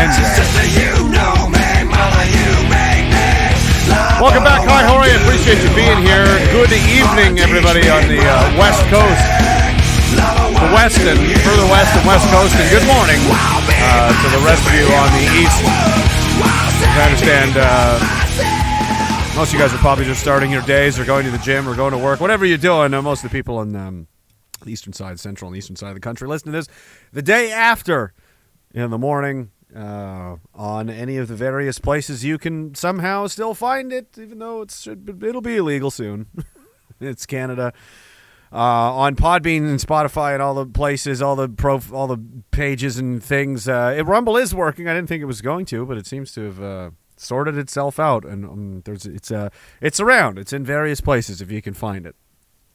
10 Welcome back. Hi, how are you? Appreciate you being here. Good evening, everybody on the uh, West Coast. The West and further west and West Coast, and good morning uh, to the rest of you on the East. I understand uh, most of you guys are probably just starting your days or going to the gym or going to work, whatever you're doing. Uh, most of the people on um, the eastern side, central and eastern side of the country, listen to this the day after in the morning uh, on any of the various places you can somehow still find it, even though it should. it's it'll be illegal soon. it's Canada. Uh, on Podbean and Spotify and all the places, all the pro, all the pages and things. Uh, it, Rumble is working. I didn't think it was going to, but it seems to have uh, sorted itself out. And um, there's it's uh, it's around. It's in various places if you can find it.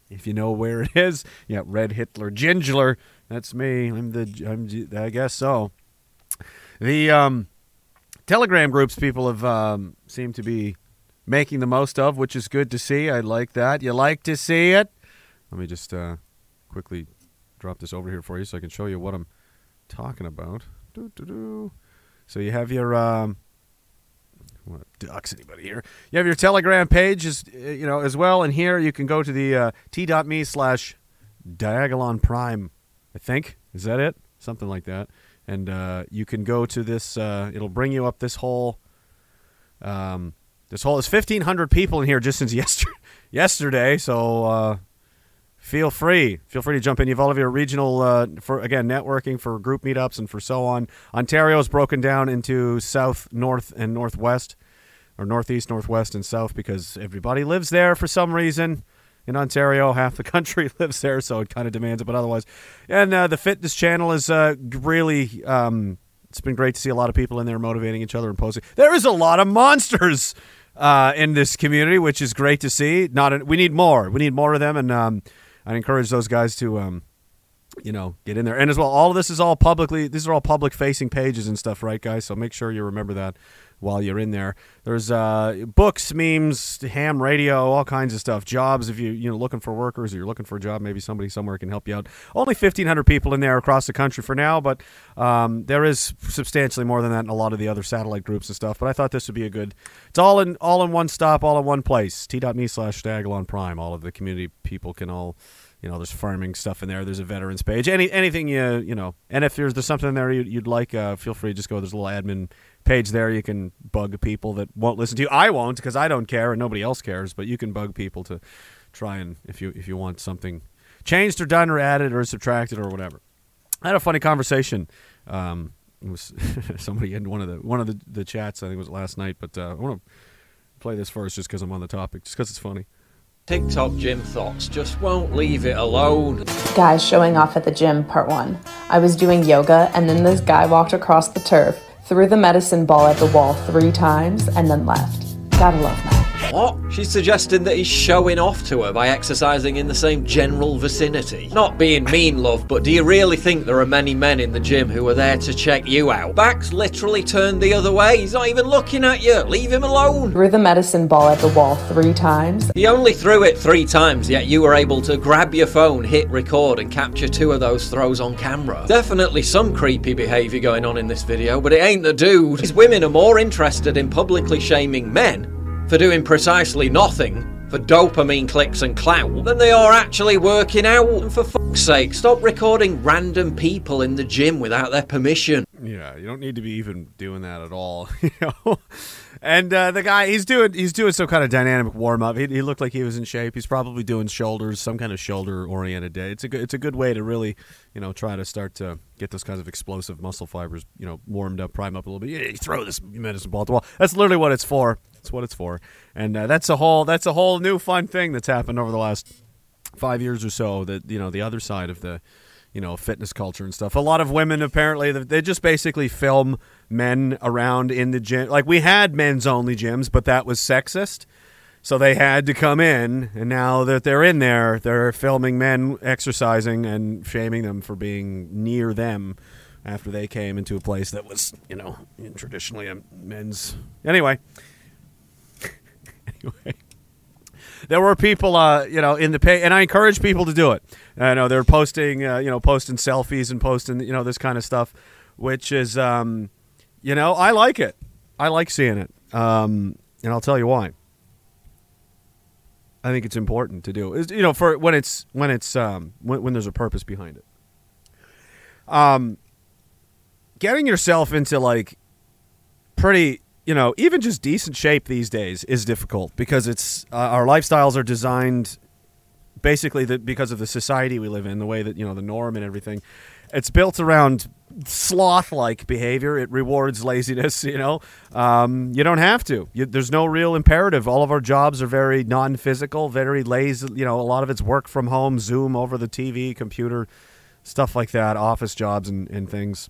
If you know where it is, yeah, Red Hitler Gingler. That's me. I'm the. I'm. I guess so. The um, Telegram groups people have um, seemed to be making the most of, which is good to see. I like that. You like to see it. Let me just uh, quickly drop this over here for you so I can show you what I'm talking about. Doo-doo-doo. So you have your um, want to dox anybody here. You have your Telegram page, as uh, you know, as well, and here you can go to the uh, t.me slash Diagolon Prime. I think is that it, something like that, and uh, you can go to this. Uh, it'll bring you up this whole. Um, this whole is fifteen hundred people in here just since yesterday. yesterday, so uh, feel free. Feel free to jump in. You have all of your regional, uh, for again, networking for group meetups and for so on. Ontario is broken down into south, north, and northwest, or northeast, northwest, and south because everybody lives there for some reason. In Ontario, half the country lives there, so it kind of demands it. But otherwise, and uh, the fitness channel is uh, really. Um, it's been great to see a lot of people in there motivating each other and posting. There is a lot of monsters uh, in this community, which is great to see. Not a, we need more. We need more of them, and um, I encourage those guys to, um, you know, get in there. And as well, all of this is all publicly. These are all public facing pages and stuff, right, guys? So make sure you remember that while you're in there. There's uh, books, memes, ham radio, all kinds of stuff. Jobs, if you you know looking for workers or you're looking for a job, maybe somebody somewhere can help you out. Only 1,500 people in there across the country for now, but um, there is substantially more than that in a lot of the other satellite groups and stuff. But I thought this would be a good. It's all in all in one stop, all in one place. T.me slash Diagolon Prime. All of the community people can all you know, there's farming stuff in there. There's a veterans page. Any anything you you know, and if there's there's something there you'd, you'd like, uh, feel free to just go. There's a little admin page there. You can bug people that won't listen to you. I won't because I don't care and nobody else cares. But you can bug people to try and if you if you want something changed or done or added or subtracted or whatever. I had a funny conversation. Um, it was somebody in one of the one of the, the chats. I think it was last night. But uh, I want to play this first just because I'm on the topic, just because it's funny. TikTok gym thoughts just won't leave it alone. Guys showing off at the gym, part one. I was doing yoga, and then this guy walked across the turf, threw the medicine ball at the wall three times, and then left. Gotta love that. What? She's suggesting that he's showing off to her by exercising in the same general vicinity. Not being mean, love, but do you really think there are many men in the gym who are there to check you out? Back's literally turned the other way. He's not even looking at you. Leave him alone. Threw the medicine ball at the wall three times. He only threw it three times, yet you were able to grab your phone, hit record, and capture two of those throws on camera. Definitely some creepy behaviour going on in this video, but it ain't the dude. These women are more interested in publicly shaming men for doing precisely nothing for dopamine clicks and clout than they are actually working out. And for fuck's sake, stop recording random people in the gym without their permission. Yeah, you don't need to be even doing that at all, you know. And uh, the guy, he's doing he's doing some kind of dynamic warm up. He, he, looked like he was in shape. He's probably doing shoulders, some kind of shoulder oriented day. It's a good it's a good way to really you know try to start to get those kinds of explosive muscle fibers you know warmed up, prime up a little bit. Yeah, you throw this medicine ball at the wall. That's literally what it's for. That's what it's for. And uh, that's a whole that's a whole new fun thing that's happened over the last five years or so. That you know the other side of the you know fitness culture and stuff. A lot of women apparently they just basically film men around in the gym. Like we had men's only gyms, but that was sexist. So they had to come in, and now that they're in there, they're filming men exercising and shaming them for being near them after they came into a place that was, you know, traditionally a men's. Anyway, anyway. there were people, uh, you know, in the pay, and I encourage people to do it. I know they're posting, uh, you know, posting selfies and posting, you know, this kind of stuff, which is, um, you know, I like it. I like seeing it, um, and I'll tell you why. I think it's important to do. Is you know, for when it's when it's um, when, when there's a purpose behind it. Um, getting yourself into like pretty you know, even just decent shape these days is difficult because it's uh, our lifestyles are designed basically the, because of the society we live in, the way that you know the norm and everything. It's built around sloth-like behavior. It rewards laziness. You know, um, you don't have to. You, there's no real imperative. All of our jobs are very non-physical, very lazy. You know, a lot of it's work from home, Zoom over the TV, computer, stuff like that, office jobs and, and things.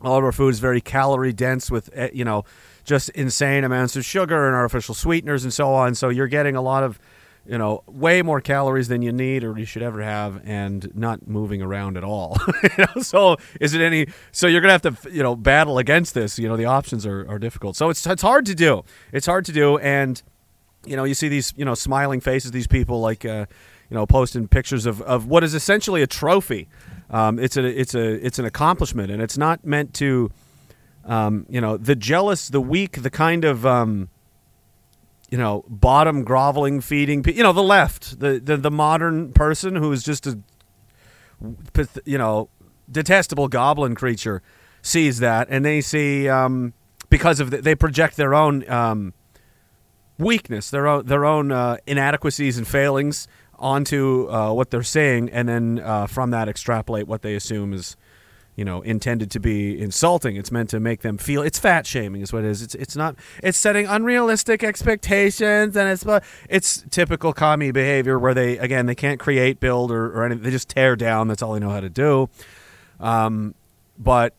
All of our food is very calorie dense with eh, you know just insane amounts of sugar and artificial sweeteners and so on. So you're getting a lot of, you know, way more calories than you need or you should ever have, and not moving around at all. you know? So is it any? So you're gonna have to, you know, battle against this. You know, the options are, are difficult. So it's it's hard to do. It's hard to do, and you know, you see these, you know, smiling faces. These people like, uh, you know, posting pictures of, of what is essentially a trophy. Um, it's a it's a it's an accomplishment, and it's not meant to um, you know, the jealous, the weak, the kind of, um, you know, bottom groveling, feeding, you know, the left, the, the, the modern person who is just a, you know, detestable goblin creature sees that and they see, um, because of, the, they project their own, um, weakness, their own, their own, uh, inadequacies and failings onto, uh, what they're saying. And then, uh, from that extrapolate what they assume is, you know intended to be insulting. It's meant to make them feel it's fat shaming is what it is. It's it's not it's setting unrealistic expectations and it's it's typical commie behavior where they again they can't create build or, or anything. They just tear down. That's all they know how to do. Um, but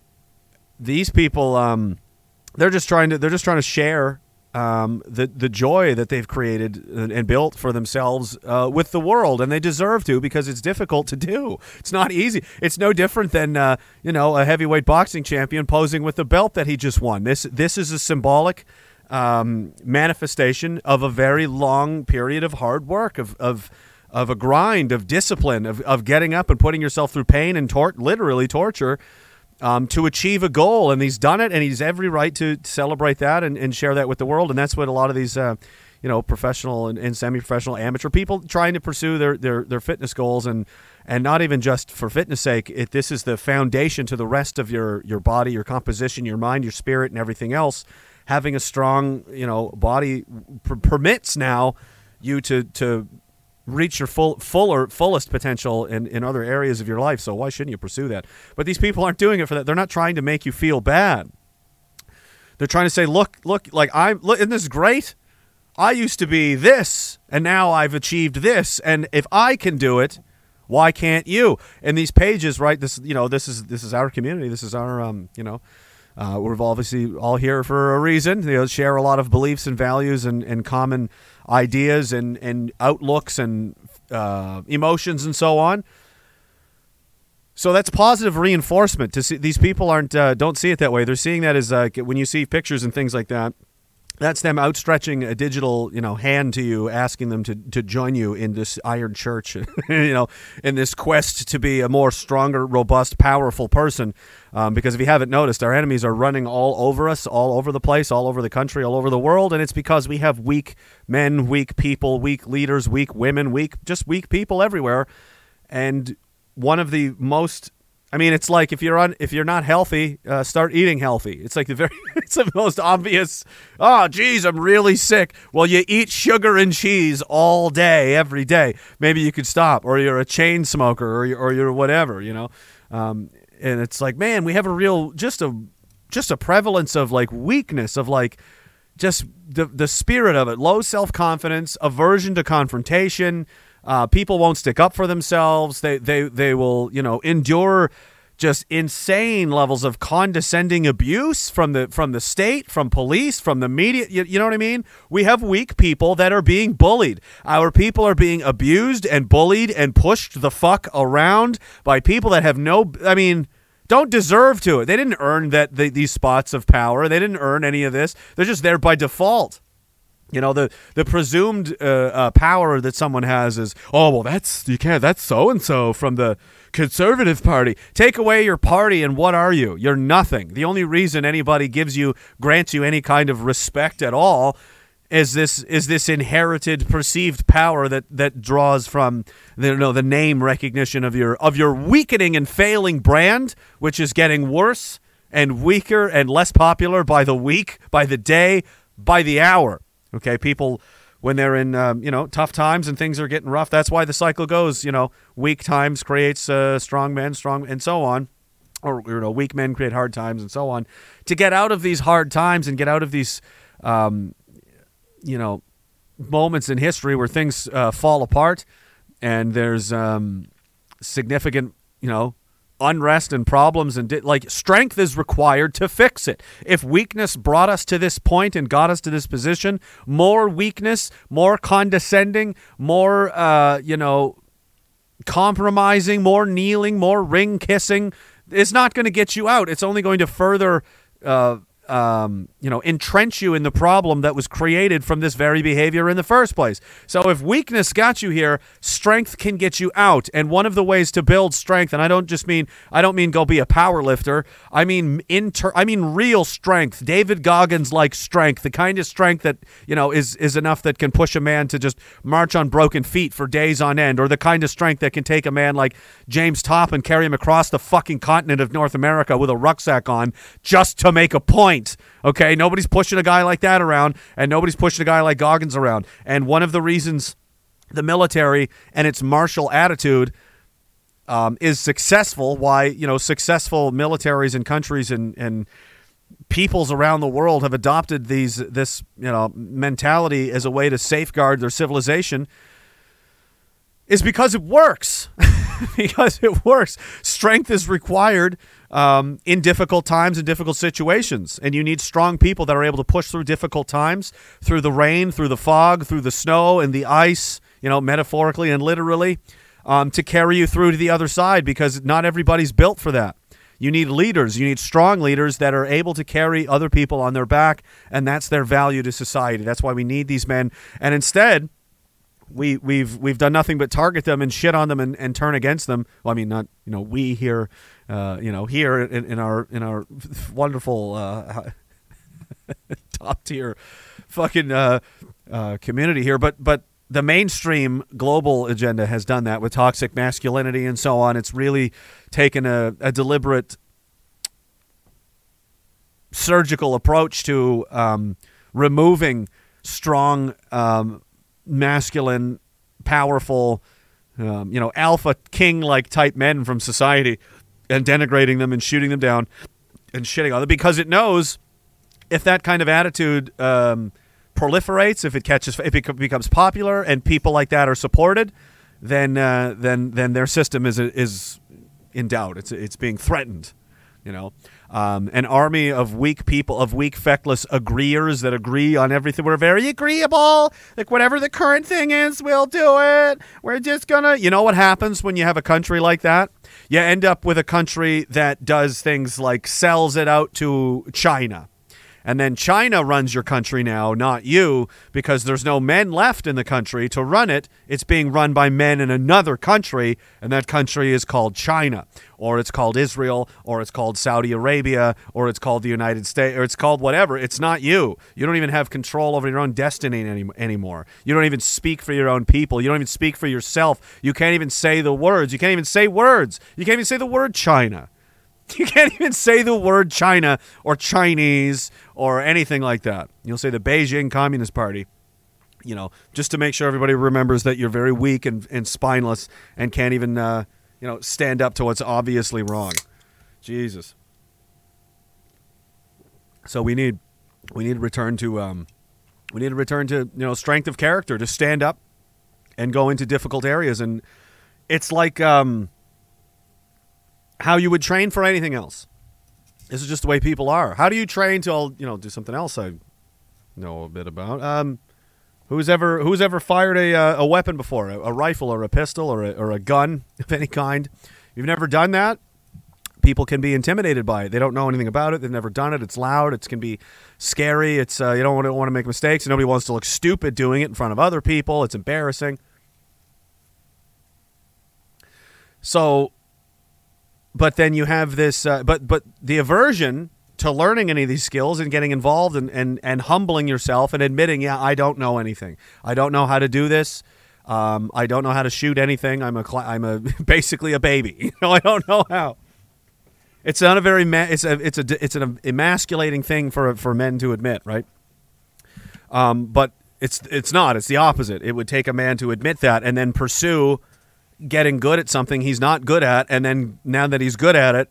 these people um, they're just trying to they're just trying to share um, the the joy that they've created and, built for themselves uh, with the world, and they deserve to because it's difficult to do. It's not easy. It's no different than uh, you know a heavyweight boxing champion posing with the belt that he just won. This this is a symbolic um, manifestation of a very long period of hard work of of of a grind of discipline of, of getting up and putting yourself through pain and tor- literally torture um, to achieve a goal, and he's done it, and he's every right to celebrate that and, and share that with the world, and that's what a lot of these, uh, you know, professional and, and, semi-professional amateur people trying to pursue their, their, their fitness goals, and and not even just for fitness sake. It, this is the foundation to the rest of your your body, your composition, your mind, your spirit, and everything else. Having a strong, you know, body per- permits now you to to reach your full fuller fullest potential in, in other areas of your life. So why shouldn't you pursue that? But these people aren't doing it for that. They're not trying to make you feel bad. They're trying to say, look, look, like I'm look, isn't this great? I used to be this, and now I've achieved this, and if I can do it, why can't you? And these pages, right? This, you know, this is this is our community. This is our, um, you know, uh, we're obviously all here for a reason. You know, share a lot of beliefs and values and, and common ideas and, and outlooks and uh, emotions and so on. So that's positive reinforcement. To see these people aren't uh, don't see it that way. They're seeing that as uh, when you see pictures and things like that that's them outstretching a digital you know hand to you asking them to, to join you in this iron church you know in this quest to be a more stronger robust powerful person um, because if you haven't noticed our enemies are running all over us all over the place all over the country all over the world and it's because we have weak men weak people weak leaders weak women weak just weak people everywhere and one of the most I mean, it's like if you're on if you're not healthy, uh, start eating healthy. It's like the very it's the most obvious. Oh, geez, I'm really sick. Well, you eat sugar and cheese all day, every day. Maybe you could stop, or you're a chain smoker, or you're, or you're whatever, you know. Um, and it's like, man, we have a real just a just a prevalence of like weakness of like just the the spirit of it, low self confidence, aversion to confrontation uh, people won't stick up for themselves. They they they will you know endure just insane levels of condescending abuse from the from the state, from police, from the media. You, you, know what I mean? We have weak people that are being bullied. Our people are being abused and bullied and pushed the fuck around by people that have no. I mean. Don't deserve to it. They didn't earn that the, these spots of power. They didn't earn any of this. They're just there by default. You know the the presumed uh, uh, power that someone has is oh well that's you can't that's so and so from the conservative party. Take away your party and what are you? You're nothing. The only reason anybody gives you grants you any kind of respect at all is this is this inherited perceived power that that draws from the you know, the name recognition of your of your weakening and failing brand, which is getting worse and weaker and less popular by the week, by the day, by the hour. Okay, people when they're in um, you know tough times and things are getting rough. That's why the cycle goes. You know, weak times creates uh, strong men, strong and so on, or you know, weak men create hard times and so on. To get out of these hard times and get out of these, um, you know, moments in history where things uh, fall apart and there's um, significant, you know, unrest and problems and di- like strength is required to fix it. If weakness brought us to this point and got us to this position, more weakness, more condescending, more uh, you know, compromising, more kneeling, more ring kissing is not going to get you out. It's only going to further uh, um, you know, entrench you in the problem that was created from this very behavior in the first place. So if weakness got you here, strength can get you out. And one of the ways to build strength, and I don't just mean I don't mean go be a power lifter. I mean inter I mean real strength. David Goggins like strength, the kind of strength that, you know, is is enough that can push a man to just march on broken feet for days on end, or the kind of strength that can take a man like James Topp and carry him across the fucking continent of North America with a rucksack on just to make a point. Okay, nobody's pushing a guy like that around, and nobody's pushing a guy like Goggins around. And one of the reasons the military and its martial attitude um, is successful, why you know successful militaries and countries and and peoples around the world have adopted these this you know mentality as a way to safeguard their civilization is because it works. because it works. Strength is required um, in difficult times and difficult situations. And you need strong people that are able to push through difficult times, through the rain, through the fog, through the snow and the ice, you know, metaphorically and literally, um, to carry you through to the other side because not everybody's built for that. You need leaders. You need strong leaders that are able to carry other people on their back, and that's their value to society. That's why we need these men. And instead, we we've we've done nothing but target them and shit on them and, and turn against them. Well, I mean, not you know we here, uh, you know here in, in our in our wonderful uh, top tier fucking uh, uh, community here, but but the mainstream global agenda has done that with toxic masculinity and so on. It's really taken a, a deliberate surgical approach to um, removing strong um, masculine, powerful, um, you know, alpha king like type men from society and denigrating them and shooting them down and shitting on them because it knows if that kind of attitude um, proliferates, if it catches, if it becomes popular and people like that are supported, then uh, then then their system is is in doubt. It's it's being threatened. You know, um, an army of weak people, of weak, feckless agreeers that agree on everything. We're very agreeable. Like, whatever the current thing is, we'll do it. We're just gonna. You know what happens when you have a country like that? You end up with a country that does things like sells it out to China and then China runs your country now, not you, because there's no men left in the country to run it. It's being run by men in another country, and that country is called China, or it's called Israel, or it's called Saudi Arabia, or it's called the United States, or it's called whatever. It's not you. You don't even have control over your own destiny any, anymore. You don't even speak for your own people. You don't even speak for yourself. You can't even say the words. You can't even say words. You can't even say the word China. You can't even say the word China or Chinese or anything like that. You'll say the Beijing Communist Party, you know, just to make sure everybody remembers that you're very weak and, and spineless and can't even, uh, you know, stand up to what's obviously wrong. Jesus. So we need we need to return to um, we need to return to you know strength of character to stand up and go into difficult areas and it's like um, how you would train for anything else. This is just the way people are. How do you train to, you know, do something else I know a bit about? Um, who's ever who's ever fired a, uh, a weapon before, a, a, rifle or a pistol or a, or a gun of any kind? You've never done that. people can be intimidated by it. They don't know anything about it. They've never done it. It's loud. It can be scary. It's uh, you don't want to, want to make mistakes. Nobody wants to look stupid doing it in front of other people. It's embarrassing. So, but then you have this. Uh, but but the aversion to learning any of these skills and getting involved and, and, and humbling yourself and admitting, yeah, I don't know anything. I don't know how to do this. Um, I don't know how to shoot anything. I'm a I'm a basically a baby. You know, I don't know how. It's not a very it's a it's a it's an emasculating thing for for men to admit, right? Um, but it's it's not. It's the opposite. It would take a man to admit that and then pursue getting good at something he's not good at, and then now that he's good at it,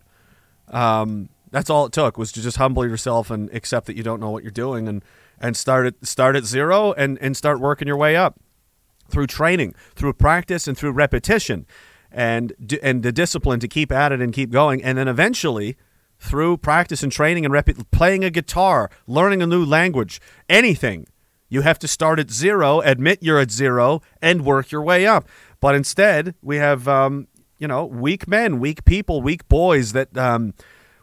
um, that's all it took was to just humble yourself and accept that you don't know what you're doing and and start at start at zero and and start working your way up through training, through practice, and through repetition, and and the discipline to keep at it and keep going, and then eventually through practice and training and rep- playing a guitar, learning a new language, anything. You have to start at zero, admit you're at zero, and work your way up. But instead, we have, um, you know, weak men, weak people, weak boys that um,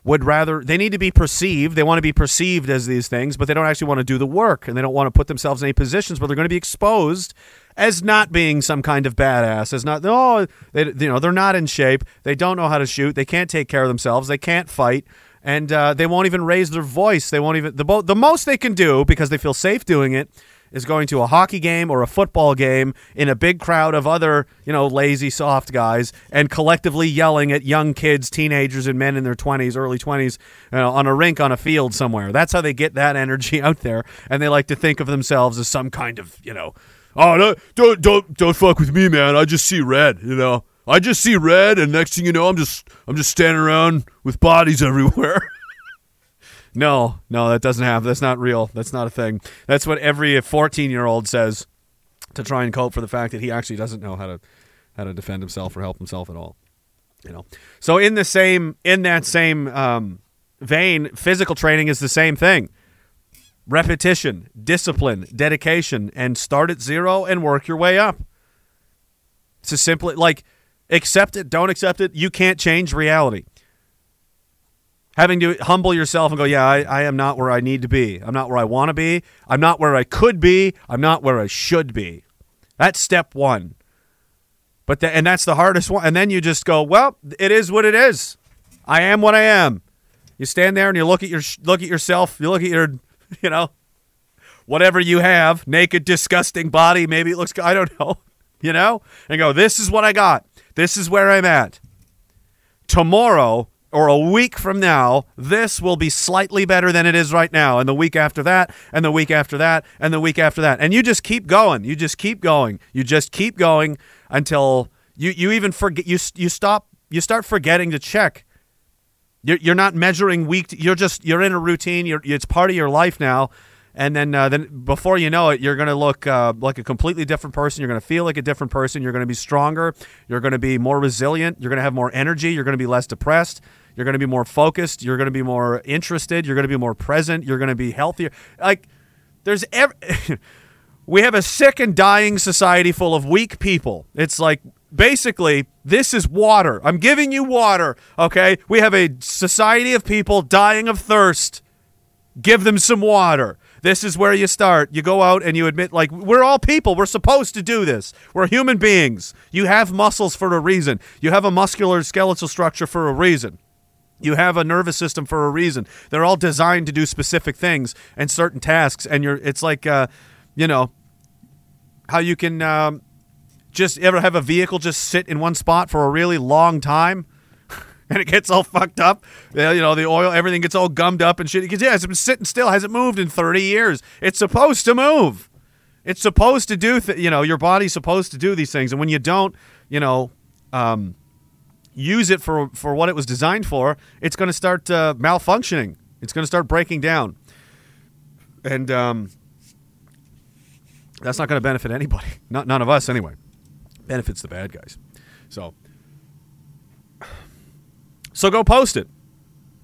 would rather they need to be perceived. They want to be perceived as these things but they don't actually want to do the work and they don't want to put themselves in any positions where they're going to be exposed as not being some kind of badass as not oh they you know they're not in shape. They don't know how to shoot. They can't take care of themselves. They can't fight. And uh, they won't even raise their voice. They won't even the, bo- the most they can do because they feel safe doing it is going to a hockey game or a football game in a big crowd of other, you know, lazy, soft guys and collectively yelling at young kids, teenagers, and men in their 20s, early 20s, you know, on a rink on a field somewhere. That's how they get that energy out there. And they like to think of themselves as some kind of, you know, oh, no, don't, don't, don't fuck with me, man. I just see red, you know. I just see red, and next thing you know, I'm just I'm just standing around with bodies everywhere. No, no, that doesn't happen. That's not real. That's not a thing. That's what every 14 year old says to try and cope for the fact that he actually doesn't know how to how to defend himself or help himself at all. You know. So in the same in that same um, vein, physical training is the same thing. Repetition, discipline, dedication, and start at zero and work your way up. It's as simply like accept it, don't accept it. You can't change reality having to humble yourself and go, yeah, I, I, am not where I need to be. I'm not where I want to be. I'm not where I could be. I'm not where I should be. That's step one. But the, and that's the hardest one. And then you just go, well, it is what it is. I am what I am. You stand there and you look at your look at yourself. You look at your, you know, whatever you have, naked, disgusting body. Maybe it looks. I don't know. You know, and go. This is what I got. This is where I'm at. Tomorrow or a week from now, this will be slightly better than it is right now. And the week after that, and the week after that, and the week after that. And you just keep going. You just keep going. You just keep going until you, you even forget, you, you stop, you start forgetting to check. You're, you're not measuring week, to, you're just, you're in a routine. You're, it's part of your life now and then uh, then before you know it, you're going to look uh, like a completely different person. You're going to feel like a different person. You're going to be stronger. You're going to be more resilient. You're going to have more energy. You're going to be less depressed. You're going to be more focused. You're going to be more interested. You're going to be more present. You're going to be healthier. Like there's every. we have a sick and dying society full of weak people. It's like basically this is water. I'm giving you water, okay? We have a society of people dying of thirst. Give them some water. This is where you start. You go out and you admit, like, we're all people. We're supposed to do this. We're human beings. You have muscles for a reason, you have a muscular skeletal structure for a reason. You have a nervous system for a reason. They're all designed to do specific things and certain tasks. And you're, it's like, uh, you know, how you can um, just ever have a vehicle just sit in one spot for a really long time and it gets all fucked up. You know, the oil, everything gets all gummed up and shit. Because, yeah, it's been sitting still, hasn't moved in 30 years. It's supposed to move. It's supposed to do, th- you know, your body's supposed to do these things. And when you don't, you know, um, use it for for what it was designed for, it's going to start uh, malfunctioning. It's going to start breaking down, and um, that's not going to benefit anybody. Not none of us anyway. Benefits the bad guys. So, so go post it.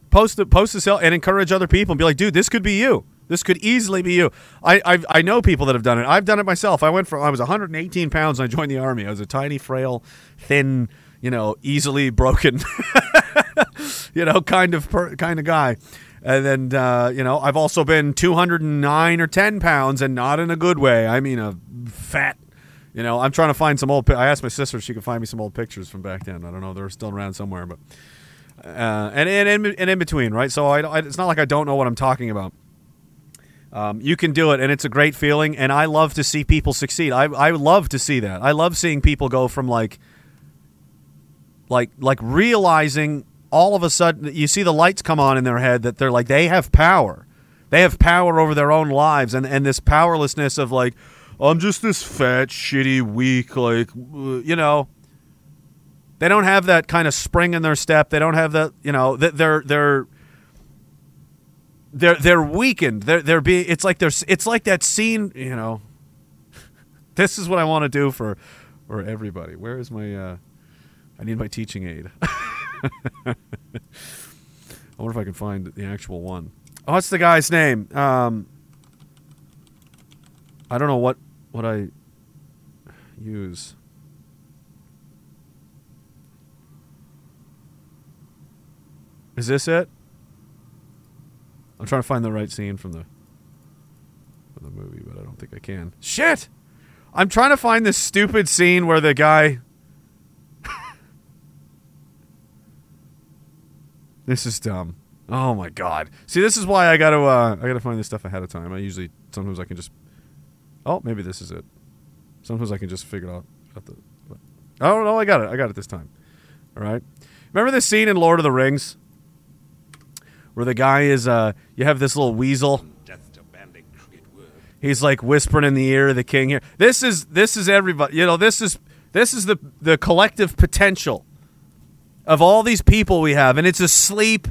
Post the Post the cell and encourage other people and be like, dude, this could be you. This could easily be you. I I've, i know people that have done it. I've done it myself. I went from I was 118 pounds when I joined the army. I was a tiny, frail, thin you know, easily broken, you know, kind of per, kind of guy. And then uh, you know, I've also been 209 or 10 pounds, and not in a good way. I mean, a fat. You know, I'm trying to find some old. I asked my sister if she could find me some old pictures from back then. I don't know; they're still around somewhere, but uh, and and in, and in between, right? So I, I, it's not like I don't know what I'm talking about. Um, you can do it, and it's a great feeling. And I love to see people succeed. I I love to see that. I love seeing people go from like like like realizing all of a sudden you see the lights come on in their head that they're like they have power. They have power over their own lives, and and this powerlessness of like I'm just this fat, shitty, weak, like you know. They don't have that kind of spring in their step. They don't have that, you know. They're they're they're they're weakened. They're they're being. It's like there's. It's like that scene. You know. This is what I want to do for for everybody. Where is my? uh I need my teaching aid. I wonder if I can find the actual one. Oh, what's the guy's name? Um, I don't know what what I use. Is this it? I'm trying to find the right scene from the from the movie, but I don't think I can. Shit! I'm trying to find this stupid scene where the guy. This is dumb. Oh my god! See, this is why I gotta uh, I gotta find this stuff ahead of time. I usually sometimes I can just. Oh, maybe this is it. Sometimes I can just figure it out. the, oh no, I got it. I got it this time. All right. Remember this scene in Lord of the Rings where the guy is uh you have this little weasel he's like whispering in the ear of the king here this is this is everybody you know this is this is the the collective potential of all these people we have and it's asleep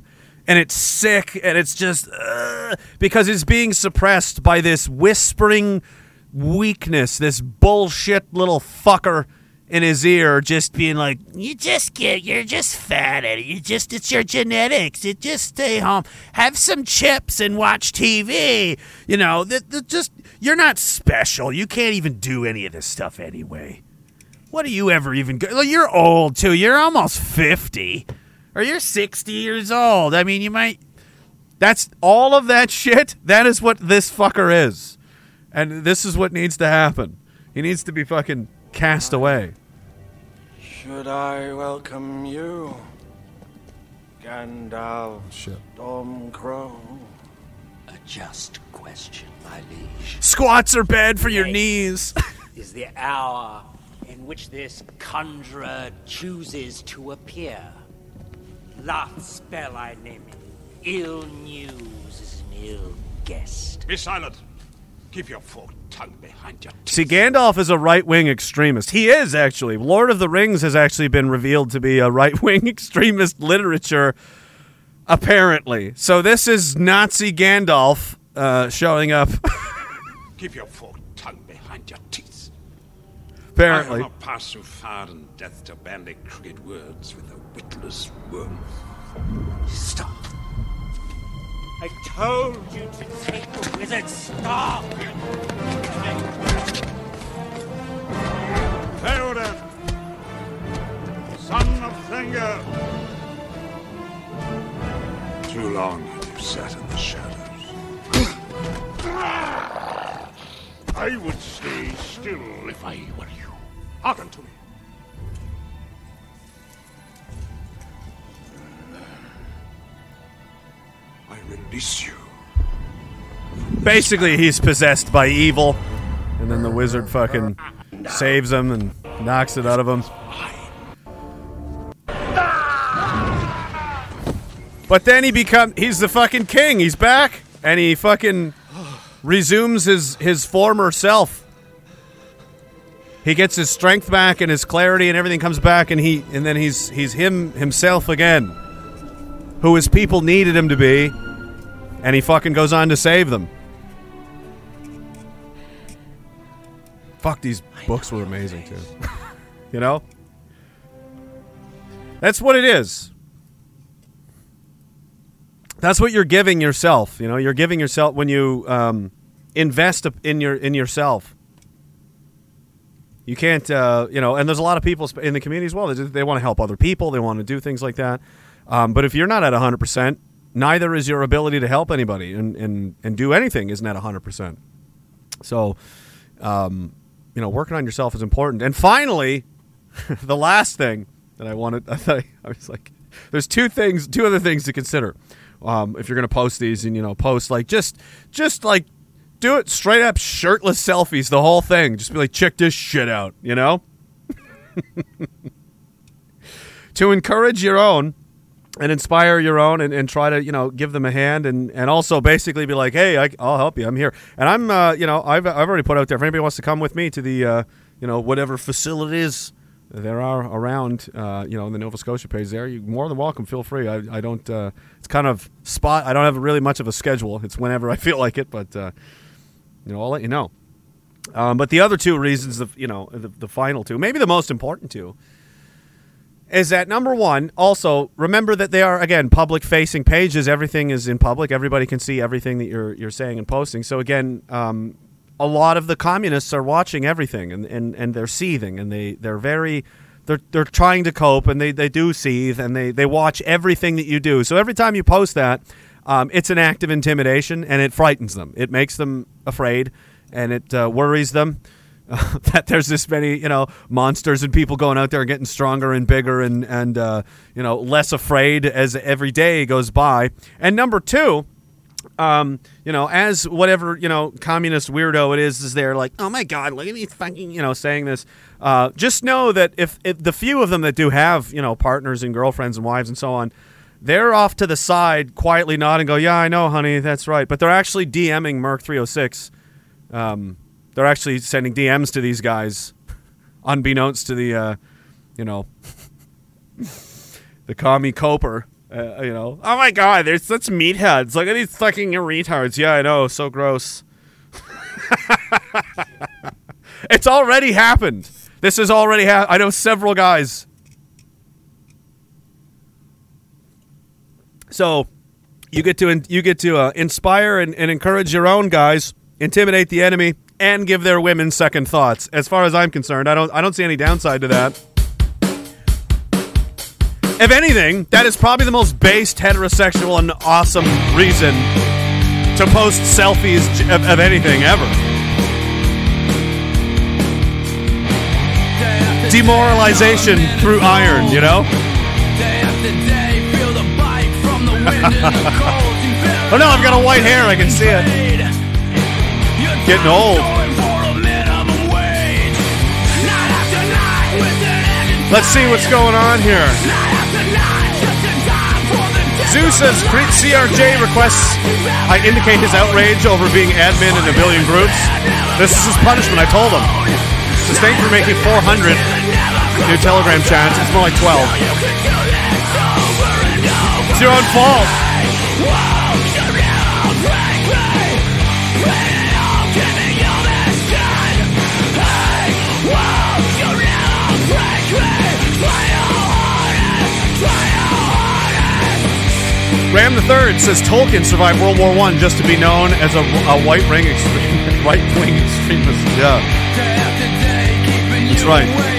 and it's sick and it's just uh, because it's being suppressed by this whispering weakness this bullshit little fucker in his ear just being like You just get, you're just fat, Eddie. You just, it's your genetics. You just stay home, have some chips, and watch TV. You know, that that just, you're not special. You can't even do any of this stuff anyway. What do you ever even go? well, You're old too. You're almost 50. Or you're 60 years old. I mean, you might. That's all of that shit. That is what this fucker is. And this is what needs to happen. He needs to be fucking cast away. Should I welcome you, Gandalf Shit. Stormcrow? A just question, my liege. Squats are bad for your knees. Is the hour in which this conjurer chooses to appear. Lathspell I name it. Ill news is an ill guest. Be silent. Keep your forked tongue behind your teeth. See, Gandalf is a right wing extremist. He is, actually. Lord of the Rings has actually been revealed to be a right wing extremist literature, apparently. So this is Nazi Gandalf uh, showing up, Keep your forked tongue behind your teeth. Apparently. I have not passed so far in death to bandy crooked words with a witless worm. Stop. I told you to take the wizard's staff. Theoden, son of Thengel. Too long have you sat in the shadows. I would stay still if I were you. Hearken to me. I release you. Basically, he's possessed by evil, and then the wizard fucking saves him and knocks it out of him. But then he become he's the fucking king. He's back and he fucking resumes his his former self. He gets his strength back and his clarity and everything comes back and he and then he's he's him himself again. Who his people needed him to be and he fucking goes on to save them. Fuck these books were amazing too. you know? That's what it is. That's what you're giving yourself. You know, you're giving yourself when you um, invest in your in yourself. You can't, uh, you know, and there's a lot of people in the community as well. They, they want to help other people. They want to do things like that. Um, but if you're not at 100%, neither is your ability to help anybody and, and, and do anything isn't at 100%. So, um, you know, working on yourself is important. And finally, the last thing that I wanted, I thought I was like, there's two things, two other things to consider um, if you're going to post these and you know post like just just like do it straight up shirtless selfies, the whole thing. Just be like, check this shit out, you know. to encourage your own and inspire your own and, and try to you know give them a hand and, and also basically be like hey I, will help you. I'm here. And i'm uh, you know I've, I've already put out there if anybody wants to come with me to the uh, you know whatever facilities there are around uh, you know in the nova scotia page there you're more than welcome. Feel free. I, I don't uh, it's kind of spot i don't have really much of a schedule. It's whenever i feel like it but uh, you know i'll let you know. Um, but the other two reasons of you know the, the final two maybe the most important two is that number one also remember that they are again public facing pages. Everything is in public. Everybody can see everything that you're you're saying and posting. So again um, a lot of the communists are watching everything and, and, and they're seething and they, they're very they're, they're trying to cope and they, they do seethe and they, they watch everything that you do. So every time you post that um, it's an act of intimidation and it frightens them it makes them afraid and it uh, worries them that there's this many, you know, monsters and people going out there and getting stronger and bigger and and uh, you know less afraid as every day goes by. And number two, um, you know, as whatever you know communist weirdo it is, is there like, oh my god, look at me fucking, you know, saying this. Uh, just know that if, if the few of them that do have you know partners and girlfriends and wives and so on, they're off to the side quietly nodding, go, yeah, I know, honey, that's right. But they're actually DMing Merc 306. Um, they're actually sending DMs to these guys, unbeknownst to the, uh, you know, the commie Coper. Uh, you know, oh my god, there's such meatheads. Look at these fucking retards. Yeah, I know, so gross. it's already happened. This has already happened. I know several guys. So, you get to you get to uh, inspire and, and encourage your own guys, intimidate the enemy, and give their women second thoughts. As far as I'm concerned, I don't I don't see any downside to that. If anything, that is probably the most based heterosexual and awesome reason to post selfies of, of anything ever. Demoralization through iron, you know? Oh no, I've got a white hair, I can see it. Getting old. Let's see what's going on here. Zeus says CRJ requests I indicate his outrage over being admin in a billion groups. This is his punishment, I told him. Says thanks for making 400 new Telegram chats. It's more like 12. It's your own fault. Ram the Third says Tolkien survived World War One just to be known as a, a white wing extreme, right wing extremist. Yeah, that's right.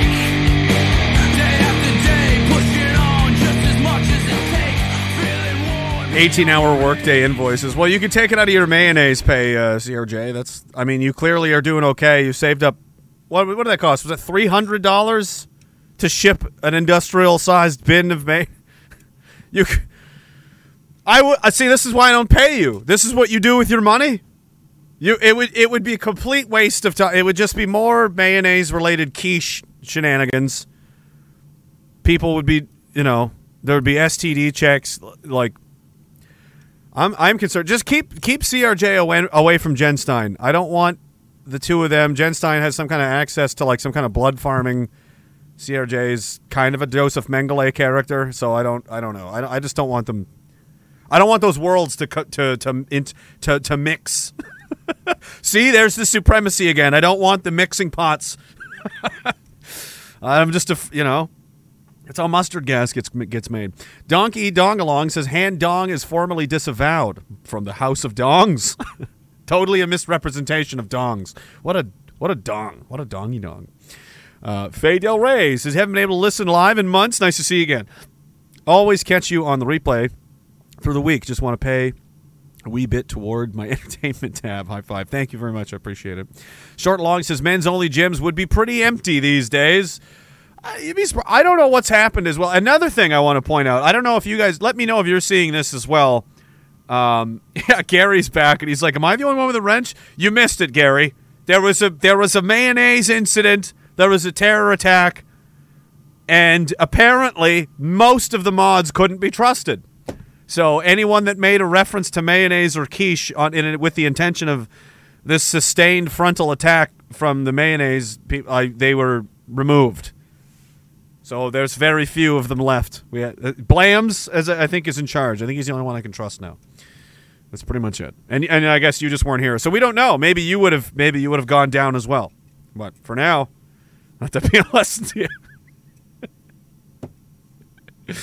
18-hour workday invoices. Well, you can take it out of your mayonnaise pay, uh, CRJ. That's. I mean, you clearly are doing okay. You saved up. What? What did that cost? Was it three hundred dollars to ship an industrial-sized bin of may? You. I would. I see. This is why I don't pay you. This is what you do with your money. You. It would. It would be a complete waste of time. It would just be more mayonnaise-related quiche shenanigans. People would be. You know. There would be STD checks. Like. I'm. I'm concerned. Just keep keep CRJ away, away from Jen Stein. I don't want the two of them. Jen Stein has some kind of access to like some kind of blood farming. CRJ is kind of a Joseph Mengele character, so I don't. I don't know. I, I just don't want them I don't want those worlds to cut to to to to mix. See, there's the supremacy again. I don't want the mixing pots. I'm just a you know, it's all mustard gas gets gets made. Donkey Dongalong says hand dong is formally disavowed from the House of Dongs. totally a misrepresentation of dongs. What a what a dong. What a dongy dong. Uh, Faye Del Rey says haven't been able to listen live in months. Nice to see you again. Always catch you on the replay through the week. Just want to pay a wee bit toward my entertainment tab. High five. Thank you very much. I appreciate it. Short Long says men's only gyms would be pretty empty these days. I, don't know what's happened as well. Another thing I want to point out. I don't know if you guys let me know if you're seeing this as well. Um, yeah, Gary's back and he's like, "Am I the only one with a wrench?" You missed it, Gary. There was a there was a mayonnaise incident. There was a terror attack, and apparently most of the mods couldn't be trusted. So anyone that made a reference to mayonnaise or quiche on in with the intention of this sustained frontal attack from the mayonnaise, I, they were removed. So there's very few of them left. We had, uh, Blams, as I think, is in charge. I think he's the only one I can trust now. That's pretty much it. And and I guess you just weren't here, so we don't know. Maybe you would have. Maybe you would have gone down as well. But for now, let that be a lesson to you.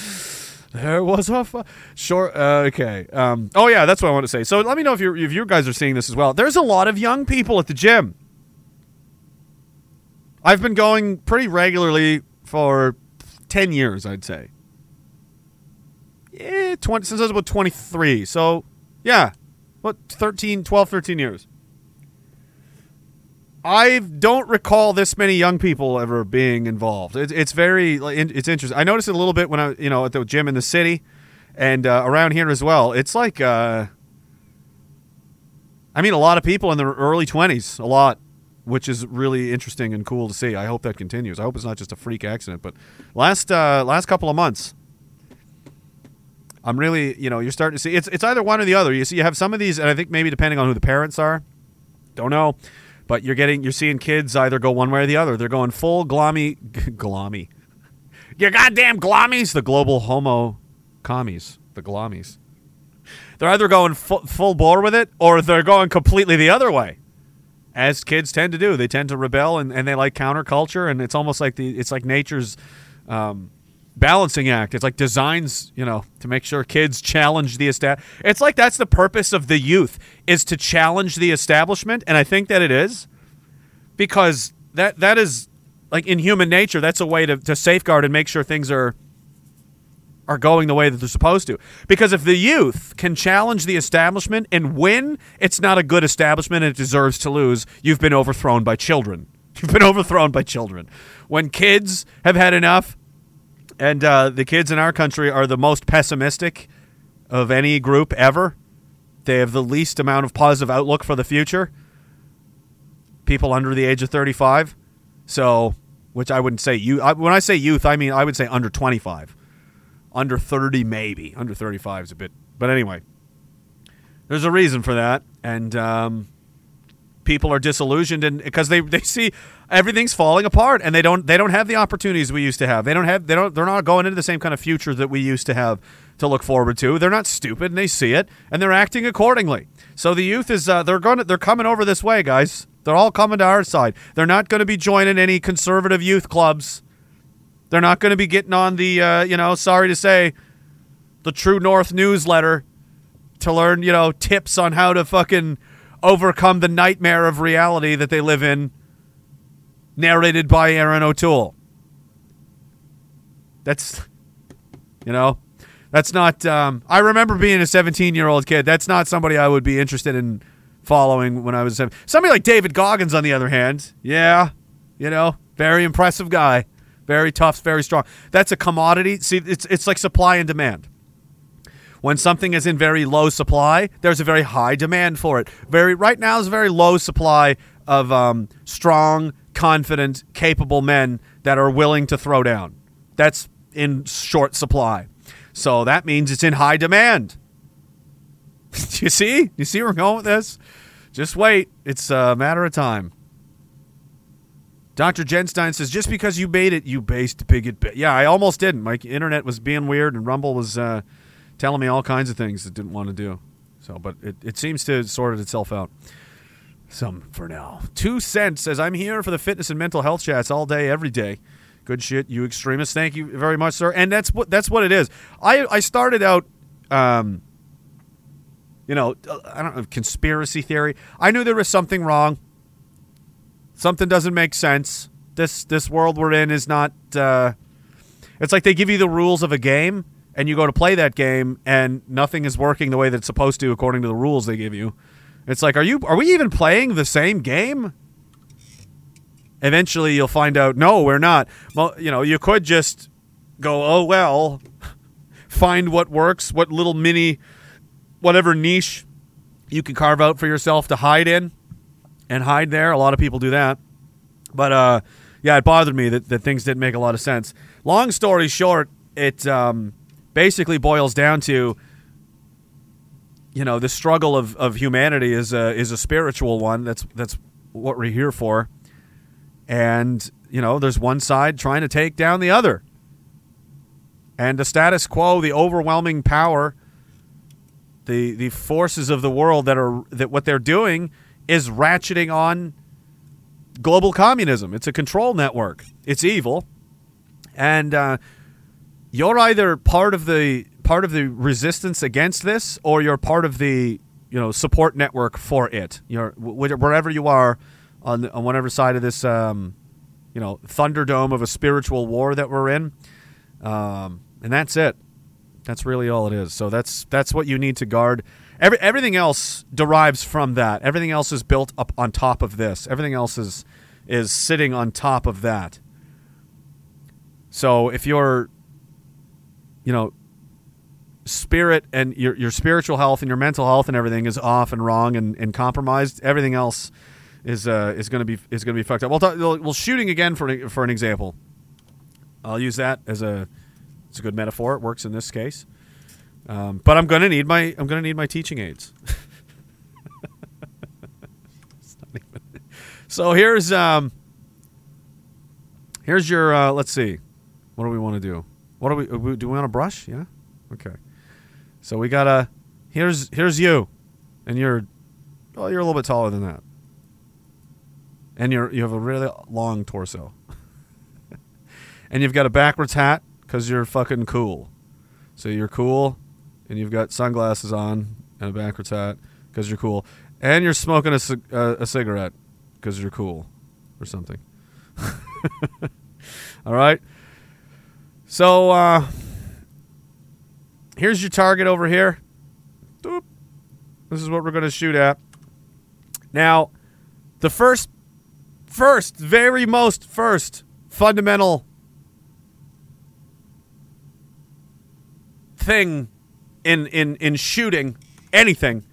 There was a fu- short. Uh, okay. Um, oh yeah, that's what I want to say. So let me know if you if you guys are seeing this as well. There's a lot of young people at the gym. I've been going pretty regularly for ten years, I'd say. Yeah, 20, since I was about 23. So yeah, what 13, 12, 13 years. I don't recall this many young people ever being involved. It's, it's very, it's interesting. I noticed it a little bit when I, you know, at the gym in the city, and uh, around here as well. It's like, uh, I mean, a lot of people in their early twenties, a lot, which is really interesting and cool to see. I hope that continues. I hope it's not just a freak accident. But last, uh, last couple of months, I'm really, you know, you're starting to see it's it's either one or the other. You see, you have some of these, and I think maybe depending on who the parents are, don't know, but you're getting you're seeing kids either go one way or the other. They're going full glommy, glommy, you goddamn glommies, the global homo commies, the glommies. They're either going fu- full bore with it, or they're going completely the other way, as kids tend to do. They tend to rebel and, and they like counterculture, and it's almost like the it's like nature's. Um, balancing act. It's like designs, you know, to make sure kids challenge the esta. It's like that's the purpose of the youth is to challenge the establishment, and I think that it is because that that is like in human nature. That's a way to, to safeguard and make sure things are are going the way that they're supposed to. Because if the youth can challenge the establishment and win, it's not a good establishment and it deserves to lose. You've been overthrown by children. You've been overthrown by children. When kids have had enough, and uh, the kids in our country are the most pessimistic of any group ever. They have the least amount of positive outlook for the future. People under the age of 35. So, which I wouldn't say you. I, when I say youth, I mean I would say under 25. Under 30, maybe. Under 35 is a bit. But anyway, there's a reason for that. And um, people are disillusioned and because they, they see everything's falling apart and they don't they don't have the opportunities we used to have. They don't have they don't they're not going into the same kind of future that we used to have to look forward to. They're not stupid and they see it and they're acting accordingly. So the youth is uh, they're going to, they're coming over this way, guys. They're all coming to our side. They're not going to be joining any conservative youth clubs. They're not going to be getting on the uh, you know, sorry to say, the True North newsletter to learn, you know, tips on how to fucking overcome the nightmare of reality that they live in, narrated by Erin O'Toole. That's, you know, that's not. Um, I remember being a 17 year old kid. That's not somebody I would be interested in following when I was seven. Somebody like David Goggins, on the other hand, yeah, you know, very impressive guy, very tough, very strong. That's a commodity. See, it's it's like supply and demand. When something is in very low supply, there's a very high demand for it. Very right now is a very low supply of um, strong, confident, capable men that are willing to throw down. That's in short supply. So that means it's in high demand. you see? You see where we're going with this? Just wait. It's a matter of time. Dr. Genstein says, just because you made it, you based bigot. Bi-. Yeah, I almost didn't. My internet was being weird, and Rumble was uh, telling me all kinds of things it didn't want to do. So, but it, it seems to sorted itself out. Some for now. Two cents says, I'm here for the fitness and mental health chats all day, every day. Good shit, you extremists. Thank you very much, sir. And that's what that's what it is. I I started out, um, you know, I don't know conspiracy theory. I knew there was something wrong. Something doesn't make sense. This this world we're in is not. Uh, it's like they give you the rules of a game, and you go to play that game and nothing is working the way that it's supposed to according to the rules they give you. It's like, are you are we even playing the same game? Eventually, you'll find out. No, we're not. Well, you know, you could just go, oh well, find what works, what little mini, whatever niche you can carve out for yourself to hide in, and hide there. A lot of people do that, but uh, yeah, it bothered me that, that things didn't make a lot of sense. Long story short, it um, basically boils down to you know the struggle of, of humanity is a is a spiritual one. That's that's what we're here for. And you know, there's one side trying to take down the other. And the status quo, the overwhelming power, the the forces of the world that are that what they're doing is ratcheting on global communism. It's a control network. It's evil, and uh, you're either part of the part of the resistance against this, or you're part of the you know support network for it. You're wherever you are on on whatever side of this um, you know thunderdome of a spiritual war that we're in, um, and that's it. That's really all it is. So that's that's what you need to guard. Every, everything else derives from that. Everything else is built up on top of this. Everything else is is sitting on top of that. So if you're you know spirit and your your spiritual health and your mental health and everything is off and wrong and, and compromised, everything else is uh, is going to be is going to be fucked up. We'll, talk, well, shooting again for for an example. I'll use that as a it's a good metaphor. It works in this case. Um, but I'm to need my I'm to need my teaching aids. so here's um here's your uh, let's see. What do we want to do? What do we do? We want to brush? Yeah. Okay. So we got a here's here's you, and you're well you're a little bit taller than that, and you're you have a really long torso, and you've got a backwards hat because you're fucking cool. So you're cool, and you've got sunglasses on and a backwards hat because you're cool, and you're smoking a, uh, a cigarette because you're cool, or something. All right. So uh, here's your target over here. Doop. This is what we're going to shoot at. Now, the first, first, very most first fundamental thing in in in shooting anything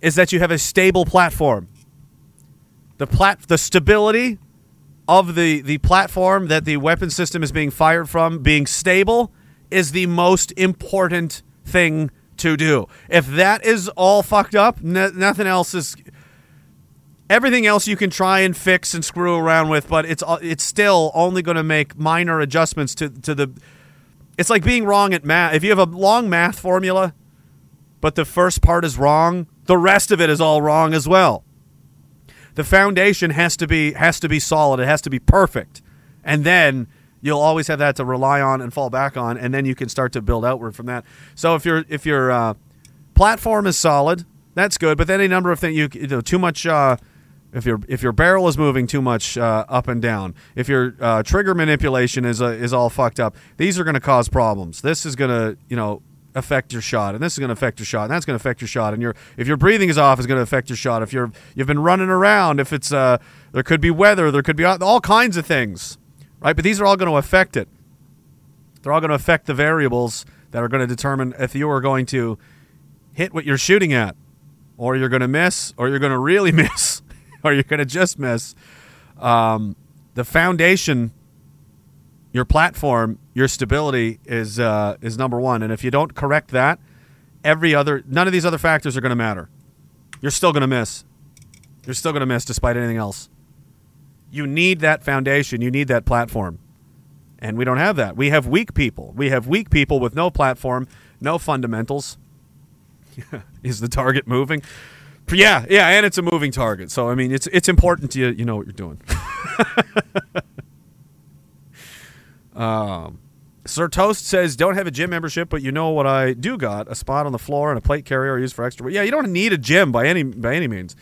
is that you have a stable platform. The plat the stability of the the platform that the weapon system is being fired from being stable is the most important thing to do. If that is all fucked up, nothing else is everything else you can try and fix and screw around with, but it's it's still only going to make minor adjustments to to the it's like being wrong at math. If you have a long math formula, but the first part is wrong, the rest of it is all wrong as well. The foundation has to be has to be solid. It has to be perfect. And then you'll always have that to rely on and fall back on and then you can start to build outward from that. So if your if your uh, platform is solid, that's good, but then a number of things you, you know too much uh, if your if your barrel is moving too much uh, up and down, if your uh, trigger manipulation is uh, is all fucked up, these are going to cause problems. This is going to you know affect your shot, and this is going to affect your shot, and that's going to affect your shot. And your if your breathing is off, is going to affect your shot. If you're you've been running around, if it's uh there could be weather, there could be all kinds of things, right? But these are all going to affect it. They're all going to affect the variables that are going to determine if you are going to hit what you're shooting at, or you're going to miss, or you're going to really miss or you're going to just miss. Um, the foundation, your platform, your stability is uh, is number one, and if you don't correct that, every other none of these other factors are going to matter. You're still going to miss. You're still going to miss despite anything else. You need that foundation. You need that platform. And we don't have that. We have weak people. We have weak people with no platform, no fundamentals. is the target moving? Yeah, yeah, and it's a moving target. So I mean, it's it's important to you you know what you're doing. um, Sir Toast says, "Don't have a gym membership, but you know what I do got: a spot on the floor and a plate carrier used for extra." Yeah, you don't need a gym by any by any means.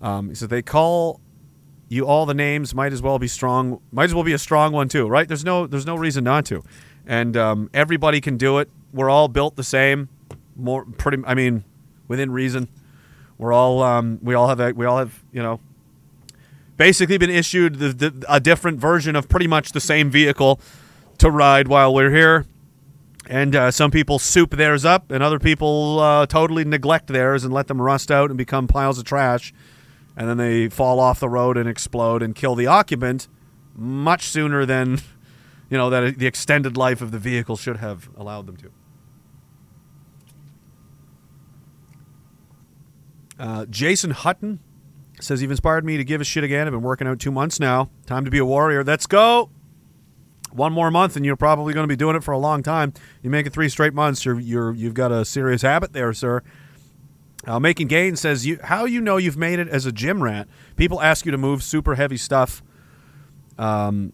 Um, he said they call you all the names. Might as well be strong. Might as well be a strong one too, right? There's no there's no reason not to, and um, everybody can do it. we're all built the same. More pretty. I mean, within reason. We're all um, we all have a, we all have you know basically been issued the, the, a different version of pretty much the same vehicle to ride while we're here. And uh, some people soup theirs up, and other people uh, totally neglect theirs and let them rust out and become piles of trash. And then they fall off the road and explode and kill the occupant much sooner than you know that the extended life of the vehicle should have allowed them to. Uh, Jason Hutton says you've inspired me to give a shit again. I've been working out two months now. Time to be a warrior. Let's go. One more month, and you're probably going to be doing it for a long time. You make it three straight months, you're you're you've got a serious habit there, sir. Uh, Making Gain says you how you know you've made it as a gym rat. People ask you to move super heavy stuff. Um,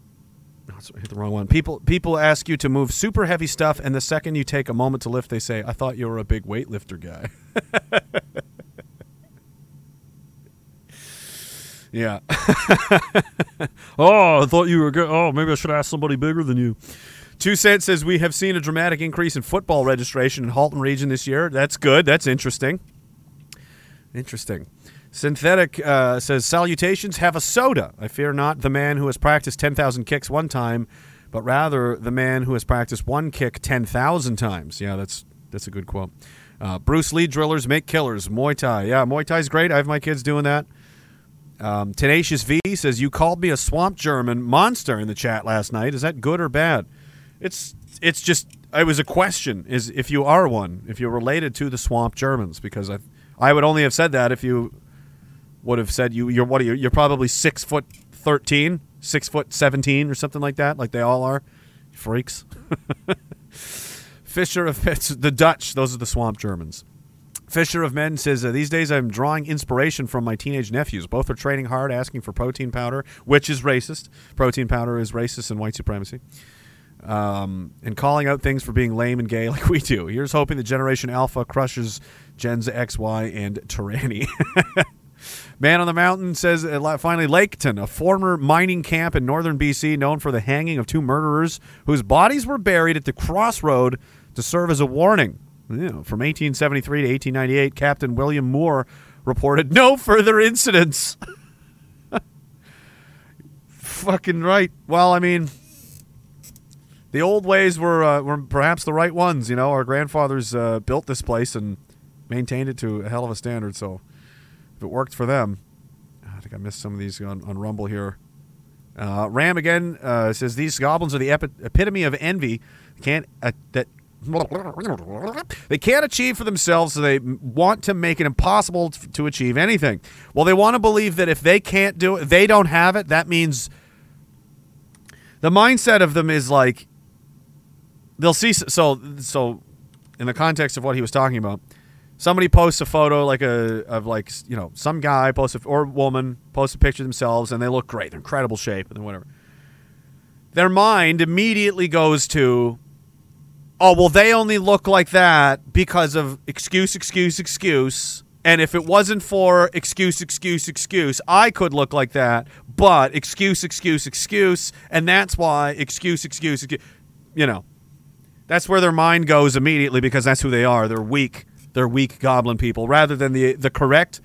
oh, hit the wrong one. People people ask you to move super heavy stuff, and the second you take a moment to lift, they say, "I thought you were a big weightlifter guy." yeah. oh, I thought you were good. Oh, maybe I should ask somebody bigger than you. Two Cent says we have seen a dramatic increase in football registration in Halton region this year. That's good. That's interesting. Interesting. Synthetic uh, says salutations. Have a soda. I fear not the man who has practiced ten thousand kicks one time, but rather the man who has practiced one kick ten thousand times. Yeah, that's that's a good quote. Uh, Bruce Lee drillers make killers. Muay Thai. Yeah, Muay Thai's great. I have my kids doing that. Um, Tenacious V says you called me a swamp German monster in the chat last night. Is that good or bad? It's it's just it was a question is if you are one if you're related to the swamp Germans because I I would only have said that if you would have said you you're what are you you're probably six foot thirteen six foot seventeen or something like that like they all are freaks. Fisher of the Dutch those are the swamp Germans. Fisher of Men says, uh, These days I'm drawing inspiration from my teenage nephews. Both are training hard, asking for protein powder, which is racist. Protein powder is racist and white supremacy. Um, and calling out things for being lame and gay like we do. Here's hoping that Generation Alpha crushes Gens X, Y, and Tyranny. Man on the Mountain says, uh, finally, Laketon, a former mining camp in northern BC known for the hanging of two murderers whose bodies were buried at the crossroad to serve as a warning. From 1873 to 1898, Captain William Moore reported no further incidents. Fucking right. Well, I mean, the old ways were uh, were perhaps the right ones. You know, our grandfathers uh, built this place and maintained it to a hell of a standard. So, if it worked for them, I think I missed some of these on, on Rumble here. Uh, Ram again uh, says these goblins are the epi- epitome of envy. Can't uh, that they can't achieve for themselves, so they want to make it impossible to achieve anything. Well, they want to believe that if they can't do it, they don't have it. That means the mindset of them is like they'll see. So, so in the context of what he was talking about, somebody posts a photo like a of like you know some guy posts a, or woman posts a picture of themselves and they look great, they're incredible shape, and whatever. Their mind immediately goes to oh well they only look like that because of excuse excuse excuse. And if it wasn't for excuse excuse excuse i could look like that. But excuse excuse excuse and that's why excuse excuse, excuse you know that's where their mind goes immediately because that's who they are. They're weak. They're weak goblin people. Rather than the the correct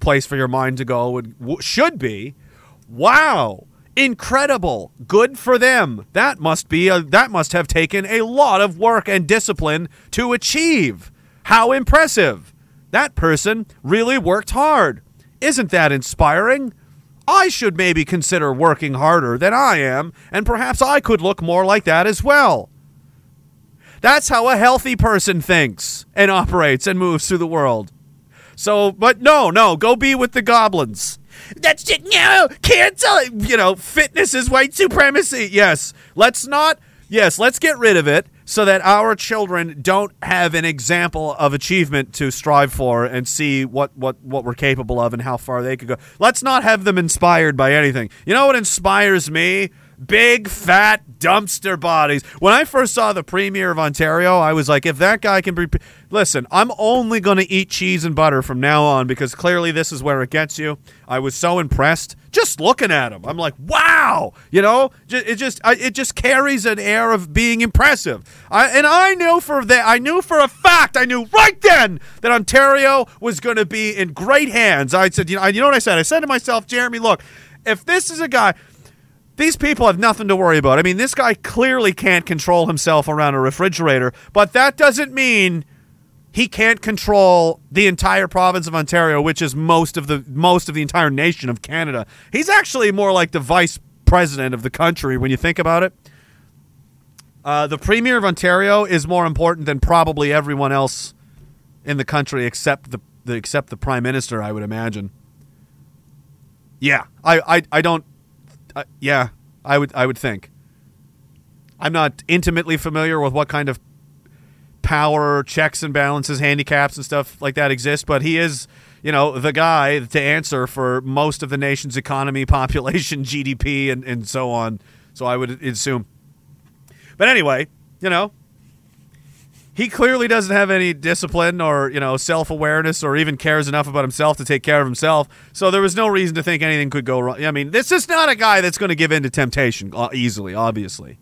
place for your mind to go would should be wow incredible. Good for them. That must be a, that must have taken a lot of work and discipline to achieve. How impressive. That person really worked hard. Isn't that inspiring? I should maybe consider working harder than i am and perhaps i could look more like that as well. That's how a healthy person thinks and operates and moves through the world. So but no no go be with the goblins that's it. No, cancel it. You know, fitness is white supremacy. Yes. Let's not. Yes, let's get rid of it so that our children don't have an example of achievement to strive for and see what, what, what we're capable of and how far they could go. Let's not have them inspired by anything. You know what inspires me? Big fat dumpster bodies. When I first saw the premier of Ontario, I was like, if that guy can be listen, I'm only going to eat cheese and butter from now on because clearly this is where it gets you. I was so impressed just looking at him. I'm like, wow, you know, it just it just carries an air of being impressive. I, and I knew for that, I knew for a fact, I knew right then that Ontario was going to be in great hands. I said, you know, you know what I said? I said to myself, Jeremy, look, if this is a guy. These people have nothing to worry about. I mean, this guy clearly can't control himself around a refrigerator, but that doesn't mean he can't control the entire province of Ontario, which is most of the most of the entire nation of Canada. He's actually more like the vice president of the country when you think about it. Uh, the premier of Ontario is more important than probably everyone else in the country except the, the except the prime minister. I would imagine. Yeah, I I, I don't. Uh, yeah, I would I would think. I'm not intimately familiar with what kind of power checks and balances, handicaps and stuff like that exist, but he is, you know, the guy to answer for most of the nation's economy, population, GDP, and, and so on. So I would assume. But anyway, you know, he clearly doesn't have any discipline or, you know, self awareness or even cares enough about himself to take care of himself. So there was no reason to think anything could go wrong. I mean, this is not a guy that's going to give in to temptation uh, easily, obviously.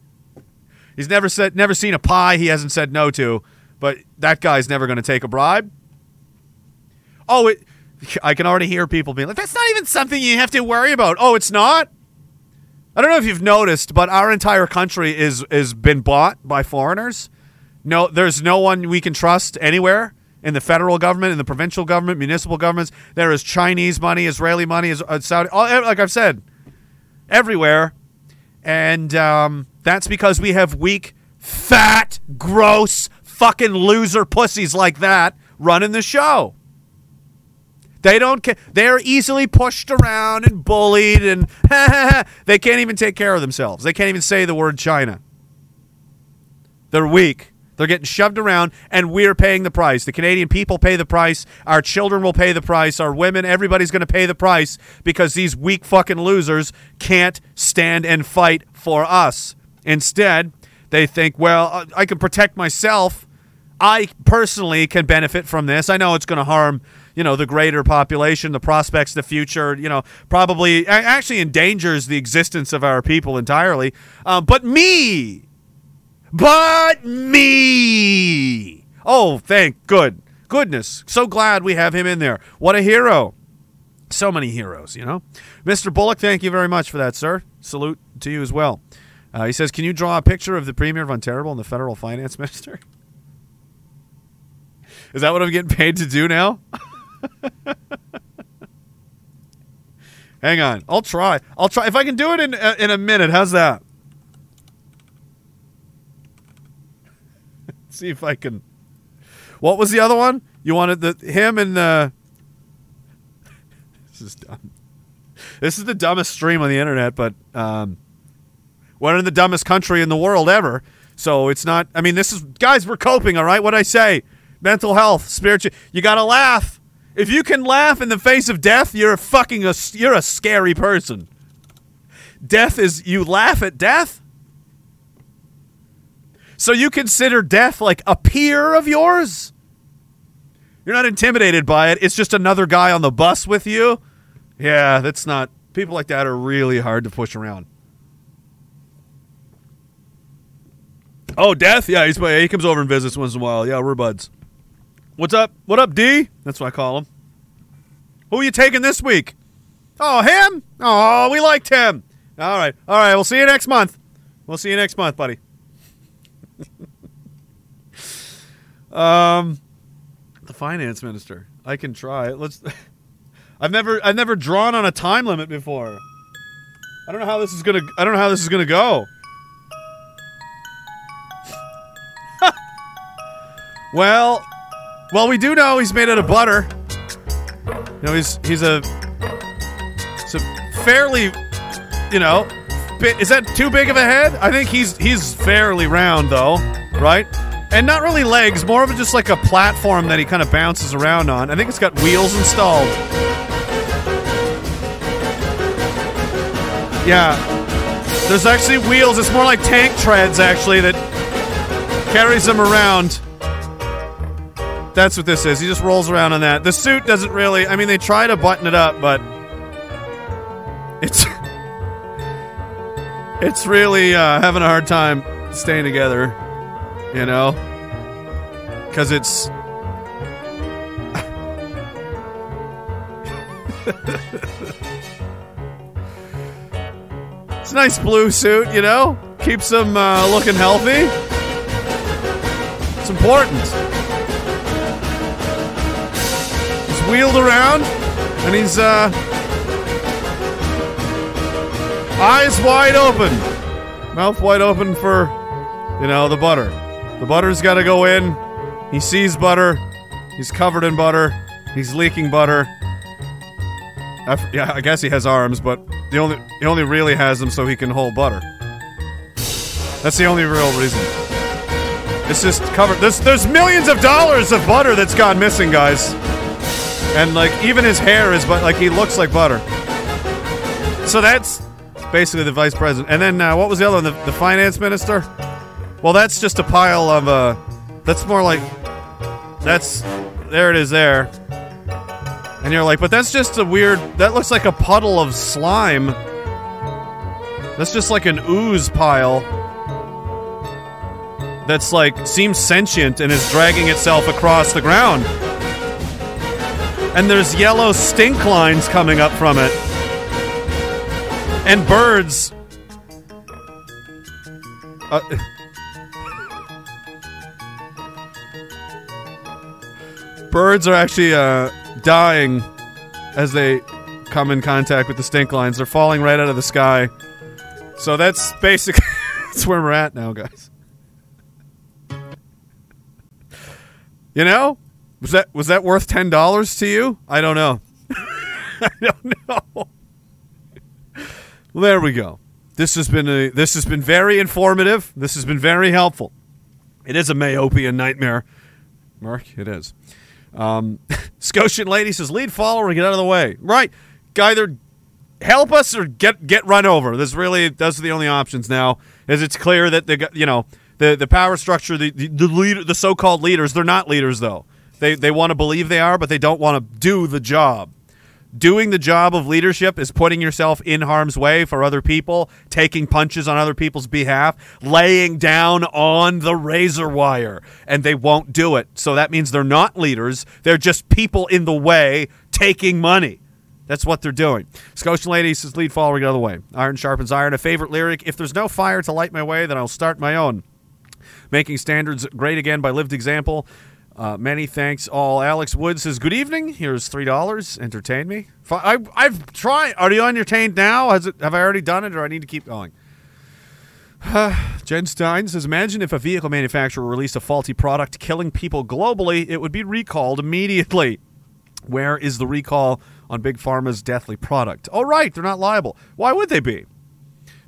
He's never said, never seen a pie he hasn't said no to, but that guy's never going to take a bribe. Oh, it, I can already hear people being like, "That's not even something you have to worry about." Oh, it's not. I don't know if you've noticed, but our entire country is is been bought by foreigners. No, there's no one we can trust anywhere in the federal government, in the provincial government, municipal governments. There is Chinese money, Israeli money, is uh, Saudi. All, like I've said, everywhere, and um, that's because we have weak, fat, gross, fucking loser pussies like that running the show. They don't care. They're easily pushed around and bullied, and they can't even take care of themselves. They can't even say the word China. They're weak. They're getting shoved around, and we're paying the price. The Canadian people pay the price. Our children will pay the price. Our women, everybody's going to pay the price because these weak fucking losers can't stand and fight for us. Instead, they think, well, I can protect myself. I personally can benefit from this. I know it's going to harm, you know, the greater population, the prospects, the future. You know, probably actually endangers the existence of our people entirely. Um, but me, but me. Oh, thank good goodness. So glad we have him in there. What a hero. So many heroes, you know. Mr. Bullock, thank you very much for that, sir. Salute to you as well. Uh, he says, "Can you draw a picture of the Premier of Ontario and the federal finance minister?" Is that what I'm getting paid to do now? Hang on, I'll try. I'll try if I can do it in uh, in a minute. How's that? See if I can. What was the other one? You wanted the him and the. This is dumb. This is the dumbest stream on the internet, but um, we're in the dumbest country in the world ever. So it's not. I mean, this is guys. We're coping. All right. What I say? Mental health, spiritual. You gotta laugh. If you can laugh in the face of death, you're a fucking a, you're a scary person. Death is you laugh at death. So you consider death like a peer of yours? You're not intimidated by it. It's just another guy on the bus with you. Yeah, that's not. People like that are really hard to push around. Oh, death? Yeah, he's he comes over and visits once in a while. Yeah, we're buds. What's up? What up, D? That's what I call him. Who are you taking this week? Oh, him? Oh, we liked him. All right. All right. We'll see you next month. We'll see you next month, buddy. um, the finance minister. I can try. Let's. I've never, I've never drawn on a time limit before. I don't know how this is gonna. I don't know how this is gonna go. well, well, we do know he's made out of butter. You know, he's he's a, he's a fairly, you know, is that too big of a head? I think he's he's fairly round though, right? And not really legs, more of just like a platform that he kind of bounces around on. I think it's got wheels installed. Yeah, there's actually wheels. It's more like tank treads actually that carries him around. That's what this is. He just rolls around on that. The suit doesn't really. I mean, they try to button it up, but it's it's really uh, having a hard time staying together. You know, because it's. it's a nice blue suit, you know. Keeps him uh, looking healthy. It's important. Wheeled around, and he's uh, eyes wide open, mouth wide open for, you know, the butter. The butter's got to go in. He sees butter. He's covered in butter. He's leaking butter. I yeah, I guess he has arms, but the only he only really has them so he can hold butter. That's the only real reason. It's just covered. There's there's millions of dollars of butter that's gone missing, guys. And like even his hair is, but like he looks like butter. So that's basically the vice president. And then uh, what was the other one? The, the finance minister. Well, that's just a pile of. Uh, that's more like. That's there it is there. And you're like, but that's just a weird. That looks like a puddle of slime. That's just like an ooze pile. That's like seems sentient and is dragging itself across the ground. And there's yellow stink lines coming up from it. And birds. Uh, birds are actually uh, dying as they come in contact with the stink lines. They're falling right out of the sky. So that's basically that's where we're at now, guys. You know, was that was that worth ten dollars to you? I don't know. I don't know. There we go. This has been a this has been very informative. This has been very helpful. It is a Mayopian nightmare, Mark. It is. Um, Scotian lady says, "Lead follower, get out of the way." Right, either help us or get get run over. This really those are the only options now. As it's clear that the you know the the power structure, the the, the leader, the so-called leaders, they're not leaders though. They they want to believe they are, but they don't want to do the job. Doing the job of leadership is putting yourself in harm's way for other people, taking punches on other people's behalf, laying down on the razor wire, and they won't do it. So that means they're not leaders. They're just people in the way taking money. That's what they're doing. Scotian Lady says, lead of the way. Iron sharpens iron. A favorite lyric If there's no fire to light my way, then I'll start my own. Making standards great again by lived example. Uh, many thanks all. Alex Wood says, Good evening. Here's $3. Entertain me. I, I've tried. Are you entertained now? Has it, have I already done it or I need to keep going? Jen Stein says, Imagine if a vehicle manufacturer released a faulty product killing people globally, it would be recalled immediately. Where is the recall on Big Pharma's deathly product? Oh, right. They're not liable. Why would they be?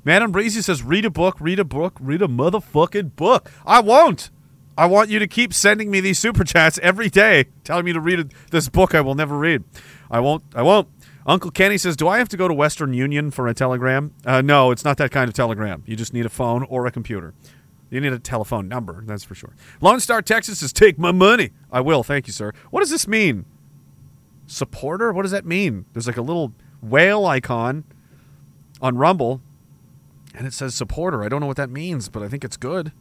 Madam Breezy says, Read a book, read a book, read a motherfucking book. I won't. I want you to keep sending me these super chats every day, telling me to read this book I will never read. I won't. I won't. Uncle Kenny says, "Do I have to go to Western Union for a telegram?" Uh, no, it's not that kind of telegram. You just need a phone or a computer. You need a telephone number, that's for sure. Lone Star Texas says, "Take my money." I will, thank you, sir. What does this mean? Supporter? What does that mean? There's like a little whale icon on Rumble, and it says supporter. I don't know what that means, but I think it's good.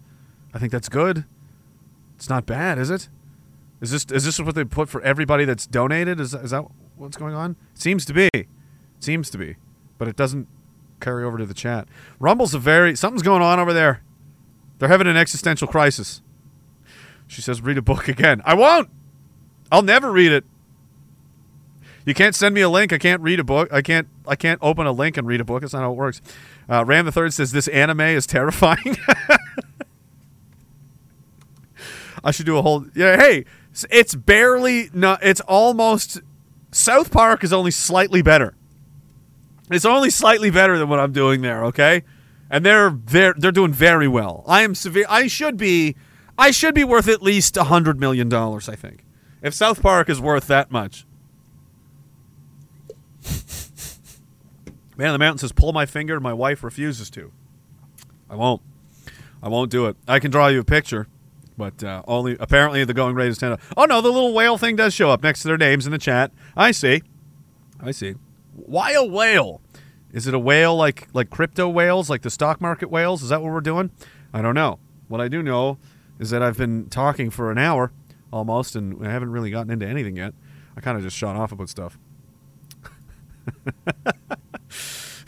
I think that's good. It's not bad, is it? Is this is this what they put for everybody that's donated? Is is that what's going on? Seems to be. Seems to be. But it doesn't carry over to the chat. Rumble's a very something's going on over there. They're having an existential crisis. She says read a book again. I won't. I'll never read it. You can't send me a link. I can't read a book. I can't I can't open a link and read a book. That's not how it works. Uh, Ram the Third says this anime is terrifying. I should do a whole yeah. Hey, it's barely not. It's almost South Park is only slightly better. It's only slightly better than what I'm doing there. Okay, and they're they're they're doing very well. I am severe. I should be. I should be worth at least a hundred million dollars. I think if South Park is worth that much. Man the Mountain says, "Pull my finger." My wife refuses to. I won't. I won't do it. I can draw you a picture But uh, only apparently the going rate is ten. Oh no, the little whale thing does show up next to their names in the chat. I see, I see. Why a whale? Is it a whale like like crypto whales, like the stock market whales? Is that what we're doing? I don't know. What I do know is that I've been talking for an hour almost, and I haven't really gotten into anything yet. I kind of just shot off about stuff.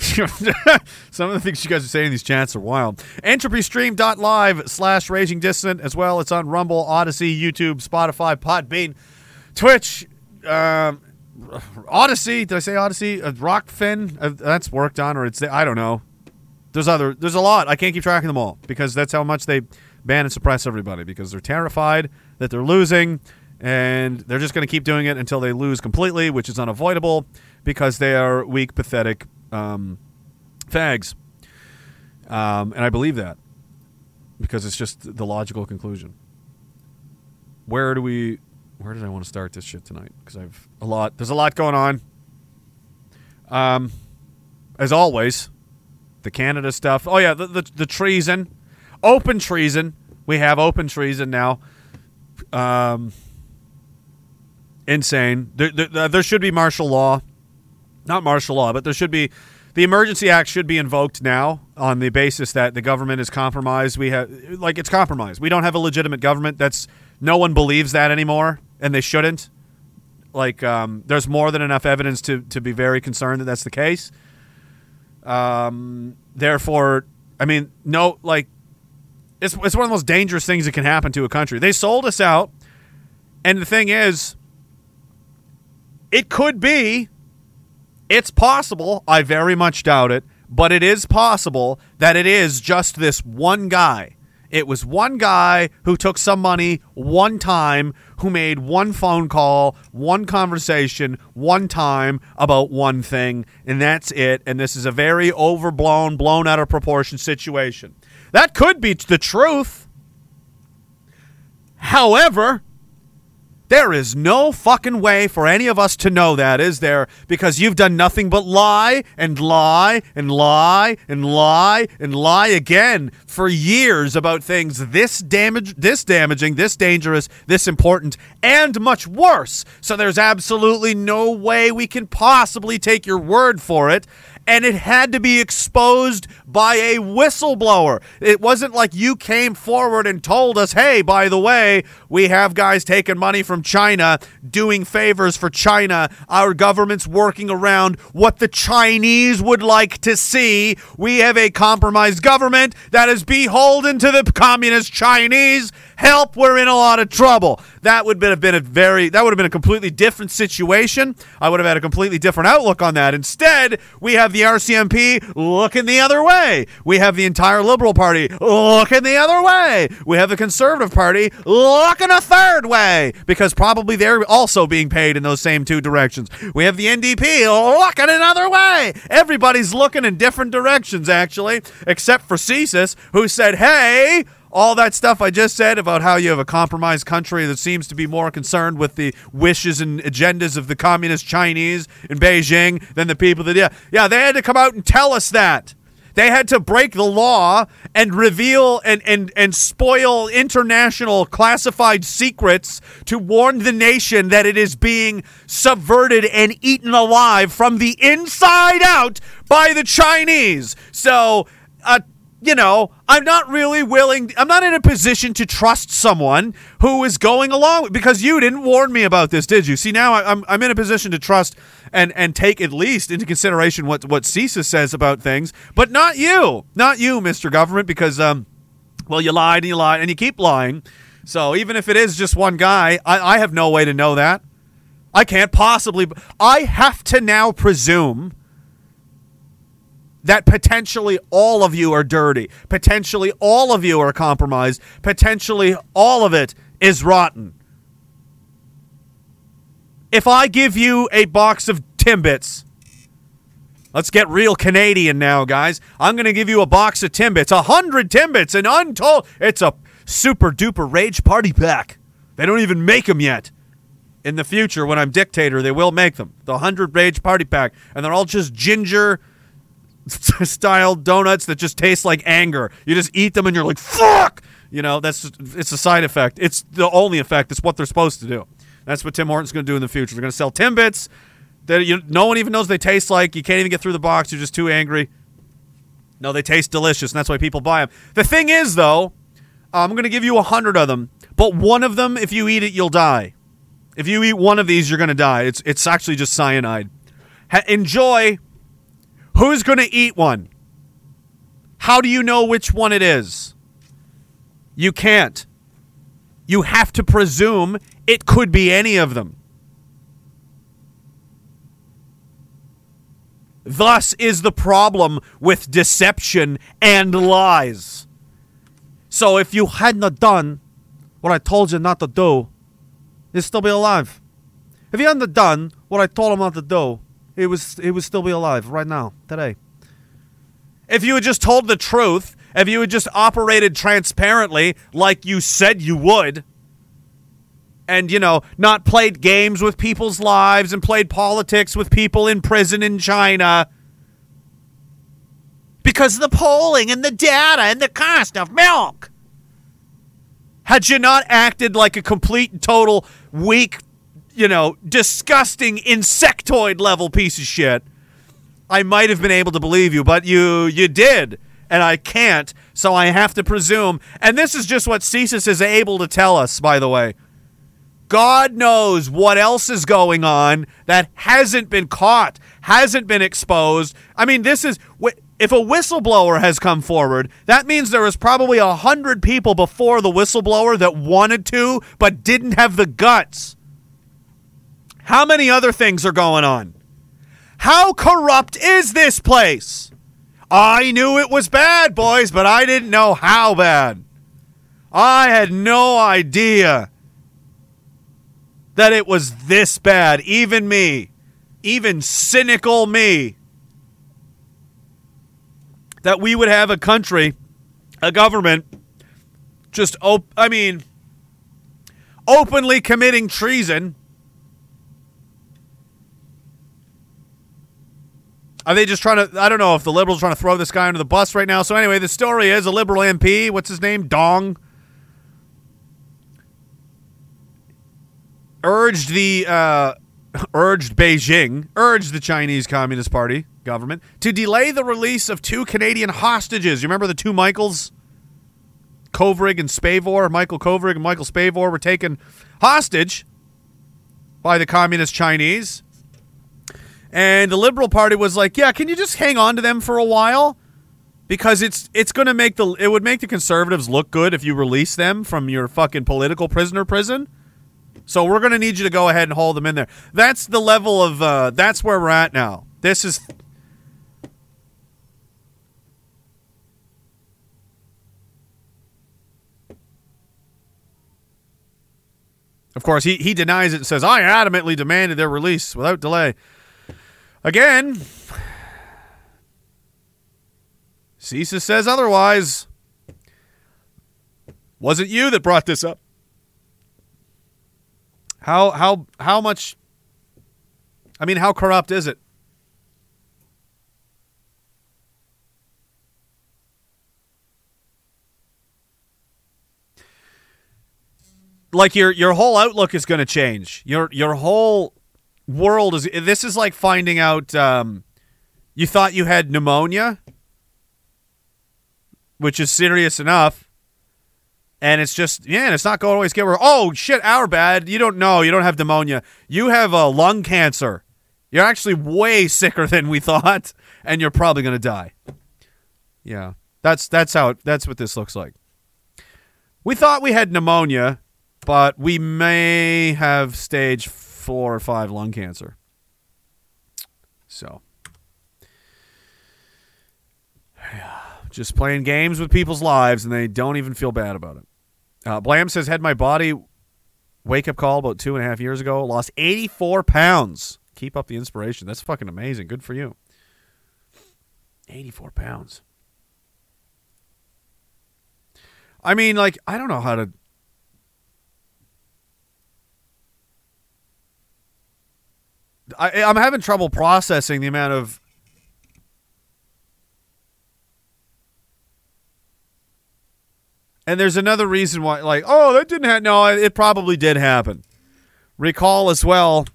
Some of the things you guys are saying in these chats are wild. EntropyStream.live slash Raging Dissident as well. It's on Rumble, Odysee, YouTube, Spotify, Podbean, Twitch, um, Odysee. Did I say Odysee? Uh, Rokfin. Uh, that's worked on, or it's I don't know. There's other. There's a lot. I can't keep track of them all because that's how much they ban and suppress everybody because they're terrified that they're losing, and they're just going to keep doing it until they lose completely, which is unavoidable because they are weak, pathetic um, fags. Um, and I believe that because it's just the logical conclusion. Where do we? Where did I want to start this shit tonight? Because I've a lot. There's a lot going on. Um, as always, the Canada stuff. Oh yeah, the the, the treason, open treason. We have open treason now. Um, insane. There, there, there should be martial law, not martial law, but there should be the emergency act should be invoked now on the basis that the government is compromised. We have like it's compromised. We don't have a legitimate government. That's no one believes that anymore, and they shouldn't. Like, um, there's more than enough evidence to to be very concerned that that's the case. Um, therefore, I mean, no, like, it's it's one of the most dangerous things that can happen to a country. They sold us out, and the thing is, it could be, it's possible. I very much doubt it, but it is possible that it is just this one guy. It was one guy who took some money one time, who made one phone call, one conversation, one time about one thing, and that's it. And this is a very overblown, blown out of proportion situation. That could be the truth. However, there is no fucking way for any of us to know that, is there? Because you've done nothing but lie and lie and lie and lie and lie again for years about things this damage this damaging, this dangerous, this important, and much worse. So there's absolutely no way we can possibly take your word for it and it had to be exposed by a whistleblower. It wasn't like you came forward and told us, hey, by the way, we have guys taking money from China, doing favors for China. Our government's working around what the Chinese would like to see. We have a compromised government that is beholden to the communist Chinese. Help, we're in a lot of trouble. That would have been a very that would have been a completely different situation. I would have had a completely different outlook on that. Instead, we have the RCMP looking the other way. We have the entire Liberal Party looking the other way. We have the Conservative Party looking a third way because probably they're also being paid in those same two directions. We have the NDP looking another way. Everybody's looking in different directions, actually, except for CSIS, who said, hey, all that stuff I just said about how you have a compromised country that seems to be more concerned with the wishes and agendas of the communist Chinese in Beijing than the people that yeah yeah they had to come out and tell us that. They had to break the law and reveal and, and, and spoil international classified secrets to warn the nation that it is being subverted and eaten alive from the inside out by the Chinese. So, uh, you know, I'm not really willing, I'm not in a position to trust someone who is going along because you didn't warn me about this, did you? See, now I- I'm, I'm in a position to trust and, and take at least into consideration what, what CSIS says about things, but not you. Not you, Mr. Government, because, um, well, you lied and you lied and you keep lying. So even if it is just one guy, I, I have no way to know that. I can't possibly, I have to now presume that potentially all of you are dirty. Potentially all of you are compromised. Potentially all of it is rotten. If I give you a box of Timbits, let's get real Canadian now, guys. I'm going to give you a box of Timbits, a hundred Timbits, an untold. It's a super duper rage party pack. They don't even make them yet. In the future, when I'm dictator, they will make them. The 100 Rage Party Pack. And they're all just ginger style donuts that just taste like anger. You just eat them and you're like, fuck! You know, that's it's a side effect. It's the only effect. It's what they're supposed to do. That's what Tim Hortons going to do in the future. They're going to sell Timbits that you, no one even knows they taste like. You can't even get through the box. You're just too angry. No, they taste delicious, and that's why people buy them. The thing is, though, I'm going to give you a hundred of them, but one of them, if you eat it, you'll die. If you eat one of these, you're going to die. It's it's actually just cyanide. Ha- enjoy. Who's going to eat one? How do you know which one it is? You can't. You have to presume it could be any of them. Thus is the problem with deception and lies. So if you hadn't done what I told you not to do, you'd still be alive. If you hadn't done what I told him not to do, he was he would still be alive right now, today. If you had just told the truth, if you had just operated transparently like you said you would, and, you know, not played games with people's lives and played politics with people in prison in China. Because of the polling and the data and the cost of milk. Had you not acted like a complete and total weak, you know, disgusting insectoid level piece of shit, I might have been able to believe you, but you you did, and I can't, so I have to presume. And this is just what CSIS is able to tell us, by the way. God knows what else is going on that hasn't been caught, hasn't been exposed. I mean, this is if a whistleblower has come forward, that means there was probably a hundred people before the whistleblower that wanted to but didn't have the guts. How many other things are going on? How corrupt is this place? I knew it was bad, boys, but I didn't know how bad. I had no idea that it was this bad. Even me, even cynical me, that we would have a country, a government, just, op- I mean, openly committing treason. Are they just trying to? I don't know if the liberals are trying to throw this guy under the bus right now. So anyway, the story is a liberal MP. What's his name? Dong. Urged the uh, urged Beijing, urged the Chinese Communist Party government to delay the release of two Canadian hostages. You remember the two Michaels, Kovrig and Spavor. Michael Kovrig and Michael Spavor were taken hostage by the Communist Chinese. And the Liberal Party was like, "Yeah, can you just hang on to them for a while? Because it's it's going to make the it would make the conservatives look good if you release them from your fucking political prisoner prison. So we're going to need you to go ahead and hold them in there. That's the level of uh, that's where we're at now. This is Of course, he, he denies it and says, I adamantly demanded their release without delay. Again, CSIS says otherwise. Wasn't you that brought this up? How how how much I mean, how corrupt is it? Like your your whole outlook is going to change. Your your whole world is this is like finding out um, you thought you had pneumonia, which is serious enough, and it's just yeah, it's not going to always get where oh shit, our bad. You don't know, you don't have pneumonia. You have a uh, lung cancer. You're actually way sicker than we thought, and you're probably going to die. Yeah, that's that's how it, that's what this looks like. We thought we had pneumonia, but we may have stage four or five lung cancer. So, yeah, just playing games with people's lives, and they don't even feel bad about it. Uh, Blam says, had my body wake up call about two and a half years ago. Lost 84 pounds. Keep up the inspiration. That's fucking amazing. Good for you. 84 pounds. I mean, like, I don't know how to I, I'm having trouble processing the amount of And there's another reason why, like, oh, that didn't happen. No, it probably did happen. Recall as well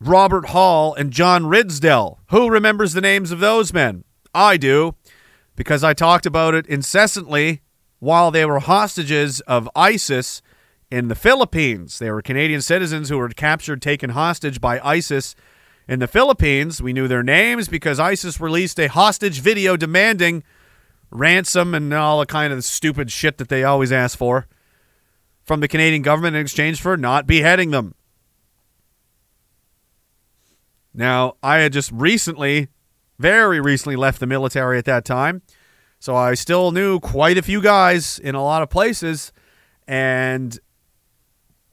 Robert Hall and John Ridsdel. Who remembers the names of those men? I do, because I talked about it incessantly while they were hostages of ISIS in the Philippines. They were Canadian citizens who were captured, taken hostage by ISIS in the Philippines. We knew their names because ISIS released a hostage video demanding ransom and all the kind of stupid shit that they always ask for from the Canadian government in exchange for not beheading them. Now, I had just recently, very recently, left the military at that time. So I still knew quite a few guys in a lot of places. And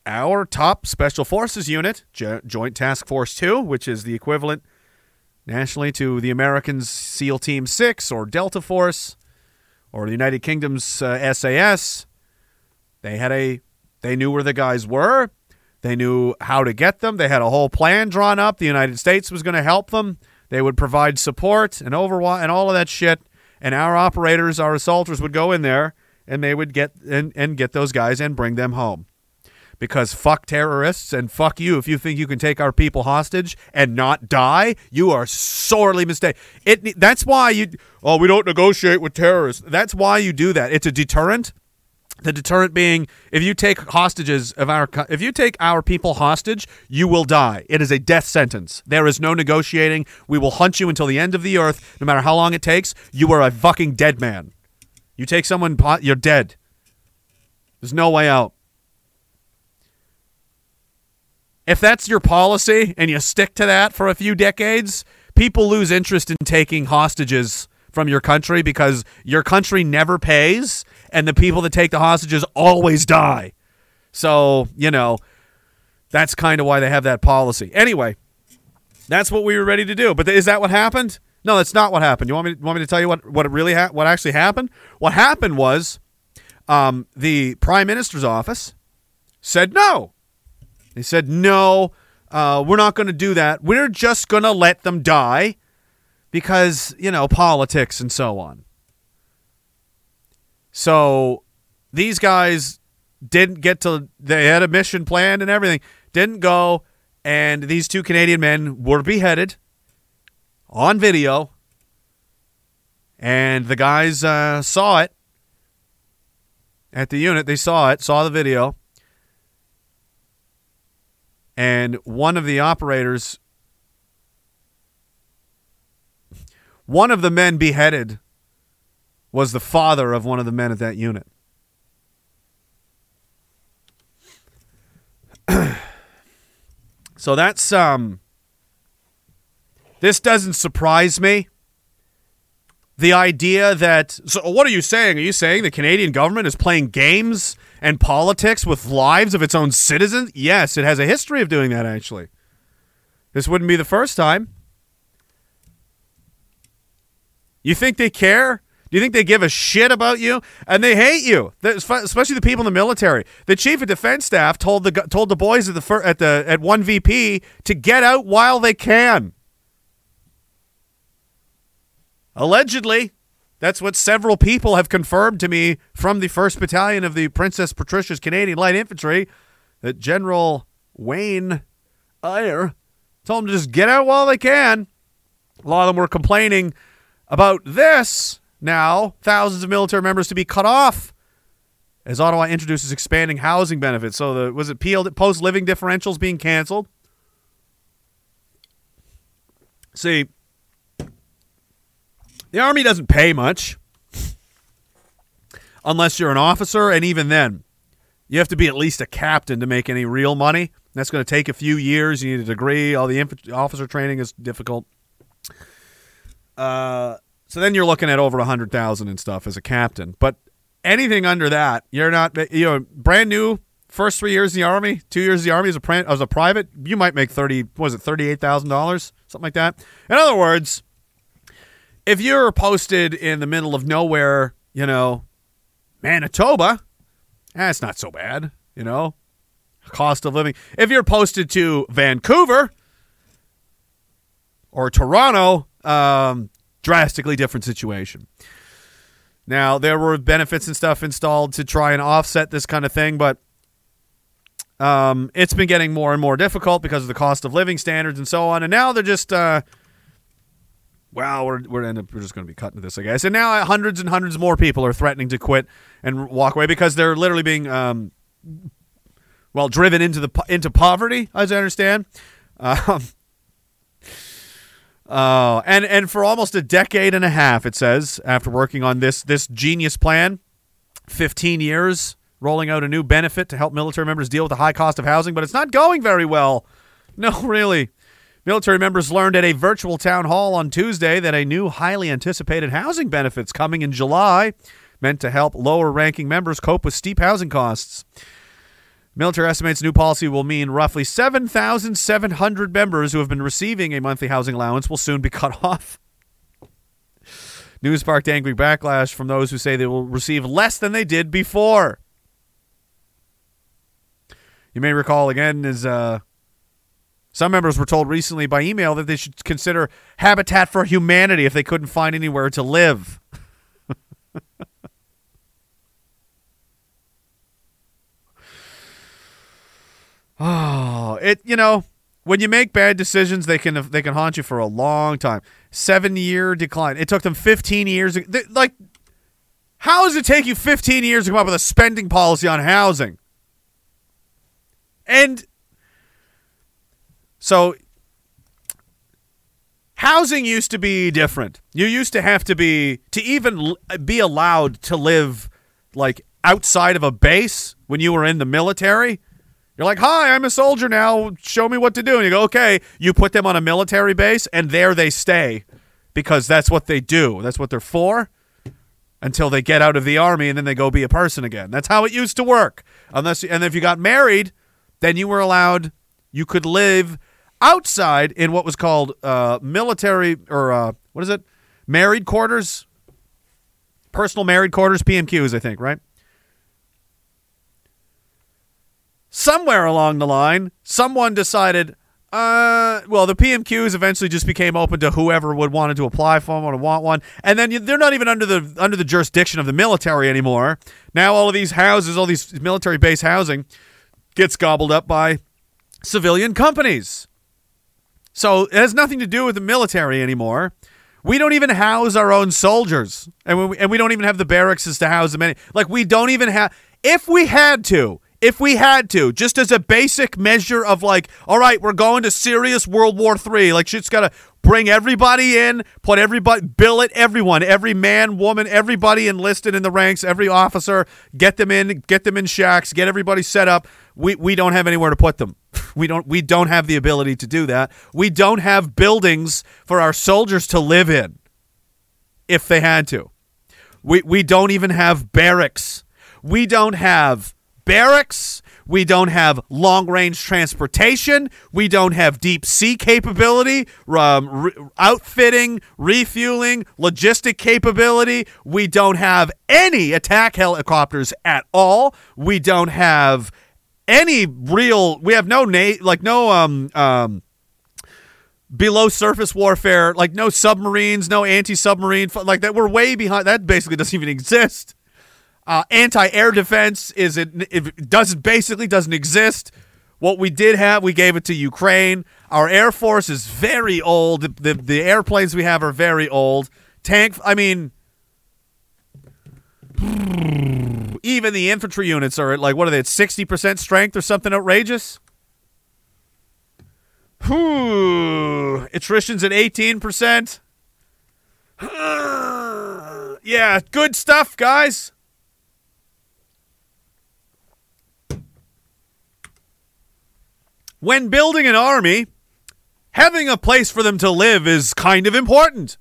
our top special forces unit, Jo- Joint Task Force 2, which is the equivalent nationally to the Americans' SEAL Team 6 or Delta Force or the United Kingdom's uh, SAS, they had a they knew where the guys were. They knew how to get them. They had a whole plan drawn up. The United States was going to help them. They would provide support and overwatch and all of that shit. And our operators, our assaulters would go in there and they would get and, and get those guys and bring them home. Because fuck terrorists and fuck you if you think you can take our people hostage and not die, you are sorely mistaken. It that's why you oh we don't negotiate with terrorists. That's why you do that. It's a deterrent. The deterrent being, if you take hostages of our, if you take our people hostage, you will die. It is a death sentence. There is no negotiating. We will hunt you until the end of the earth, no matter how long it takes. You are a fucking dead man. You take someone, you're dead. There's no way out. If that's your policy and you stick to that for a few decades, people lose interest in taking hostages from your country because your country never pays and the people that take the hostages always die. So, you know, that's kind of why they have that policy. Anyway, that's what we were ready to do. But is that what happened? No, that's not what happened. You want me to, want me to tell you what what really ha- what actually happened? What happened was um, the prime minister's office said no. They said no. Uh, we're not going to do that. We're just going to let them die because you know politics and so on. So these guys didn't get to. They had a mission planned and everything. Didn't go, and these two Canadian men were beheaded on video. And the guys uh, saw it at the unit. They saw it, saw the video. And one of the operators, one of the men beheaded was the father of one of the men at that unit. so that's um this doesn't surprise me. The idea that so what are you saying? Are you saying the Canadian government is playing games and politics with lives of its own citizens? Yes, it has a history of doing that actually. This wouldn't be the first time. You think they care? Do you think they give a shit about you? And they hate you, especially the people in the military. The chief of defense staff told the told the boys at the at the at one VP to get out while they can. Allegedly, that's what several people have confirmed to me from the 1st Battalion of the Princess Patricia's Canadian Light Infantry that General Wayne Eyre told them to just get out while they can. A lot of them were complaining about this now, thousands of military members to be cut off as Ottawa introduces expanding housing benefits. So the was it peeled post living differentials being canceled? See, the army doesn't pay much unless you're an officer, and even then, you have to be at least a captain to make any real money. That's going to take a few years. You need a degree. All the inf- officer training is difficult. Uh, so then you're looking at over a hundred thousand and stuff as a captain. But anything under that, you're not. You know, brand new first three years in the army, two years in the army as a as a private, you might make thirty. Was it thirty eight thousand dollars, something like that? In other words, if you're posted in the middle of nowhere, you know, Manitoba, that's eh, not so bad. You know, cost of living. If you're posted to Vancouver or Toronto, um, drastically different situation. Now, there were benefits and stuff installed to try and offset this kind of thing, but um, it's been getting more and more difficult because of the cost of living standards and so on. And now they're just, uh, well, we're we're, end up, we're just going to be cutting this, I guess. And now hundreds and hundreds more people are threatening to quit and walk away because they're literally being, um, well, driven into the into poverty, as I understand. Um, uh, and and for almost a decade and a half, it says after working on this this genius plan, fifteen years rolling out a new benefit to help military members deal with the high cost of housing, but it's not going very well. No, really. Military members learned at a virtual town hall on Tuesday that a new highly anticipated housing benefits coming in July meant to help lower ranking members cope with steep housing costs. Military estimates new policy will mean roughly 7,700 members who have been receiving a monthly housing allowance will soon be cut off. News sparked angry backlash from those who say they will receive less than they did before. You may recall again as uh, some members were told recently by email that they should consider Habitat for Humanity if they couldn't find anywhere to live. oh, it you know when you make bad decisions, they can they can haunt you for a long time. Seven year decline. It took them fifteen years. They, like, how does it take you fifteen years to come up with a spending policy on housing? And so housing used to be different. You used to have to be to even be allowed to live like outside of a base when you were in the military. You're like, "Hi, I'm a soldier now. Show me what to do." And you go, "Okay." You put them on a military base and there they stay because that's what they do. That's what they're for until they get out of the army and then they go be a person again. That's how it used to work. Unless and if you got married, then you were allowed you could live outside in what was called uh, military or uh, what is it married quarters personal married quarters pmqs i think right somewhere along the line someone decided uh, well, the PMQs eventually just became open to whoever would wanted to apply for one or want one, and then you, they're not even under the under the jurisdiction of the military anymore. Now all of these houses, all these military base housing, gets gobbled up by civilian companies. So it has nothing to do with the military anymore. We don't even house our own soldiers, and we, and we don't even have the barracks to house them. Any like we don't even have. If we had to, if we had to, just as a basic measure of like, all right, we're going to serious World War Three. Like shit's got to bring everybody in, put everybody, bill it, everyone, every man, woman, everybody enlisted in the ranks, every officer, get them in, get them in shacks, get everybody set up. We we don't have anywhere to put them. We don't we don't have the ability to do that. We don't have buildings for our soldiers to live in if they had to. We we don't even have barracks. We don't have barracks. We don't have long range transportation. We don't have deep sea capability, um, re- outfitting, refueling, logistic capability. We don't have any attack helicopters at all. We don't have any real. We have no na- like no um um below surface warfare, like no submarines, no anti submarine, like that. We're way behind. That basically doesn't even exist. Uh, anti-air defense is it, it doesn't basically doesn't exist. What we did have, we gave it to Ukraine. Our air force is very old. The, the, the airplanes we have are very old. Tank, I mean, even the infantry units are at like what are they at sixty percent strength or something outrageous. Whew. Attrition's at eighteen percent. yeah, good stuff, guys. When building an army, having a place for them to live is kind of important.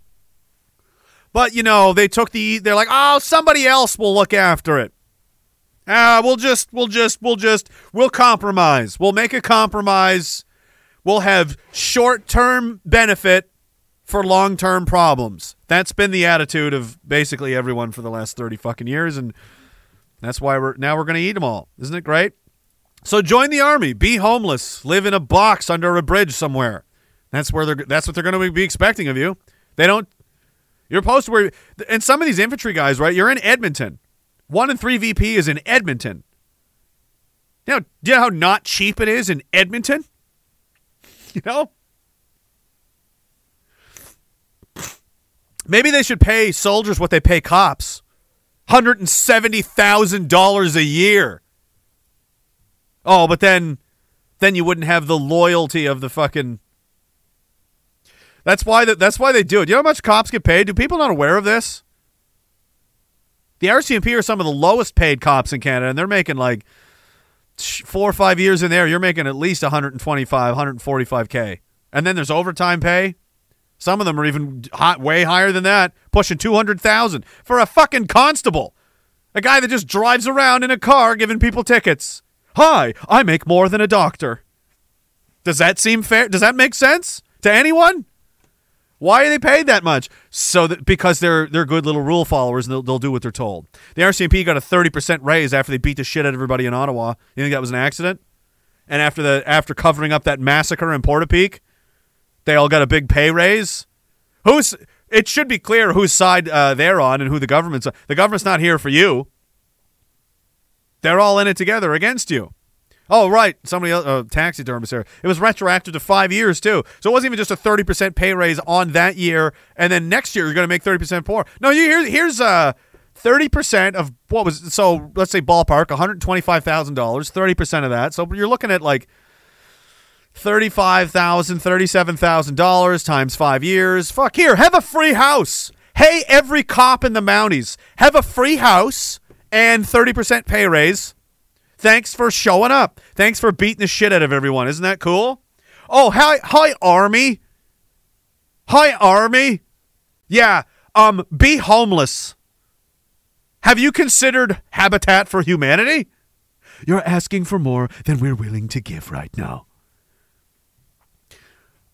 But you know, they took the they're like, "Oh, somebody else will look after it." Ah, we'll just we'll just we'll just we'll compromise. We'll make a compromise. We'll have short-term benefit for long-term problems. That's been the attitude of basically everyone for the last 30 fucking years and that's why we're now we're going to eat them all. Isn't it great? So join the army, be homeless, live in a box under a bridge somewhere. That's where they're that's what they're going to be expecting of you. They don't You're supposed to where, and some of these infantry guys, right? You're in Edmonton. One and three VP is in Edmonton. Know, do you know how not cheap it is in Edmonton? You know? Maybe they should pay soldiers what they pay cops $170,000 a year. Oh, but then then you wouldn't have the loyalty of the fucking That's why that that's why they do it. Do you know how much cops get paid? Do people not aware of this? The RCMP are some of the lowest paid cops in Canada and they're making like four or five years in there, you're making at least 125, 145k, and then there's overtime pay. Some of them are even hot, way higher than that, pushing 200,000 for a fucking constable, a guy that just drives around in a car giving people tickets. Hi, I make more than a doctor. Does that seem fair? Does that make sense to anyone? Why are they paid that much? So that because they're they're good little rule followers and they'll, they'll do what they're told. The RCMP got a thirty percent raise after they beat the shit out of everybody in Ottawa. You think that was an accident? And after the after covering up that massacre in Portapique, they all got a big pay raise. Who's? It should be clear whose side uh, they're on and who the government's. The government's not here for you. They're all in it together against you. Oh, right. Somebody else, uh, taxidermist here. It was retroactive to five years, too. So it wasn't even just a 30% pay raise on that year, and then next year you're going to make 30% more. No, you here, here's uh, 30% of what was, so let's say ballpark, $125,000, 30% of that. So you're looking at like $35,000, $37,000 times five years. Fuck, here, have a free house. Hey, every cop in the Mounties, have a free house and 30% pay raise Thanks for showing up. Thanks for beating the shit out of everyone. Isn't that cool? Oh, hi, hi, Army. Hi, Army. Yeah, um, be homeless. Have you considered Habitat for Humanity? You're asking for more than we're willing to give right now.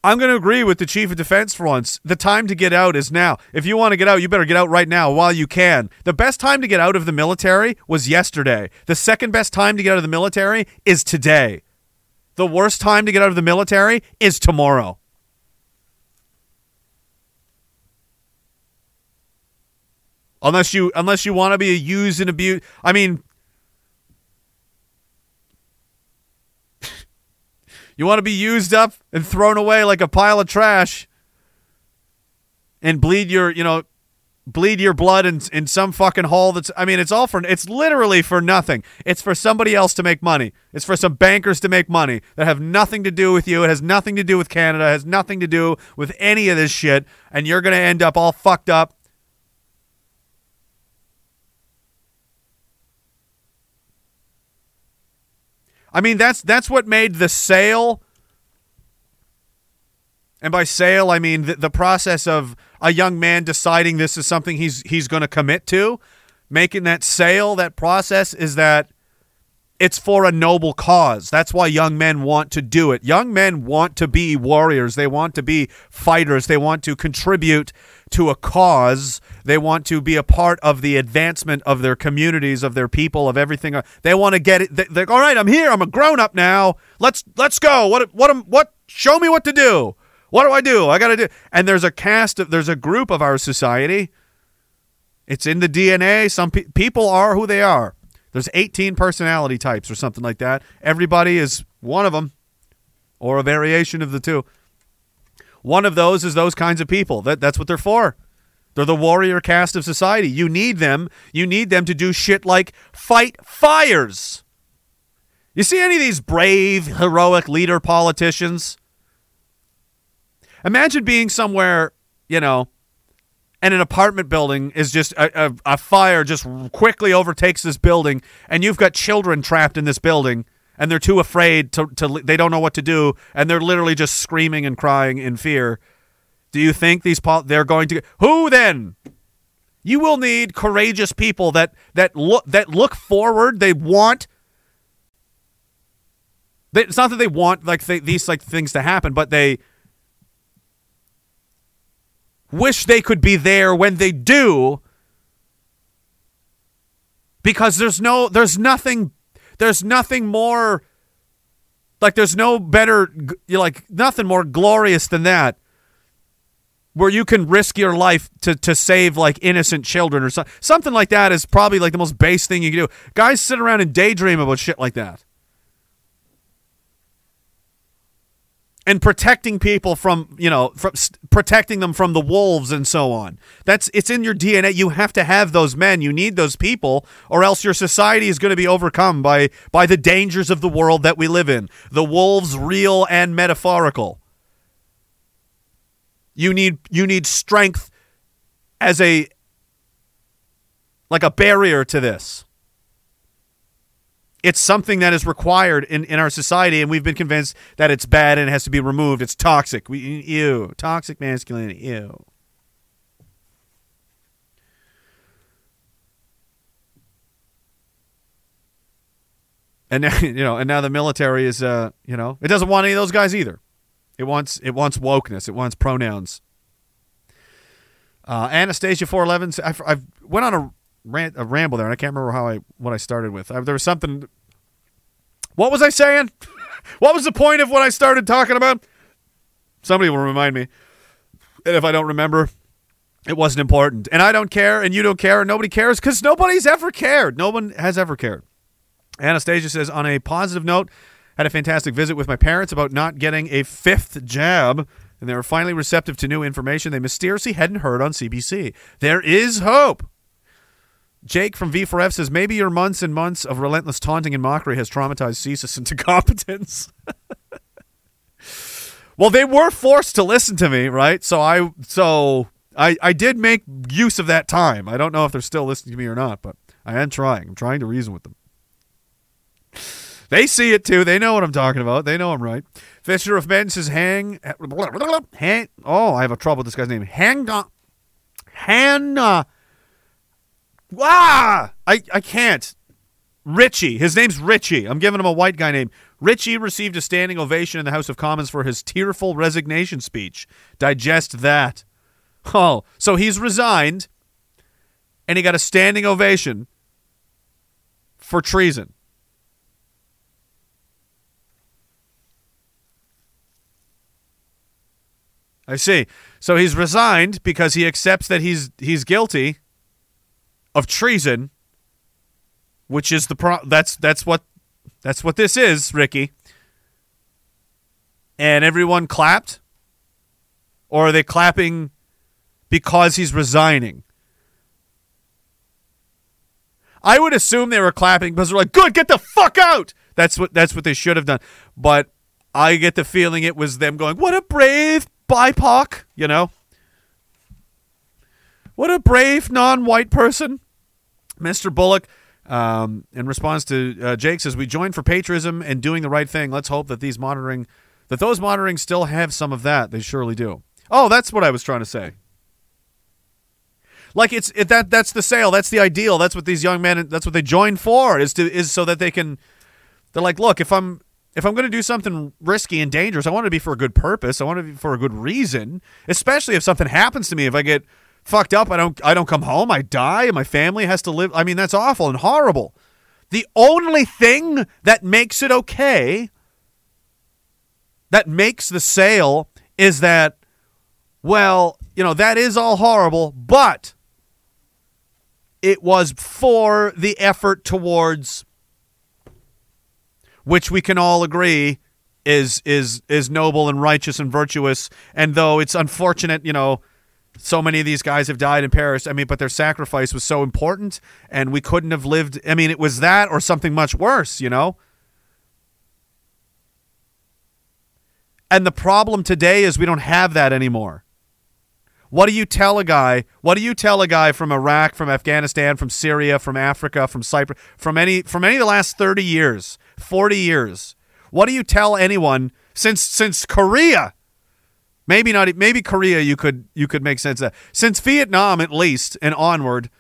I'm going to agree with the chief of defense for once. The time to get out is now. If you want to get out, you better get out right now while you can. The best time to get out of the military was yesterday. The second best time to get out of the military is today. The worst time to get out of the military is tomorrow. Unless you unless you want to be a used and abused. I mean, You want to be used up and thrown away like a pile of trash and bleed your, you know, bleed your blood in, in some fucking hole that's I mean it's all for it's literally for nothing. It's for somebody else to make money. It's for some bankers to make money that have nothing to do with you. It has nothing to do with Canada. Has nothing to do with any of this shit and you're going to end up all fucked up I mean, that's that's what made the sale. And by sale, I mean the, the process of a young man deciding this is something he's he's going to commit to, making that sale. That process is that it's for a noble cause. That's why young men want to do it. Young men want to be warriors. They want to be fighters. They want to contribute to a cause. They want to be a part of the advancement of their communities, of their people, of everything. They want to get it. They're all right. I'm here. I'm a grown up now. Let's let's go. What what what? Show me what to do. What do I do? I got to do. And there's a cast of there's a group of our society. It's in the DNA. Some pe- people are who they are there's 18 personality types or something like that. Everybody is one of them or a variation of the two. One of those is those kinds of people. That that's what they're for. They're the warrior caste of society. You need them. You need them to do shit like fight fires. You see any of these brave, heroic leader politicians? Imagine being somewhere, you know, and an apartment building is just a, a, a, fire just quickly overtakes this building and you've got children trapped in this building and they're too afraid to, to they don't know what to do and they're literally just screaming and crying in fear. Do you think these pol- they're going to who then? You will need courageous people that that look that look forward. They want they, it's not that they want like th- these like things to happen but they wish they could be there when they do because there's no there's nothing there's nothing more like there's no better like nothing more glorious than that where you can risk your life to, to save like innocent children or so, something like that is probably like the most base thing you can do. Guys sit around and daydream about shit like that. And protecting people from, you know, from protecting them from the wolves and so on. That's it's in your DNA. You have to have those men. You need those people or else your society is going to be overcome by by the dangers of the world that we live in. The wolves real and metaphorical. You need you need strength as a like a barrier to this. It's something that is required in, in our society, and we've been convinced that it's bad and it has to be removed. It's toxic. We ew. Toxic masculinity. Ew. And now, you know, and now the military is uh, you know, it doesn't want any of those guys either. It wants it wants wokeness. It wants pronouns. Uh, Anastasia four eleven. I went on a rant a ramble there, and I can't remember how I what I started with. I, there was something. What was I saying? what was the point of what I started talking about? Somebody will remind me. And if I don't remember, it wasn't important. And I don't care, and you don't care, and nobody cares because nobody's ever cared. No one has ever cared. Anastasia says, on a positive note, had a fantastic visit with my parents about not getting a fifth jab, and they were finally receptive to new information they mysteriously hadn't heard on CBC. There is hope. Jake from V4F says, maybe your months and months of relentless taunting and mockery has traumatized CSIS into competence. well, they were forced to listen to me, right? So I so I, I did make use of that time. I don't know if they're still listening to me or not, but I am trying. I'm trying to reason with them. They see it too. They know what I'm talking about. They know I'm right. Fisher of Men says hang hang oh, I have a trouble with this guy's name. Hang on Hannah Ah I, I can't. Richie. His name's Richie. I'm giving him a white guy name. Richie received a standing ovation in the House of Commons for his tearful resignation speech. Digest that. Oh, so he's resigned and he got a standing ovation for treason. I see. So he's resigned because he accepts that he's he's guilty of treason, which is the pro- that's that's what that's what this is, Ricky. And everyone clapped, or are they clapping because he's resigning? I would assume they were clapping because they're like, "Good, get the fuck out." That's what that's what they should have done. But I get the feeling it was them going, "What a brave BIPOC," you know. What a brave non-white person, Mr. Bullock. Um, in response to uh, Jake says, "We join for patriotism and doing the right thing. Let's hope that these monitoring, that those monitoring still have some of that. They surely do." Oh, that's what I was trying to say. Like it's it, that that's the sale. That's the ideal. That's what these young men. That's what they join for. Is to is so that they can. They're like, look, if I'm if I'm going to do something risky and dangerous, I want it to be for a good purpose. I want it to be for a good reason. Especially if something happens to me, if I get fucked up, I don't I don't come home, I die, and my family has to live. I mean, that's awful and horrible. The only thing that makes it okay, that makes the sale, is that, well, you know, that is all horrible, but it was for the effort towards which we can all agree is is is noble and righteous and virtuous and though it's unfortunate you know so many of these guys have died and perished i mean but their sacrifice was so important and we couldn't have lived i mean it was that or something much worse you know and the problem today is we don't have that anymore what do you tell a guy? What do you tell a guy from Iraq, from Afghanistan, from Syria, from Africa, from Cyprus, from any from any of the last 30 years, 40 years? What do you tell anyone since since Korea? Maybe not maybe Korea you could you could make sense of. Since Vietnam at least and onward,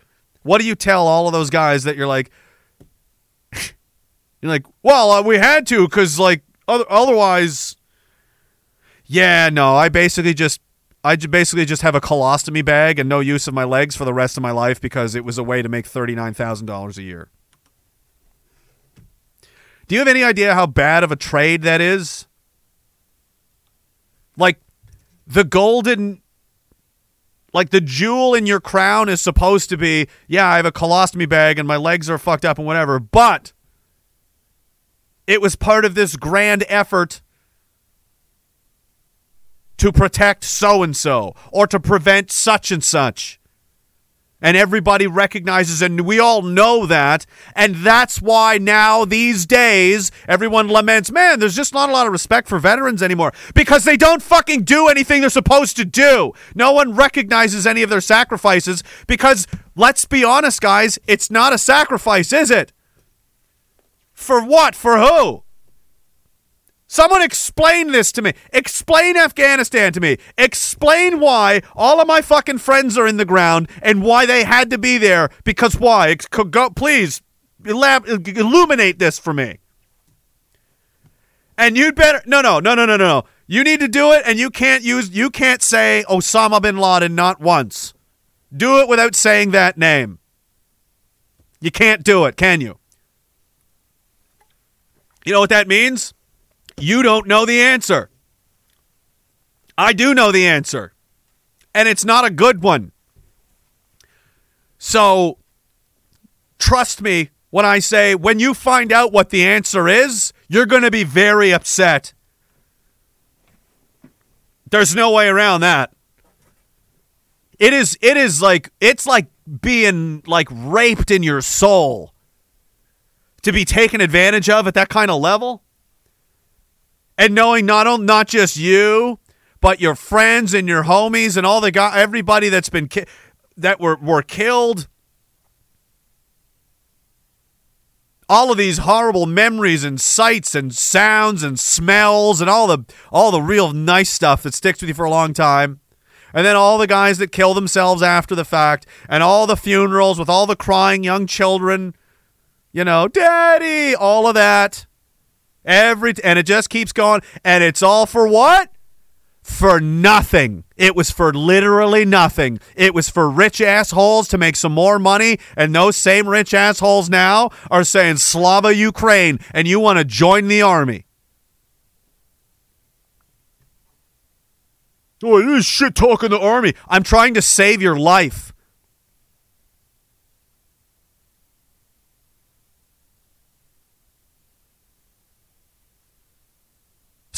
what do you tell all of those guys that you're like you're like, "Well, uh, we had to cuz like other, otherwise yeah, no, I basically just I basically just have a colostomy bag and no use of my legs for the rest of my life because it was a way to make $39,000 a year. Do you have any idea how bad of a trade that is? Like the golden Like the jewel in your crown is supposed to be, yeah, I have a colostomy bag and my legs are fucked up and whatever, but it was part of this grand effort to protect so and so or to prevent such and such. And everybody recognizes, and we all know that. And that's why now, these days, everyone laments, man, there's just not a lot of respect for veterans anymore because they don't fucking do anything they're supposed to do. No one recognizes any of their sacrifices because, let's be honest, guys, it's not a sacrifice, is it? For what? For who? Someone explain this to me. Explain Afghanistan to me. Explain why all of my fucking friends are in the ground and why they had to be there. Because why? Go, please elab- illuminate this for me. And you'd better no no no no no no. You need to do it, and you can't use you can't say Osama bin Laden not once. Do it without saying that name. You can't do it, can you? You know what that means? You don't know the answer. I do know the answer. And it's not a good one. So trust me when I say when you find out what the answer is, you're going to be very upset. There's no way around that. It is it is like it's like being like raped in your soul to be taken advantage of at that kind of level and knowing not on, not just you, but your friends and your homies and all the guy, everybody that's been ki- that were were killed. All of these horrible memories and sights and sounds and smells and all the all the real nice stuff that sticks with you for a long time. And then all the guys that kill themselves after the fact, and all the funerals with all the crying young children, you know, daddy, all of that. Every and it just keeps going, and it's all for what? For nothing. It was for literally nothing. It was for rich assholes to make some more money, and those same rich assholes now are saying Slava Ukraine, and you want to join the army. Oh, this is shit talking the army. I'm trying to save your life.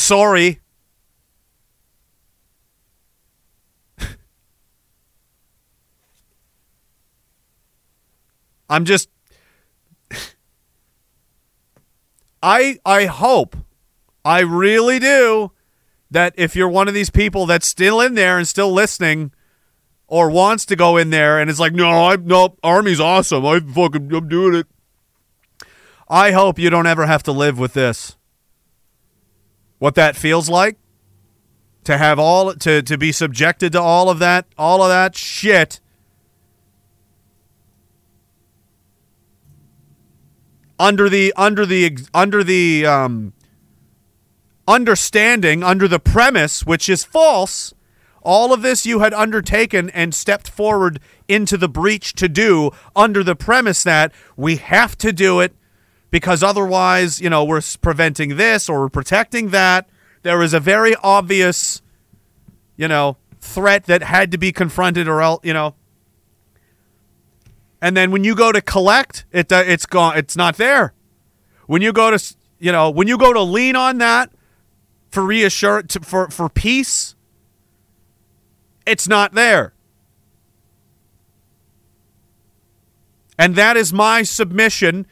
Sorry. I'm just I I hope I really do that if you're one of these people that's still in there and still listening or wants to go in there and is like, no, I no, army's awesome. I fucking I'm doing it. I hope you don't ever have to live with this. What that feels like to have all to to be subjected to all of that all of that shit. Under the under the under the um understanding under the premise, which is false, all of this you had undertaken and stepped forward into the breach to do under the premise that we have to do it because otherwise, you know, we're preventing this or we're protecting that. There is a very obvious, you know, threat that had to be confronted or else, you know. And then when you go to collect, it uh, it's gone. It's not there. When you go to, you know, when you go to lean on that for reassurance for for peace, it's not there. And that is my submission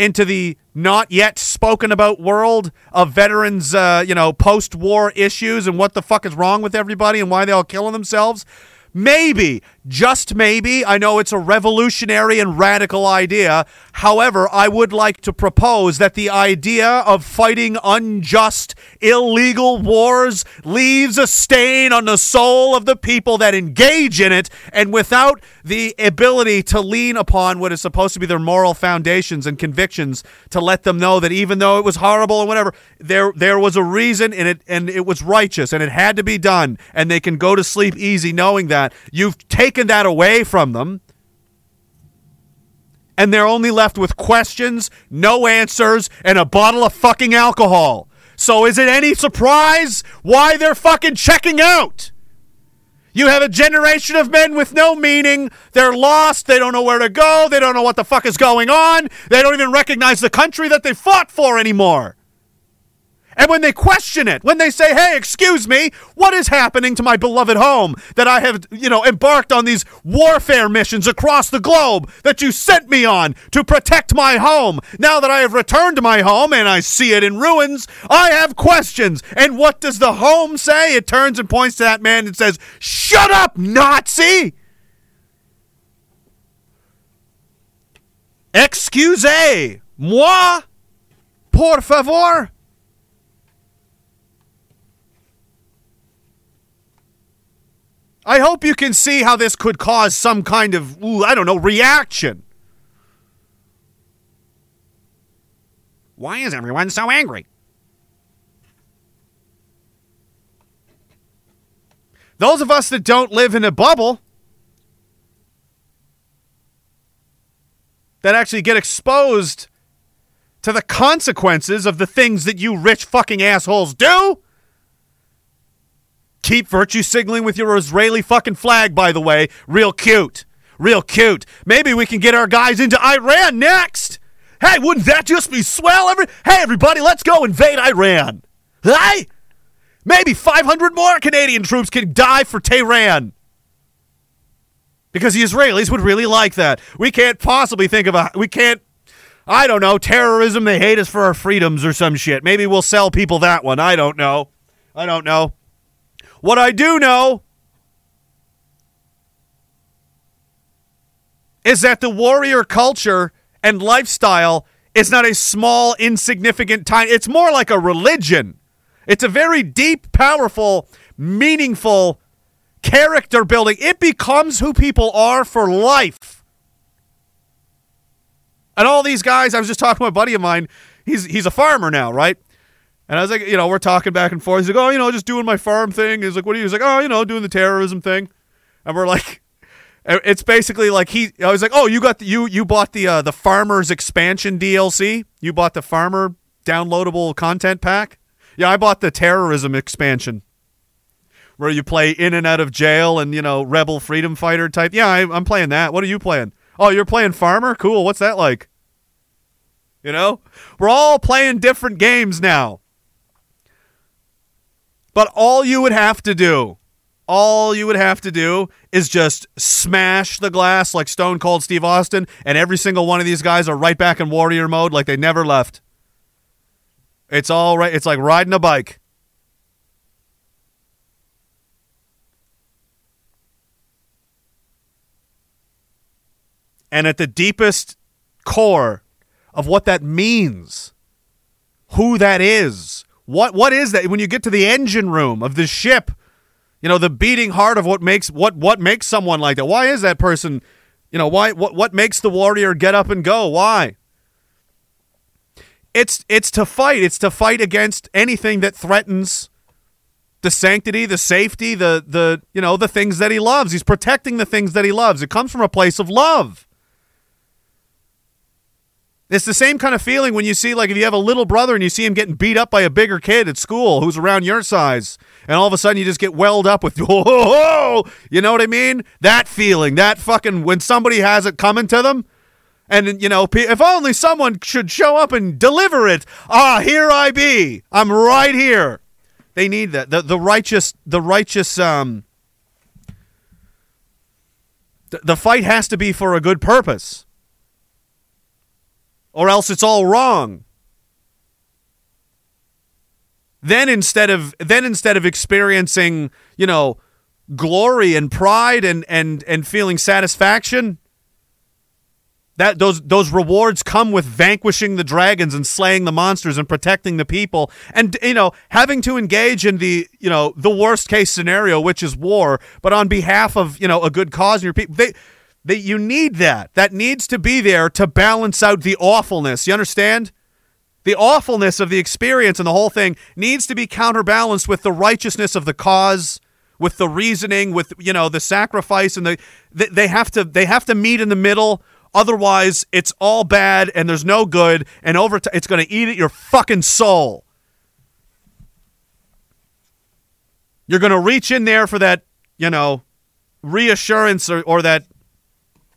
into the not yet spoken about world of veterans, uh, you know, post war issues and what the fuck is wrong with everybody and why they all killing themselves. Maybe, just maybe, I know it's a revolutionary and radical idea. However, I would like to propose that the idea of fighting unjust, illegal wars leaves a stain on the soul of the people that engage in it, and without the ability to lean upon what is supposed to be their moral foundations and convictions to let them know that even though it was horrible and whatever, there there was a reason and it and it was righteous and it had to be done, and they can go to sleep easy knowing that you've taken that away from them and they're only left with questions, no answers, and a bottle of fucking alcohol. So is it any surprise why they're fucking checking out? You have a generation of men with no meaning. They're lost. They don't know where to go. They don't know what the fuck is going on. They don't even recognize the country that they fought for anymore. And when they question it, when they say, hey, excuse me, what is happening to my beloved home that I have, you know, embarked on these warfare missions across the globe that you sent me on to protect my home? Now that I have returned to my home and I see it in ruins, I have questions. And what does the home say? It turns and points to that man and says, shut up, Nazi! Excusez moi, por favor. I hope you can see how this could cause some kind of, ooh, I don't know, reaction. Why is everyone so angry? Those of us that don't live in a bubble, that actually get exposed to the consequences of the things that you rich fucking assholes do, Keep virtue signaling with your Israeli fucking flag, by the way. Real cute. Real cute. Maybe we can get our guys into Iran next. Hey, wouldn't that just be swell? Every- hey, everybody, let's go invade Iran. Hey? Maybe 500 more Canadian troops can die for Tehran. Because the Israelis would really like that. We can't possibly think of a. We can't. I don't know. Terrorism. They hate us for our freedoms or some shit. Maybe we'll sell people that one. I don't know. I don't know. What I do know is that the warrior culture and lifestyle is not a small, insignificant tiny. It's more like a religion. It's a very deep, powerful, meaningful character building. It becomes who people are for life. And all these guys, I was just talking to a buddy of mine. He's he's a farmer now, right? And I was like, you know, we're talking back and forth. He's like, oh, you know, just doing my farm thing. He's like, what are you? He's like, oh, you know, doing the terrorism thing. And we're like, it's basically like he. I was like, oh, you got the, you you bought the uh, the farmers expansion DLC. You bought the farmer downloadable content pack. Yeah, I bought the terrorism expansion, where you play in and out of jail and you know rebel freedom fighter type. Yeah, I, I'm playing that. What are you playing? Oh, you're playing farmer. Cool. What's that like? You know, we're all playing different games now. But all you would have to do, all you would have to do is just smash the glass like Stone Cold Steve Austin, and every single one of these guys are right back in warrior mode like they never left. It's all right. It's like riding a bike. And at the deepest core of what that means, who that is, what what is that when you get to the engine room of the ship? You know, the beating heart of what makes what what makes someone like that. Why is that person, you know, why what what makes the warrior get up and go? Why? It's it's to fight. It's to fight against anything that threatens the sanctity, the safety, the the you know, the things that he loves. He's protecting the things that he loves. It comes from a place of love. It's the same kind of feeling when you see, like, if you have a little brother and you see him getting beat up by a bigger kid at school who's around your size, and all of a sudden you just get welled up with, oh, you know what I mean? That feeling, that fucking, when somebody has it coming to them, and, you know, if only someone should show up and deliver it. Ah, here I be. I'm right here. They need that. The, the righteous, the righteous, um, the, the fight has to be for a good purpose or else it's all wrong. Then instead of then instead of experiencing, you know, glory and pride and and and feeling satisfaction, that those those rewards come with vanquishing the dragons and slaying the monsters and protecting the people and you know having to engage in the you know the worst case scenario which is war but on behalf of you know a good cause and your people they that you need that. That needs to be there to balance out the awfulness. You understand? The awfulness of the experience and the whole thing needs to be counterbalanced with the righteousness of the cause, with the reasoning, with you know the sacrifice and the they have to they have to meet in the middle. Otherwise, it's all bad and there's no good, and over it's going to eat at your fucking soul. You're going to reach in there for that you know, reassurance or, or that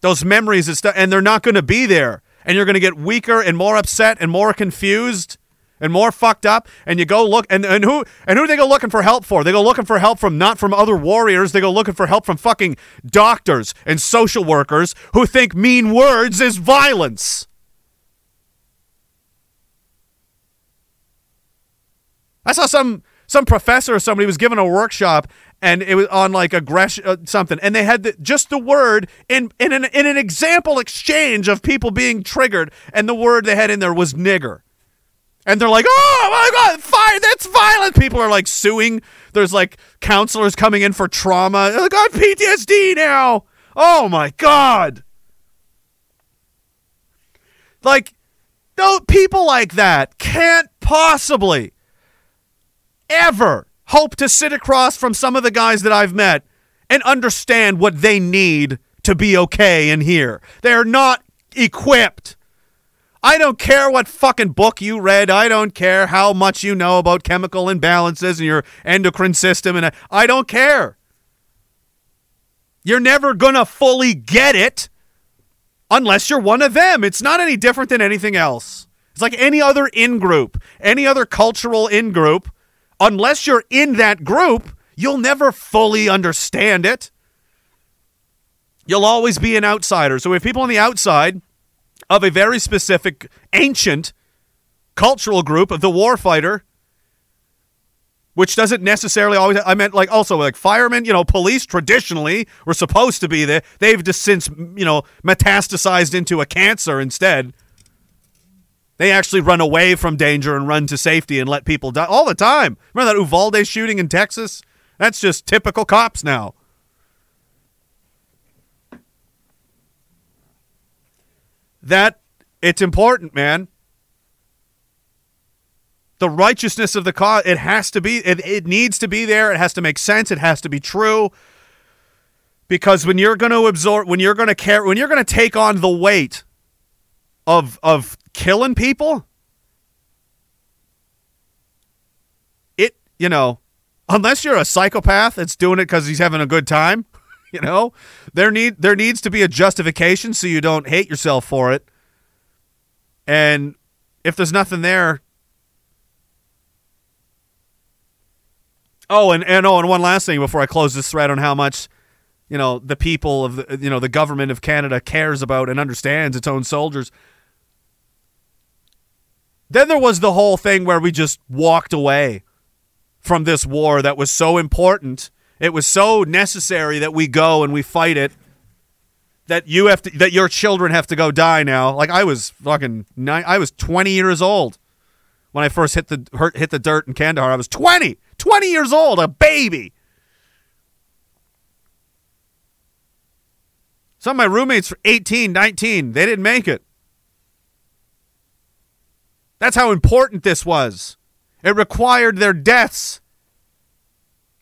those memories and stuff, and they're not going to be there. And you're going to get weaker and more upset and more confused and more fucked up. And you go look and, and who and who do they go looking for help for? They go looking for help from not from other warriors. They go looking for help from fucking doctors and social workers who think mean words is violence. I saw some some professor or somebody was giving a workshop and it was on like aggression uh, something. And they had the, just the word in in an in an example exchange of people being triggered. And the word they had in there was nigger. And they're like oh my god fire that's violent. People are like suing. There's like counselors coming in for trauma. Like i got ptsd now. Oh my god. Like no people like that can't possibly ever hope to sit across from some of the guys that I've met and understand what they need to be okay in here. They're not equipped. I don't care what fucking book you read. I don't care how much you know about chemical imbalances and your endocrine system and I don't care. You're never going to fully get it unless you're one of them. It's not any different than anything else. It's like any other in group, any other cultural in group unless you're in that group, you'll never fully understand it. You'll always be an outsider. So, if people on the outside of a very specific, ancient cultural group of the warfighter, which doesn't necessarily always, I meant like also like firemen, you know, police traditionally were supposed to be there. They've just since, you know, metastasized into a cancer instead. They actually run away from danger and run to safety and let people die all the time. Remember that Uvalde shooting in Texas? That's just typical cops now. That it's important, man. The righteousness of the cause, it has to be, it, it needs to be there. It has to make sense. It has to be true. Because when you're going to absorb, when you're going to care, when you're going to take on the weight of of killing people, it you know, unless you're a psychopath that's doing it because he's having a good time, you know, there need there needs to be a justification so you don't hate yourself for it. And if there's nothing there, oh, and and oh, and one last thing before I close this thread on how much you know the people of the you know the government of Canada cares about and understands its own soldiers. Then there was the whole thing where we just walked away from this war that was so important. It was so necessary that we go and we fight it. That you have to, that your children have to go die now. Like I was fucking nine, I was 20 years old when I first hit the hit the dirt in Kandahar. I was 20, 20 years old, a baby. Some of my roommates were 18, 19. They didn't make it. That's how important this was. It required their deaths,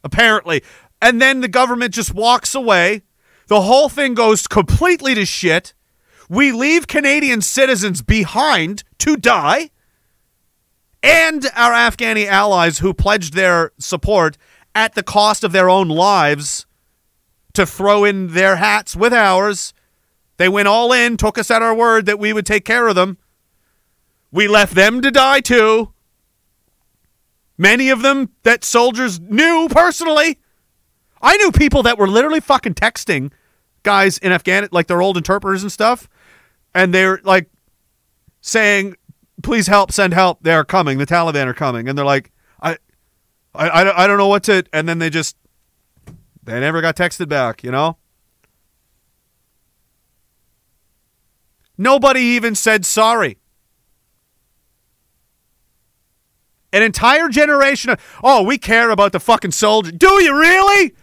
apparently. And then the government just walks away. The whole thing goes completely to shit. We leave Canadian citizens behind to die. And our Afghani allies who pledged their support at the cost of their own lives to throw in their hats with ours. They went all in, took us at our word that we would take care of them. We left them to die too. Many of them that soldiers knew personally. I knew people that were literally fucking texting guys in Afghanistan, like their old interpreters and stuff, and they're like saying, "Please help, send help. They are coming. The Taliban are coming." And they're like, "I, I, I, I don't know what to." And then they just, they never got texted back. You know. Nobody even said sorry. An entire generation of, oh, we care about the fucking soldier. Do you really?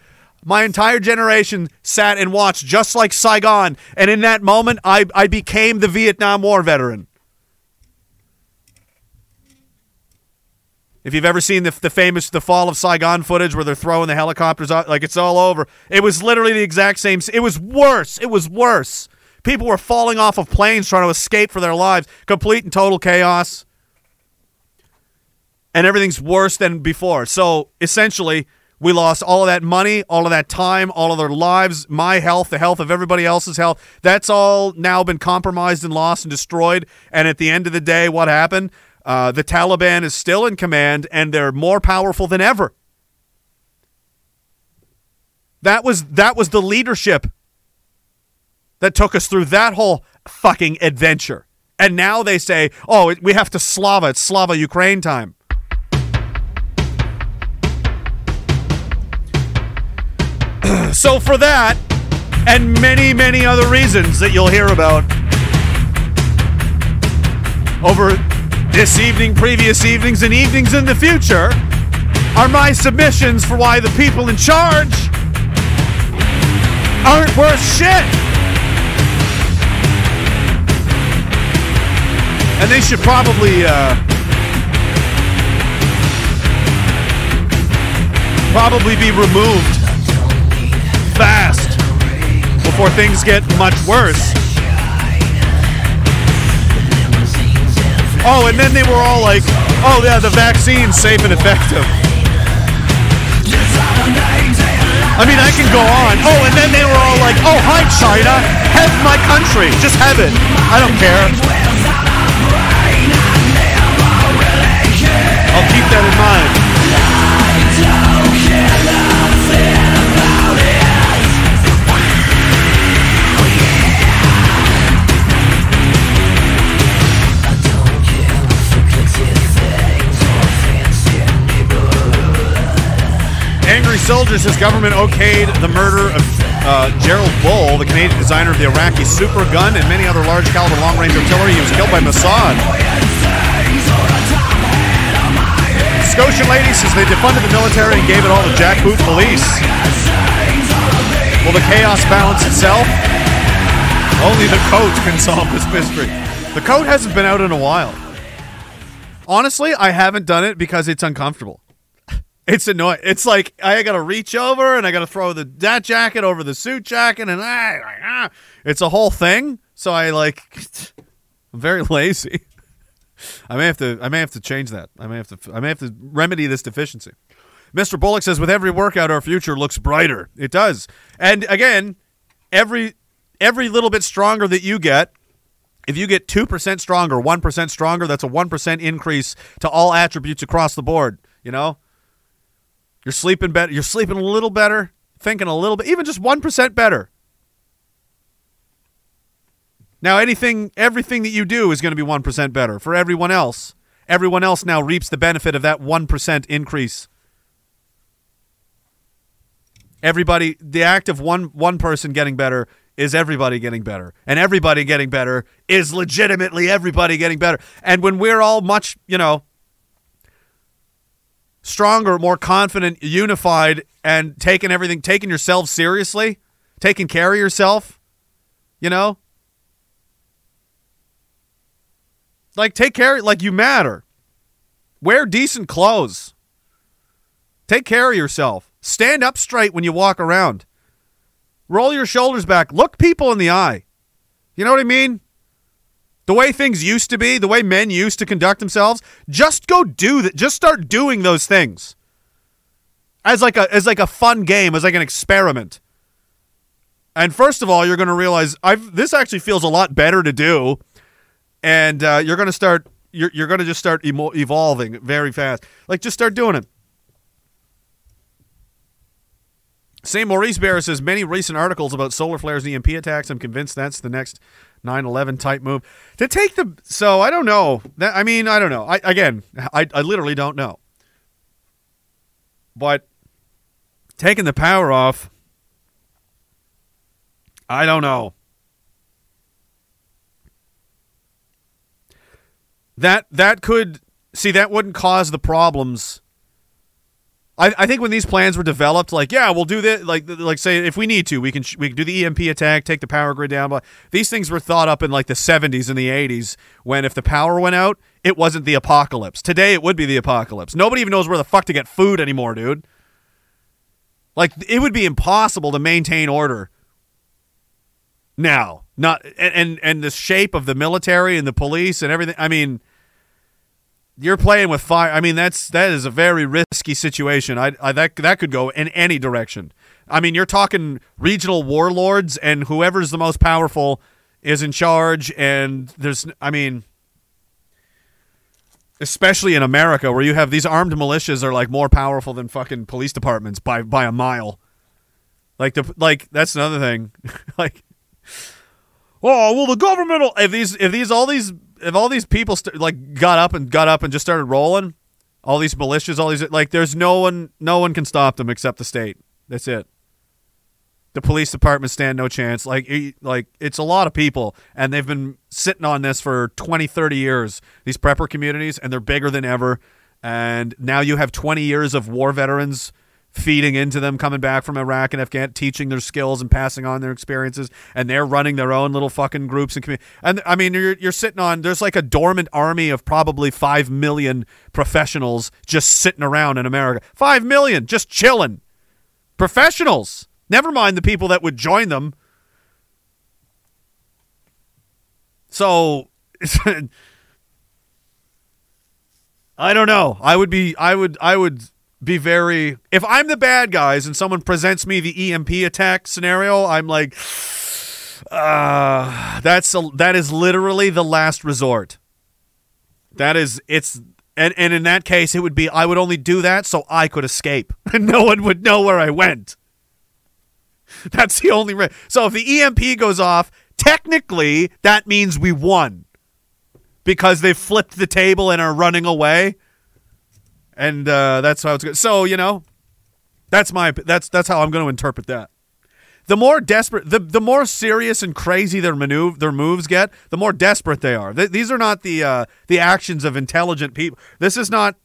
My entire generation sat and watched just like Saigon. And in that moment, I, I became the Vietnam War veteran. If you've ever seen the, the famous The Fall of Saigon footage where they're throwing the helicopters out, like it's all over, it was literally the exact same. It was worse. It was worse. People were falling off of planes trying to escape for their lives. Complete and total chaos and everything's worse than before. So essentially, We lost all of that money, all of that time, all of their lives, my health, the health of everybody else's health. That's all now been compromised and lost and destroyed. And at the end of the day, what happened? Uh, the Taliban is still in command and they're more powerful than ever. That was that was the leadership that took us through that whole fucking adventure. And now they say, "Oh, we have to Slava. It's Slava Ukraine time." So for that and many many other reasons that you'll hear about over this evening, previous evenings, and evenings in the future are my submissions for why the people in charge aren't worth shit. And they should probably uh, probably be removed before things get much worse. Oh, and then they were all like, "Oh yeah, the vaccine's safe and effective." I mean, I can go on. Oh, and then they were all like, "Oh, hi China, have my country, just have it. I don't care." I'll keep that in mind. Angry Soldier says government okayed the murder of uh, Gerald Bull, the Canadian designer of the Iraqi super gun and many other large caliber long range artillery. He was killed by Mossad. Scotian lady says they defunded the military and gave it all to jackboot police. Will the chaos balance itself? Only the coat can solve this mystery. The coat hasn't been out in a while. Honestly, I haven't done it because it's uncomfortable. It's annoying. It's like I got to reach over and I got to throw the that jacket over the suit jacket and ah, ah. it's a whole thing. So I like I'm very lazy. I may have to I may have to change that. I may have to I may have to remedy this deficiency. Mr. Bullock says with every workout our future looks brighter. It does. And again, every every little bit stronger that you get if you get 2% stronger, 1% stronger, that's a 1% increase to all attributes across the board, you know? You're sleeping better. You're sleeping a little better, thinking a little bit, even just 1% better. Now, anything, everything that you do is going to be 1% better for everyone else. Everyone else now reaps the benefit of that 1% increase. Everybody, the act of one one person getting better is everybody getting better. And everybody getting better is legitimately everybody getting better. And when we're all much, you know, stronger, more confident, unified, and taking everything, taking yourself seriously, taking care of yourself, you know? Like, take care, like, you matter. Wear decent clothes. Take care of yourself. Stand up straight when you walk around. Roll your shoulders back. Look people in the eye. You know what I mean? The way things used to be, the way men used to conduct themselves, just go do that. Just start doing those things. As like a as like a fun game, as like an experiment. And first of all, you're going to realize I've this actually feels a lot better to do, and uh, you're going to start you're you're going to just start emo- evolving very fast. Like just start doing it. Same Maurice Barra says many recent articles about solar flares and EMP attacks. I'm convinced that's the next 9/11 type move to take the. So I don't know. That, I mean, I don't know. I again, I I literally don't know. But taking the power off, I don't know. That that could see that wouldn't cause the problems I, I think when these plans were developed, like yeah, we'll do this. Like like say if we need to, we can we can do the EMP attack, take the power grid down. But these things were thought up in like the 70s and the 80s when if the power went out, it wasn't the apocalypse. Today it would be the apocalypse. Nobody even knows where the fuck to get food anymore, dude. Like it would be impossible to maintain order now. Not and and, and the shape of the military and the police and everything. I mean you're playing with fire. I mean, that's that is a very risky situation. I, I that that could go in any direction. I mean, you're talking regional warlords, and whoever's the most powerful is in charge. And there's, I mean, especially in America, where you have these armed militias are like more powerful than fucking police departments by by a mile. Like the like that's another thing. like, oh well, the government. will- If these if these all these if all these people st- like got up and got up and just started rolling, all these militias, all these like, there's no one no one can stop them except the state. That's it. The police department stand no chance. Like, like it's a lot of people, and they've been sitting on this for 20, 30 years. These prepper communities, and they're bigger than ever. And now you have 20 years of war veterans feeding into them, coming back from Iraq and Afghan, teaching their skills and passing on their experiences, and they're running their own little fucking groups and community. And I mean, you're you're sitting on. There's like a dormant army of probably five million professionals just sitting around in America. Five million, just chilling professionals. Never mind the people that would join them. So I don't know. I would be I would I would be very if I'm the bad guys and someone presents me the EMP attack scenario, I'm like uh that's a, that is literally the last resort. That is it's and and in that case it would be I would only do that so I could escape and no one would know where I went. That's the only re- So if the EMP goes off, technically that means we won. Because they flipped the table and are running away. And uh, that's how it's good. So, you know, that's my that's that's how I'm going to interpret that. The more desperate, the, the more serious and crazy their maneuver, their moves get, the more desperate they are. Th- these are not the uh, the actions of intelligent people. This is not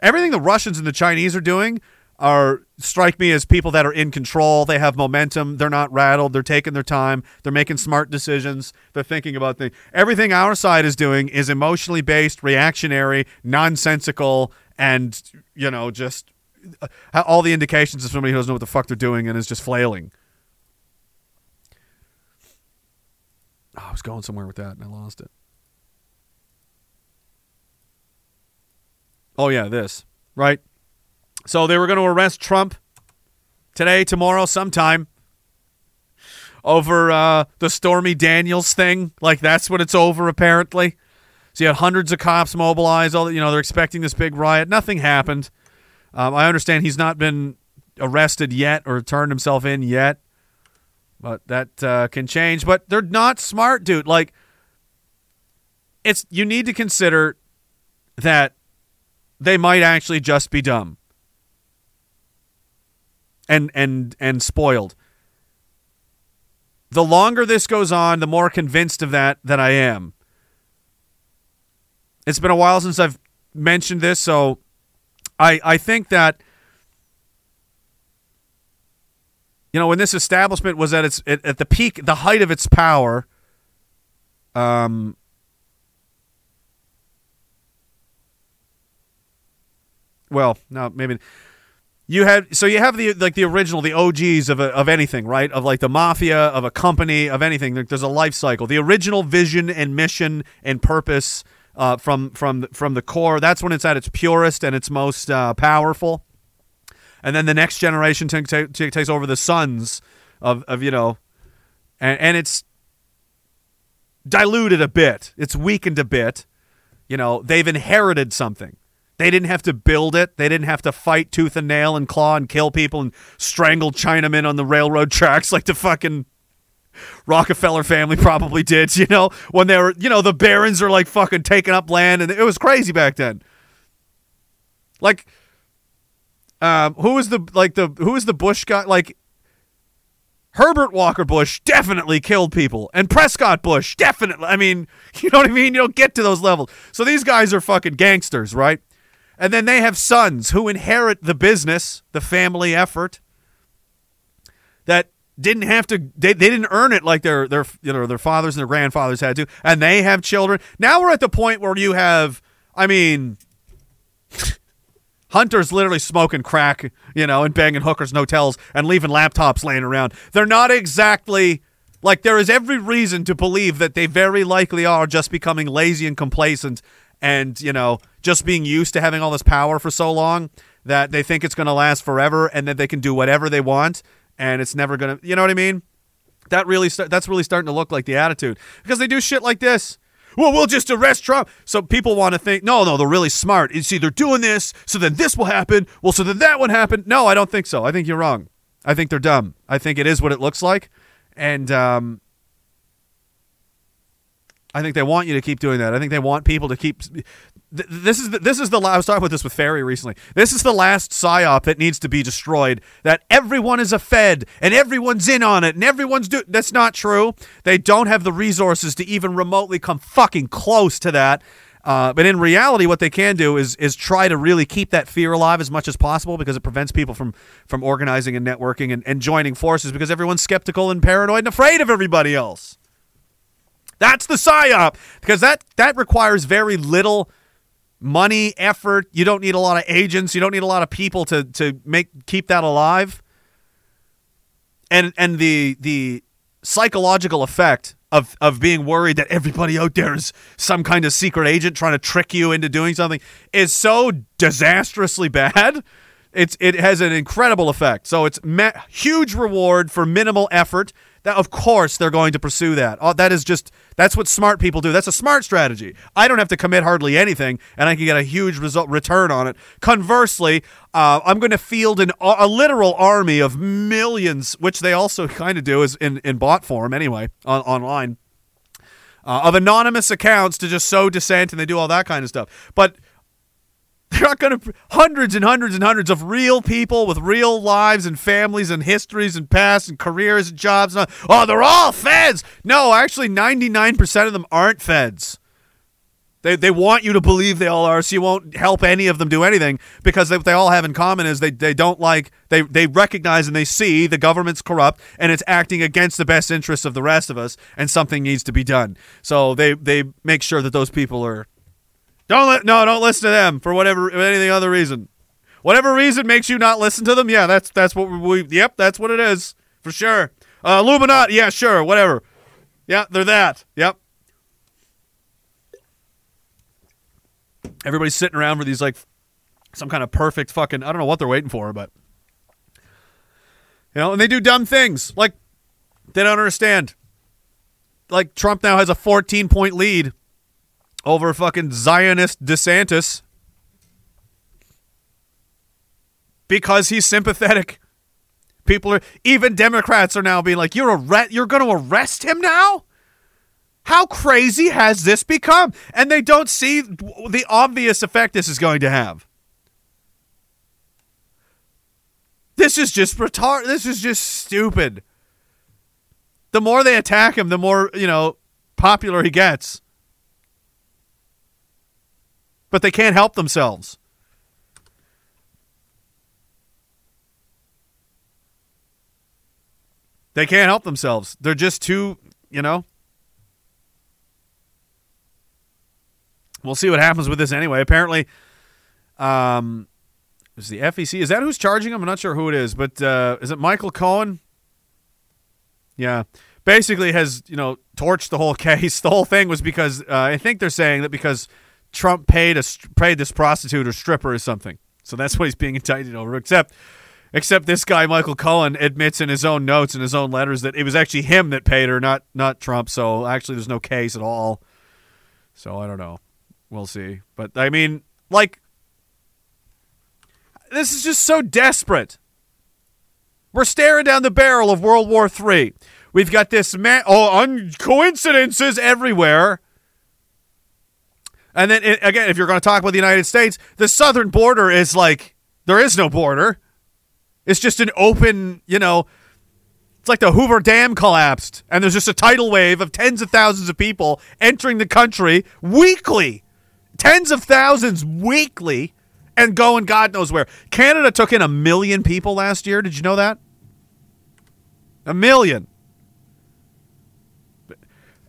everything the Russians and the Chinese are doing are strike me as people that are in control. They have momentum. They're not rattled. They're taking their time. They're making smart decisions. They're thinking about things. Everything our side is doing is emotionally based, reactionary, nonsensical, and you know just uh, all the indications of somebody who doesn't know what the fuck they're doing and is just flailing. Oh, I was going somewhere with that and I lost it. Oh yeah, this right. So they were going to arrest Trump today, tomorrow, sometime over uh, the Stormy Daniels thing. Like that's what it's over, apparently. So you had hundreds of cops mobilized. All you know, they're expecting this big riot. Nothing happened. Um, I understand he's not been arrested yet or turned himself in yet, but that uh, can change. But they're not smart, dude. Like it's you need to consider that they might actually just be dumb and and and spoiled. The longer this goes on, the more convinced of that that I am. It's been a while since I've mentioned this, so I I think that you know when this establishment was at its at, at the peak, the height of its power. Um, well, no, maybe you had so you have the like the original the OGs of a, of anything right? Of like the mafia of a company of anything. There- there's a life cycle. The original vision and mission and purpose uh, from from from the core that's when it's at its purest and its most uh, powerful. And then the next generation ta- ta- ta- takes over the sons of of you know and and it's diluted a bit. It's weakened a bit. You know they've inherited something they didn't have to build it. They didn't have to fight tooth and nail and claw and kill people and strangle Chinamen on the railroad tracks like the fucking Rockefeller family probably did, you know, when they were, you know, the barons are like fucking taking up land and it was crazy back then. Like um who was the like the who was the Bush guy like Herbert Walker Bush definitely killed people, and Prescott Bush definitely. I mean, you know what I mean? You don't get to those levels. So these guys are fucking gangsters, right? And then they have sons who inherit the business, the family effort that didn't have to they, they didn't earn it like their their you know their fathers and their grandfathers had to and they have children now we're at the point where you have i mean Hunter's literally smoking crack, you know, and banging hookers in hotels and leaving laptops laying around. They're not exactly like there is every reason to believe that they very likely are just becoming lazy and complacent and you know just being used to having all this power for so long that they think it's going to last forever and that they can do whatever they want and it's never going to you know what i mean? That really start, that's really starting to look like the attitude. Because they do shit like this. Well we'll just arrest trump. So people want to think no no they're really smart. You see they're doing this so then this will happen well so then that would happen no i don't think so. I think you're wrong. I think they're dumb. I think it is what it looks like. And um, I think they want you to keep doing that. I think they want people to keep. This is the, this is the. I was talking about this with Ferry recently. This is the last psyop that needs to be destroyed. That everyone is a Fed and everyone's in on it and everyone's do. That's not true. They don't have the resources to even remotely come fucking close to that. Uh, but in reality, what they can do is is try to really keep that fear alive as much as possible because it prevents people from from organizing and networking and, and joining forces because everyone's skeptical and paranoid and afraid of everybody else. That's the psyop because that that requires very little money, effort. You don't need a lot of agents. You don't need a lot of people to to make keep that alive. And and the the psychological effect of of being worried that everybody out there is some kind of secret agent trying to trick you into doing something is so disastrously bad. It's it has an incredible effect. So it's huge reward for minimal effort. That of course they're going to pursue that. Oh, that is just that's what smart people do. That's a smart strategy. I don't have to commit hardly anything, and I can get a huge result return on it. Conversely, uh, I'm going to field an a literal army of millions, which they also kind of do is in in bot form anyway on, online uh, of anonymous accounts to just sow dissent and they do all that kind of stuff. But they're not going to hundreds and hundreds and hundreds of real people with real lives and families and histories and pasts and careers and jobs. And all, oh, they're all feds. No, actually, 99% of them aren't feds. They, they want you to believe they all are, so you won't help any of them do anything because what they all have in common is they, they don't like, they, they recognize and they see the government's corrupt and it's acting against the best interests of the rest of us and something needs to be done. So they, they make sure that those people are don't let no, don't listen to them for whatever anything other reason. Whatever reason makes you not listen to them, yeah, that's that's what we. Yep, that's what it is for sure. Uh, Illuminati, yeah, sure, whatever. Yeah, they're that. Yep. Everybody's sitting around for these like some kind of perfect fucking. I don't know what they're waiting for, but you know, and they do dumb things like they don't understand. Like Trump now has a 14 point lead over fucking Zionist DeSantis because he's sympathetic. People are even Democrats are now being like, "You're arre- you're going to arrest him now." How crazy has this become? And they don't see the obvious effect this is going to have. This is just retard. This is just stupid. The more they attack him, the more you know popular he gets but they can't help themselves. They can't help themselves. They're just too, you know. We'll see what happens with this anyway. Apparently, um, is the FEC? Is that who's charging them? I'm not sure who it is, but uh, is it Michael Cohen? Yeah, basically has you know torched the whole case. The whole thing was because uh, I think they're saying that because Trump paid a paid this prostitute or stripper or something. So that's what he's being indicted over. Except, except this guy Michael Cohen admits in his own notes and his own letters that it was actually him that paid her, not not Trump. So actually, there's no case at all. So I don't know. We'll see. But I mean, like, this is just so desperate. We're staring down the barrel of World War III. We've got this man. Oh, un- coincidences everywhere. And then it, again, if you're going to talk about the United States, the southern border is like there is no border. It's just an open, you know, it's like the Hoover Dam collapsed and there's just a tidal wave of tens of thousands of people entering the country weekly. Tens of thousands weekly and going God knows where. Canada took in a million people last year. Did you know that? A million.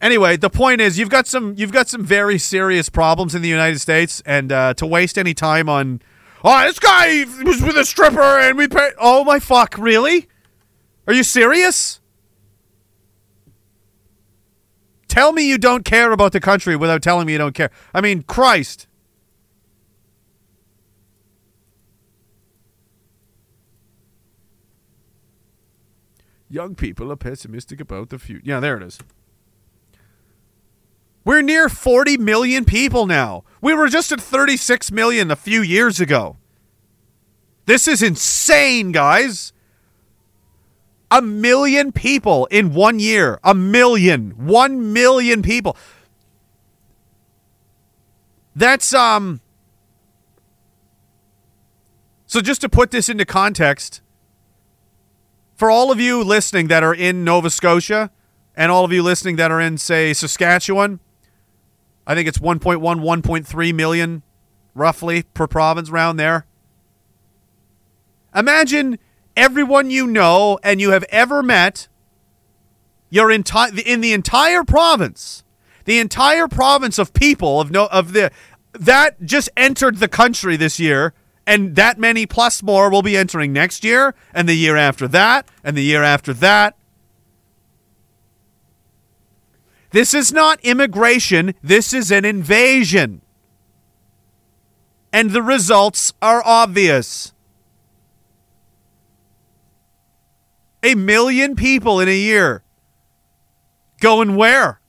Anyway, the point is you've got some you've got some very serious problems in the United States, and uh, to waste any time on, oh, this guy was with a stripper and we pay. Oh my fuck, really? Are you serious? Tell me you don't care about the country without telling me you don't care. I mean, Christ. Young people are pessimistic about the future. Yeah, there it is. We're near 40 million people now. We were just at 36 million a few years ago. This is insane, guys. A million people in one year. A million. One million people. That's, um. So just to put this into context, for all of you listening that are in Nova Scotia and all of you listening that are in, say, Saskatchewan, I think it's 1.1, 1.3 million roughly per province around there. Imagine everyone you know and you have ever met you're enti- in the entire province. The entire province of people of no of the that just entered the country this year and that many plus more will be entering next year and the year after that and the year after that. This is not immigration, this is an invasion. And the results are obvious. A million people in a year. Going where?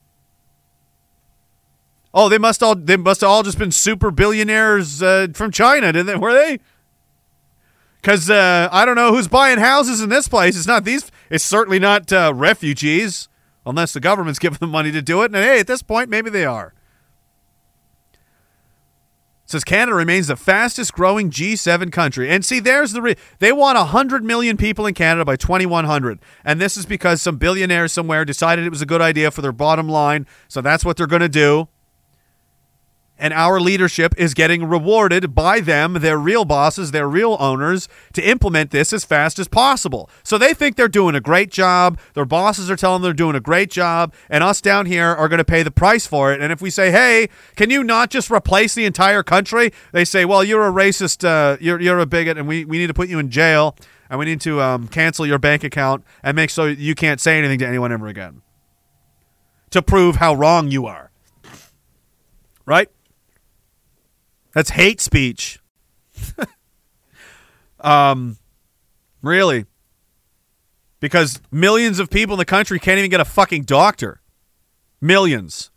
Oh, they must all they must all just been super billionaires uh, from China, didn't they? Were they? Because uh, I don't know who's buying houses in this place. It's not these. It's certainly not uh, refugees, unless the government's giving them money to do it. And hey, at this point, maybe they are. It says Canada remains the fastest growing G7 country. And see, there's the re- they want 100 million people in Canada by 2100. And this is because some billionaire somewhere decided it was a good idea for their bottom line. So that's what they're going to do. And our leadership is getting rewarded by them, their real bosses, their real owners, to implement this as fast as possible. So they think they're doing a great job. Their bosses are telling them they're doing a great job. And us down here are going to pay the price for it. And if we say, hey, can you not just replace the entire country? They say, well, you're a racist, uh, you're, you're a bigot, and we, we need to put you in jail. And we need to um, cancel your bank account and make so you can't say anything to anyone ever again to prove how wrong you are. Right? That's hate speech. um, really? Because millions of people in the country can't even get a fucking doctor. Millions.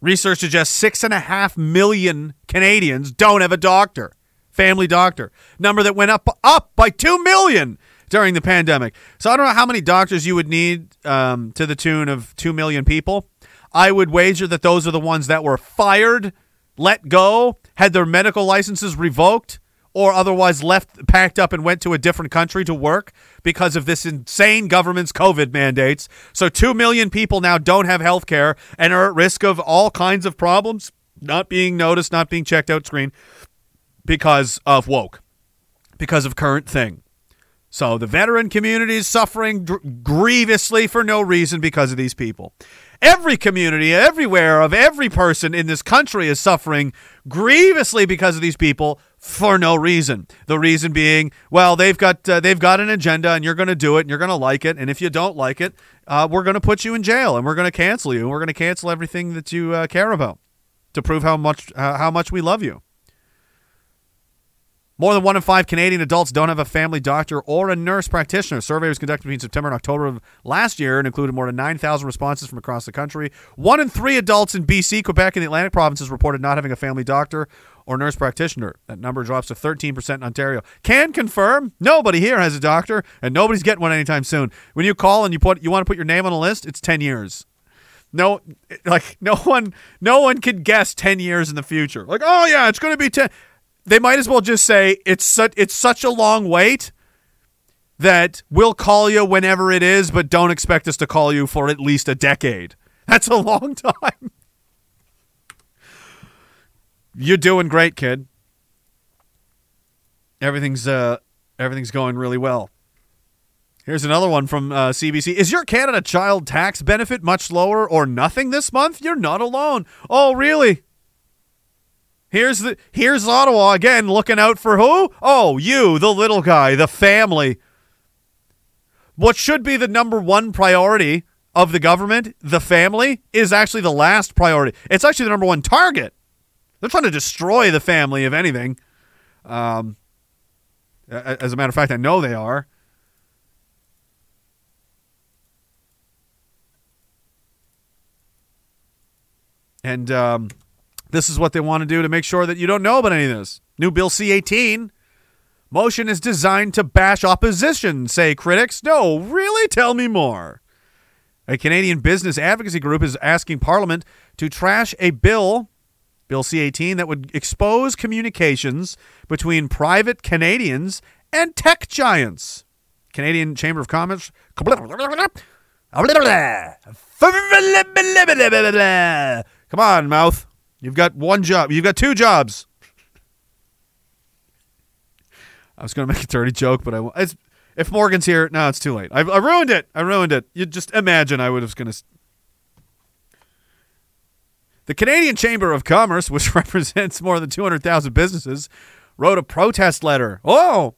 Research suggests six and a half million Canadians don't have a doctor, family doctor. Number that went up up by two million during the pandemic. So I don't know how many doctors you would need um, to the tune of two million people. I would wager that those are the ones that were fired let go, had their medical licenses revoked, or otherwise left, packed up, and went to a different country to work because of this insane government's COVID mandates. So, 2 million people now don't have health care and are at risk of all kinds of problems, not being noticed, not being checked out screen because of woke, because of current thing. So, the veteran community is suffering dr- grievously for no reason because of these people. Every community, everywhere, of every person in this country is suffering grievously because of these people for no reason. The reason being, well, they've got uh, they've got an agenda, and you're going to do it, and you're going to like it, and if you don't like it, uh, we're going to put you in jail, and we're going to cancel you, and we're going to cancel everything that you uh, care about to prove how much uh, how much we love you. More than one in five Canadian adults don't have a family doctor or a nurse practitioner. A survey was conducted between September and October of last year and included more than 9,000 responses from across the country. One in three adults in BC, Quebec, and the Atlantic provinces reported not having a family doctor or nurse practitioner. That number drops to 13% in Ontario. Can confirm nobody here has a doctor and nobody's getting one anytime soon. When you call and you put you want to put your name on a list, it's 10 years. No like no one no one can guess 10 years in the future. Like, "Oh yeah, it's going to be 10." They might as well just say it's such it's such a long wait that we'll call you whenever it is, but don't expect us to call you for at least a decade. That's a long time. You're doing great, kid. Everything's uh everything's going really well. Here's another one from uh, CBC. Is your Canada child tax benefit much lower or nothing this month? You're not alone. Oh, really? Here's the here's Ottawa again looking out for who? Oh, you, the little guy, the family. What should be the number one priority of the government, the family, is actually the last priority. It's actually the number one target. They're trying to destroy the family, if anything. Um, as a matter of fact, I know they are. And um, this is what they want to do to make sure that you don't know about any of this. New Bill C 18 motion is designed to bash opposition, say critics. No, really? Tell me more. A Canadian business advocacy group is asking Parliament to trash a bill, Bill C 18, that would expose communications between private Canadians and tech giants. Canadian Chamber of Commerce. Come on, mouth. You've got one job. You've got two jobs. I was going to make a dirty joke, but I won't. It's, if Morgan's here, no, it's too late. I, I ruined it. I ruined it. You just imagine I would have going to. The Canadian Chamber of Commerce, which represents more than 200,000 businesses, wrote a protest letter. Oh,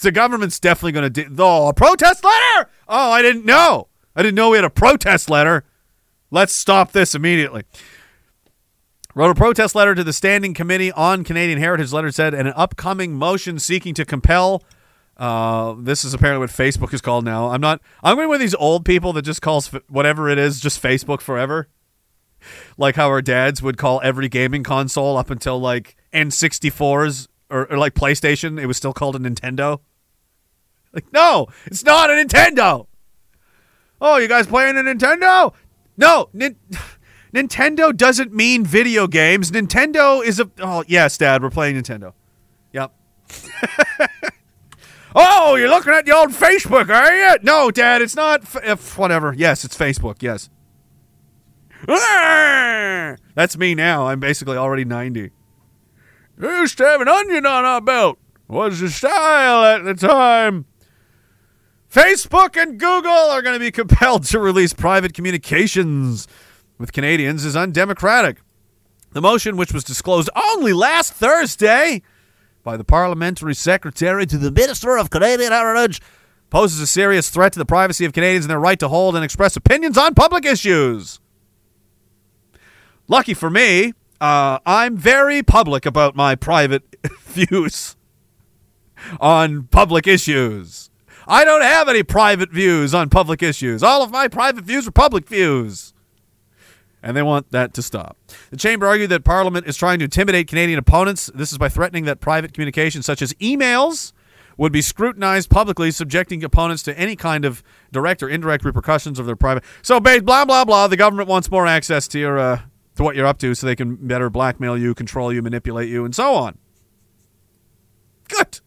the government's definitely going to do. Oh, a protest letter? Oh, I didn't know. I didn't know we had a protest letter. Let's stop this immediately. Wrote a protest letter to the Standing Committee on Canadian Heritage. Letter said an upcoming motion seeking to compel. Uh, this is apparently what Facebook is called now. I'm not. I'm going with these old people that just calls whatever it is just Facebook forever. Like how our dads would call every gaming console up until like N64s or, or like PlayStation, it was still called a Nintendo. Like, no, it's not a Nintendo. Oh, you guys playing a Nintendo? No, Nin- Nintendo doesn't mean video games. Nintendo is a. Oh, yes, Dad, we're playing Nintendo. Yep. oh, you're looking at the old Facebook, are you? No, Dad, it's not. F- whatever. Yes, it's Facebook. Yes. That's me now. I'm basically already 90. I used to have an onion on our belt. Was the style at the time. Facebook and Google are going to be compelled to release private communications with Canadians is undemocratic. The motion, which was disclosed only last Thursday by the parliamentary secretary to the Minister of Canadian Heritage, poses a serious threat to the privacy of Canadians and their right to hold and express opinions on public issues. Lucky for me, uh, I'm very public about my private views on public issues. I don't have any private views on public issues. All of my private views are public views. And they want that to stop. The chamber argued that Parliament is trying to intimidate Canadian opponents. This is by threatening that private communications, such as emails, would be scrutinized publicly, subjecting opponents to any kind of direct or indirect repercussions of their private. So, blah blah blah. The government wants more access to your uh, to what you're up to, so they can better blackmail you, control you, manipulate you, and so on. Good.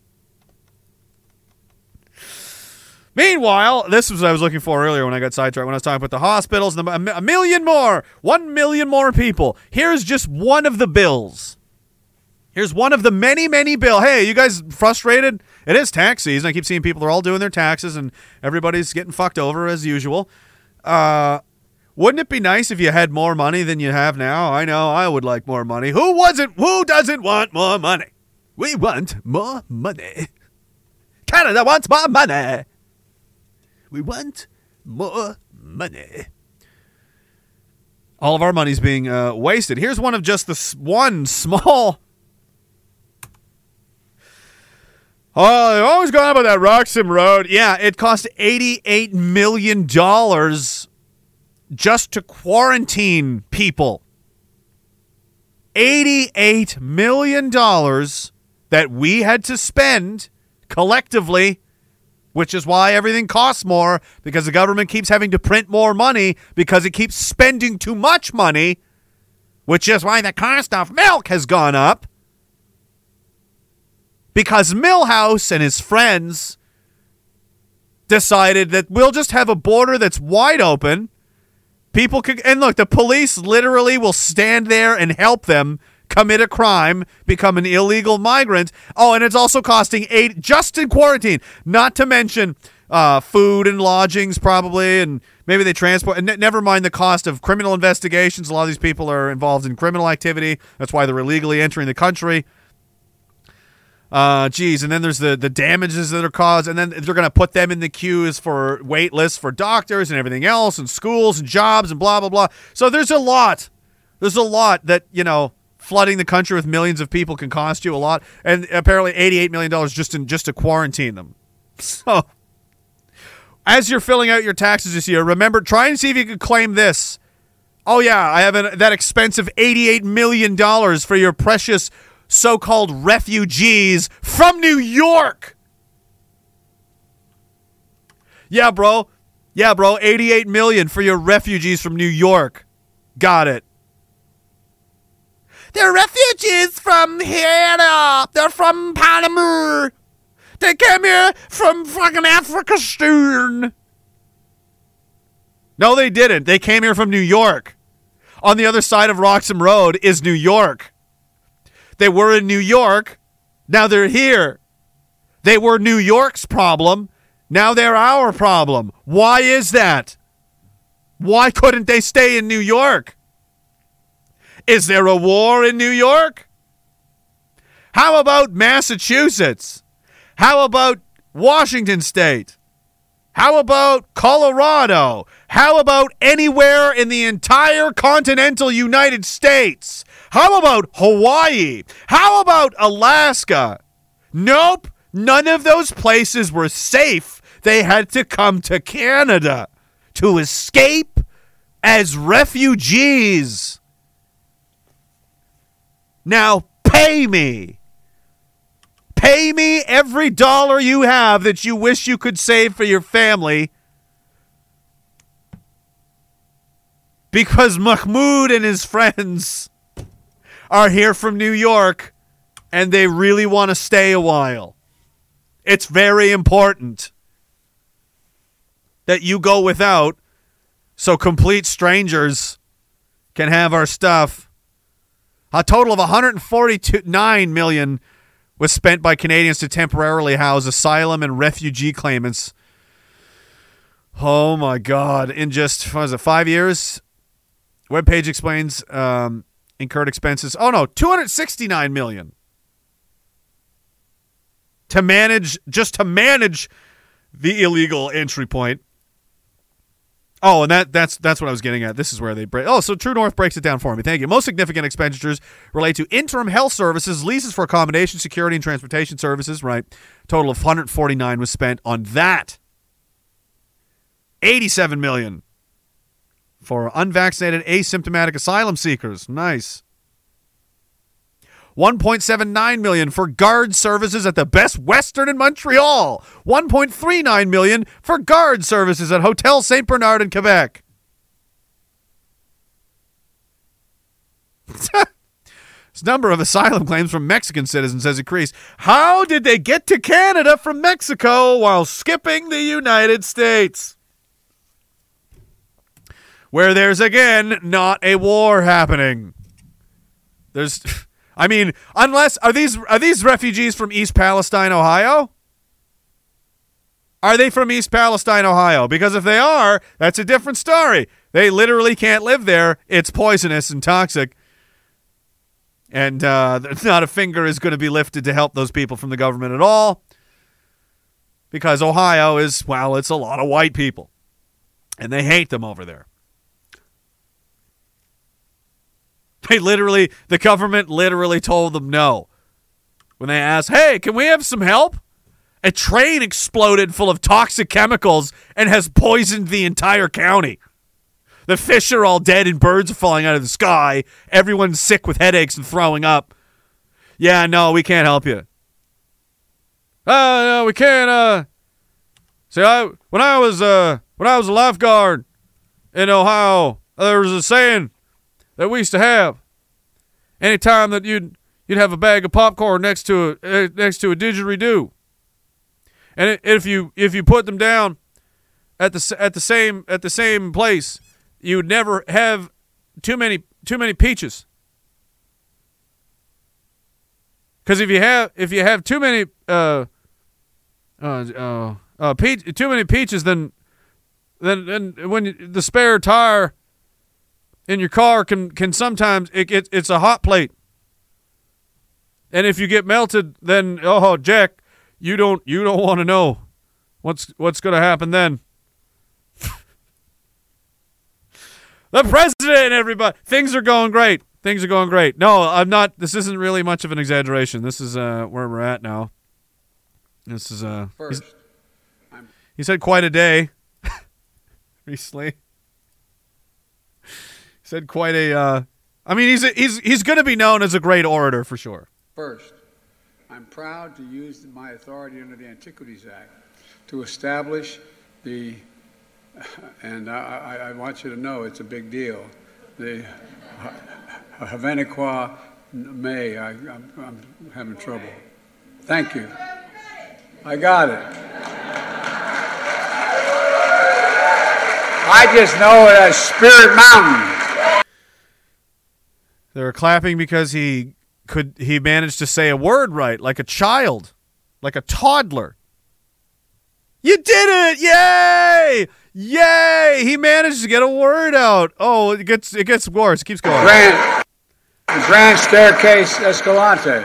Meanwhile, this was what I was looking for earlier when I got sidetracked when I was talking about the hospitals and the, a million more, one million more people. Here's just one of the bills. Here's one of the many, many bill. Hey, you guys frustrated? It is tax season. I keep seeing people are all doing their taxes and everybody's getting fucked over as usual. Uh, wouldn't it be nice if you had more money than you have now? I know I would like more money. Who wasn't? Who doesn't want more money? We want more money. Canada wants more money. We want more money. All of our money's being uh, wasted. Here's one of just the s- one small. Oh, they've always gone about that Roxham Road. Yeah, it cost $88 million just to quarantine people. $88 million that we had to spend collectively which is why everything costs more because the government keeps having to print more money because it keeps spending too much money, which is why the cost of milk has gone up. Because Millhouse and his friends decided that we'll just have a border that's wide open. People could, and look, the police literally will stand there and help them commit a crime, become an illegal migrant. Oh, and it's also costing eight just in quarantine, not to mention uh, food and lodgings, probably, and maybe they transport. And ne- never mind the cost of criminal investigations. A lot of these people are involved in criminal activity. That's why they're illegally entering the country. Uh, geez, and then there's the the damages that are caused, and then they're going to put them in the queues for wait lists for doctors and everything else, and schools and jobs and blah blah blah. So there's a lot. There's a lot that you know flooding the country with millions of people can cost you a lot, and apparently 88 million dollars just in just to quarantine them. So as you're filling out your taxes this year, remember try and see if you can claim this. Oh yeah, I have an, that expensive 88 million dollars for your precious so-called refugees from New York. Yeah, bro. Yeah, bro, 88 million for your refugees from New York. Got it. They're refugees from here. They're from Panama. They came here from fucking Africa Stern. No, they didn't. They came here from New York. On the other side of Roxham Road is New York. They were in New York. Now they're here. They were New York's problem. Now they're our problem. Why is that? Why couldn't they stay in New York? Is there a war in New York? How about Massachusetts? How about Washington State? How about Colorado? How about anywhere in the entire continental United States? How about Hawaii? How about Alaska? Nope, none of those places were safe. They had to come to Canada to escape as refugees. Now pay me. Pay me every dollar you have that you wish you could save for your family. Because Mahmoud and his friends are here from New York and they really want to stay a while. It's very important that you go without so complete strangers can have our stuff. A total of 149 million was spent by Canadians to temporarily house asylum and refugee claimants. Oh my God! In just what was it five years? Webpage explains um, incurred expenses. Oh no, 269 million to manage just to manage the illegal entry point. Oh, and that that's that's what I was getting at. This is where they break. Oh, so True North breaks it down for me. Thank you. Most significant expenditures relate to interim health services, leases for accommodation, security, and transportation services. Right, total of 149 was spent on that. 87 million for unvaccinated asymptomatic asylum seekers. Nice. 1.79 million for guard services at the Best Western in Montreal. 1.39 million for guard services at Hotel St. Bernard in Quebec. this number of asylum claims from Mexican citizens has increased. How did they get to Canada from Mexico while skipping the United States? Where there's again not a war happening. There's I mean, unless are these are these refugees from East Palestine, Ohio? Are they from East Palestine, Ohio? Because if they are, that's a different story. They literally can't live there. It's poisonous and toxic. And uh, not a finger is going to be lifted to help those people from the government at all. Because Ohio is, well, it's a lot of white people. And they hate them over there. They literally, the government literally told them no. When they asked, hey, can we have some help? A train exploded full of toxic chemicals and has poisoned the entire county. The fish are all dead and birds are falling out of the sky. Everyone's sick with headaches and throwing up. Yeah, no, we can't help you. Uh, no, we can't. Uh, see, I when I was uh when I was a lifeguard in Ohio, there was a saying that we used to have. Anytime that you'd you'd have a bag of popcorn next to a uh, next to a didgeridoo, and if you if you put them down at the at the same at the same place, you would never have too many too many peaches. Because if you have if you have too many uh uh uh, uh peach, too many peaches, then then then when the spare tire in your car can can sometimes it, it it's a hot plate. And if you get melted, then oh, Jack, you don't you don't want to know what's what's going to happen then. the president, everybody, things are going great. Things are going great. No, I'm not. This isn't really much of an exaggeration. This is uh, where we're at now. This is uh, he's, First, I'm he's had quite a day recently. Had quite a. Uh, I mean, he's a, he's he's going to be known as a great orator for sure. First, I'm proud to use my authority under the Antiquities Act to establish the, and I, I, I want you to know it's a big deal, the Havaniqua May. I, I'm, I'm having trouble. Thank you. I got it. I just know it as Spirit Mountain. They were clapping because he could he managed to say a word right, like a child, like a toddler. You did it! Yay! Yay! He managed to get a word out. Oh, it gets it gets worse. It keeps going. Grand, the Grand Staircase Escalante,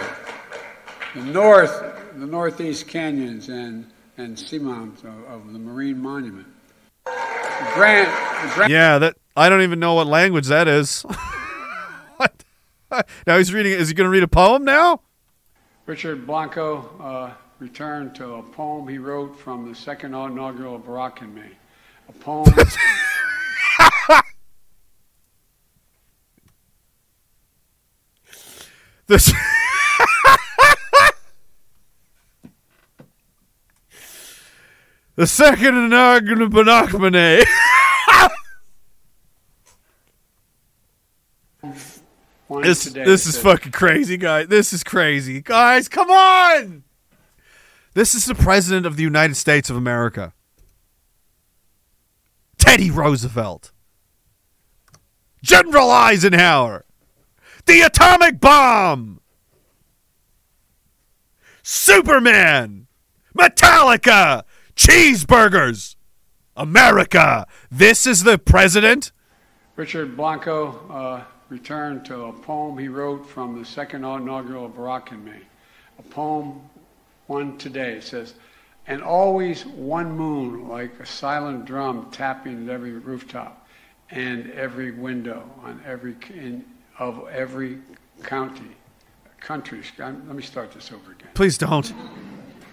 the north, the northeast canyons and and seamounts of, of the Marine Monument. Grand, Grand Yeah, that I don't even know what language that is. Now he's reading. Is he going to read a poem now? Richard Blanco uh, returned to a poem he wrote from the second inaugural of Barack and me. A poem. This. the second inaugural Banachmane. one This today this is fucking crazy, guys. This is crazy, guys. Come on. This is the president of the United States of America, Teddy Roosevelt, General Eisenhower, the atomic bomb, Superman, Metallica, cheeseburgers, America. This is the president. Richard Blanco uh, returned to a poem he wrote from the second inaugural of Barack and me. A poem, one today. It says, and always one moon like a silent drum tapping at every rooftop and every window on every in, of every county, country. I'm, let me start this over again. Please don't.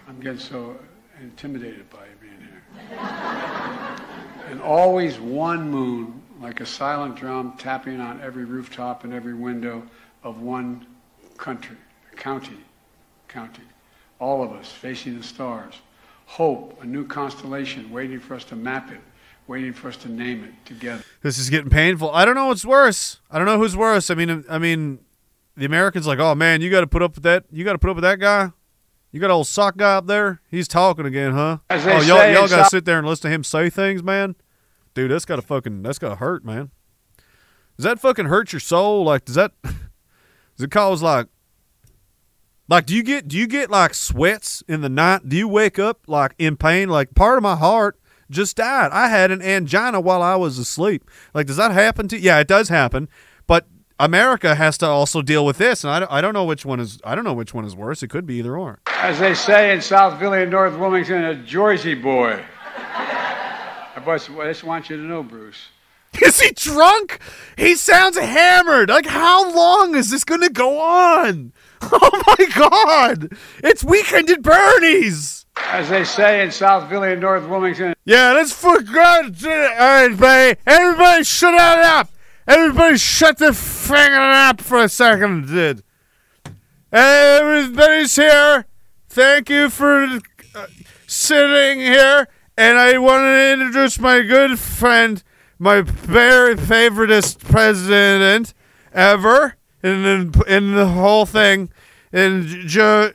I'm getting so intimidated by you being here. and always one moon, like a silent drum, tapping on every rooftop and every window of one country, county, county. All of us facing the stars. Hope, a new constellation, waiting for us to map it, waiting for us to name it together. This is getting painful. I don't know what's worse. I don't know who's worse. I mean, I mean, the Americans like, oh man, you got to put up with that. You got to put up with that guy. You got old sock guy up there. He's talking again, huh? Oh, y'all, y'all got to sit there and listen to him say things, man. Dude, that's got to fucking, that's got to hurt, man. Does that fucking hurt your soul? Like, does that, does it cause like, like, do you get, do you get like sweats in the night? Do you wake up like in pain? Like, part of my heart just died. I had an angina while I was asleep. Like, does that happen to? Yeah, it does happen. But America has to also deal with this, and I don't, I don't know which one is. I don't know which one is worse. It could be either or. As they say in South Philly and North Wilmington, a Jersey boy. I just I just want you to know, Bruce. Is he drunk? He sounds hammered. Like, how long is this going to go on? Oh my God! It's weekend at Bernie's. As they say in South Philly and North Wilmington, Yeah, let's for God's sake, everybody, everybody shut that up. Everybody shut the thing up for a second, did. Everybody's here. Thank you for uh, sitting here. And I want to introduce my good friend, my very favoriteest president ever in the, in the whole thing. And Joe,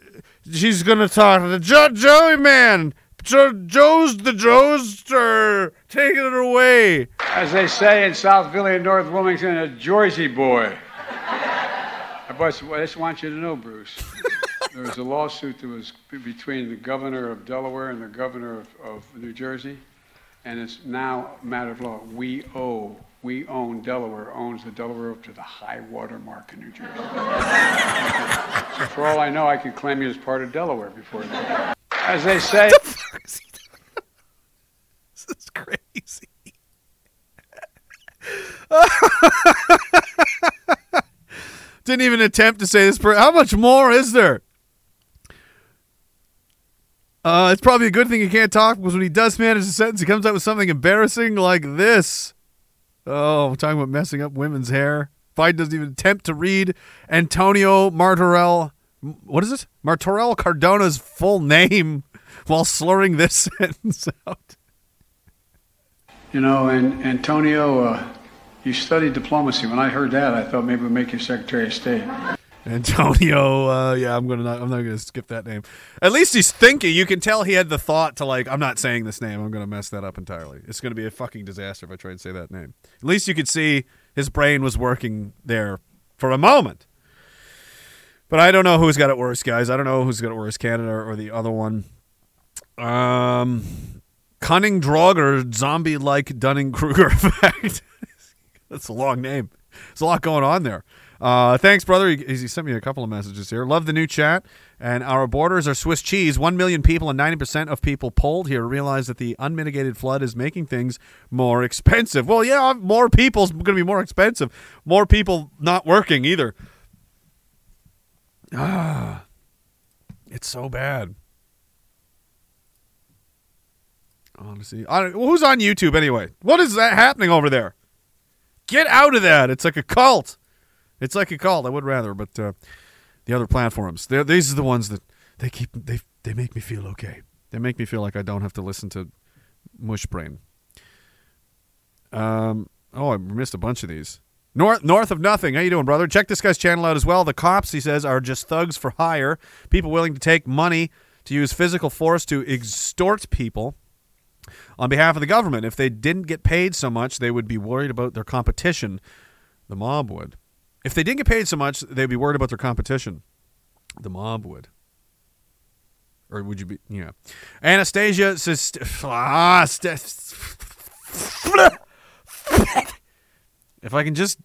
she's going to talk to Joe, Joey Man. Joe, Joe's the Joester. Take it away. as they say in South Philly and North Wilmington, a Jersey boy. I just I just want you to know, Bruce. There was a lawsuit that was between the governor of Delaware and the governor of, of New Jersey, and it's now a matter of law. We owe we own Delaware, owns the Delaware up to the high water mark in New Jersey. so for all I know, I could claim you as part of Delaware before that. As they say, this is crazy. Didn't even attempt to say this. Per- How much more is there? Uh, it's probably a good thing he can't talk because when he does manage a sentence, he comes up with something embarrassing like this. Oh, we're talking about messing up women's hair. Biden doesn't even attempt to read Antonio Martorell. What is it? Martorell Cardona's full name while slurring this sentence out. you know, and Antonio, uh, you studied diplomacy. When I heard that, I thought maybe we'd make you Secretary of State. Antonio, uh, yeah, I'm gonna not, I'm not gonna skip that name. At least he's thinking. You can tell he had the thought to like, I'm not saying this name. I'm gonna mess that up entirely. It's gonna be a fucking disaster if I try and say that name. At least you could see his brain was working there for a moment. But I don't know who's got it worse, guys. I don't know who's got it worse, Canada or the other one. Um, cunning Draugr, zombie-like Dunning-Kruger effect. That's a long name. There's a lot going on there. Uh, thanks, brother. He, he sent me a couple of messages here. Love the new chat. And our borders are Swiss cheese. One million people and 90% of people polled here realize that the unmitigated flood is making things more expensive. Well, yeah, more people's going to be more expensive. More people not working either. Ah, it's so bad. Honestly, I don't, who's on YouTube anyway? What is that happening over there? Get out of that! It's like a cult. It's like a cult. I would rather, but uh, the other platforms, these are the ones that they keep. They they make me feel okay. They make me feel like I don't have to listen to mush brain. Um. Oh, I missed a bunch of these. North north of nothing. How you doing, brother? Check this guy's channel out as well. The cops, he says, are just thugs for hire. People willing to take money to use physical force to extort people on behalf of the government. If they didn't get paid so much, they would be worried about their competition. The mob would. If they didn't get paid so much, they'd be worried about their competition. The mob would. Or would you be? Yeah. Anastasia says, ah, if I can just,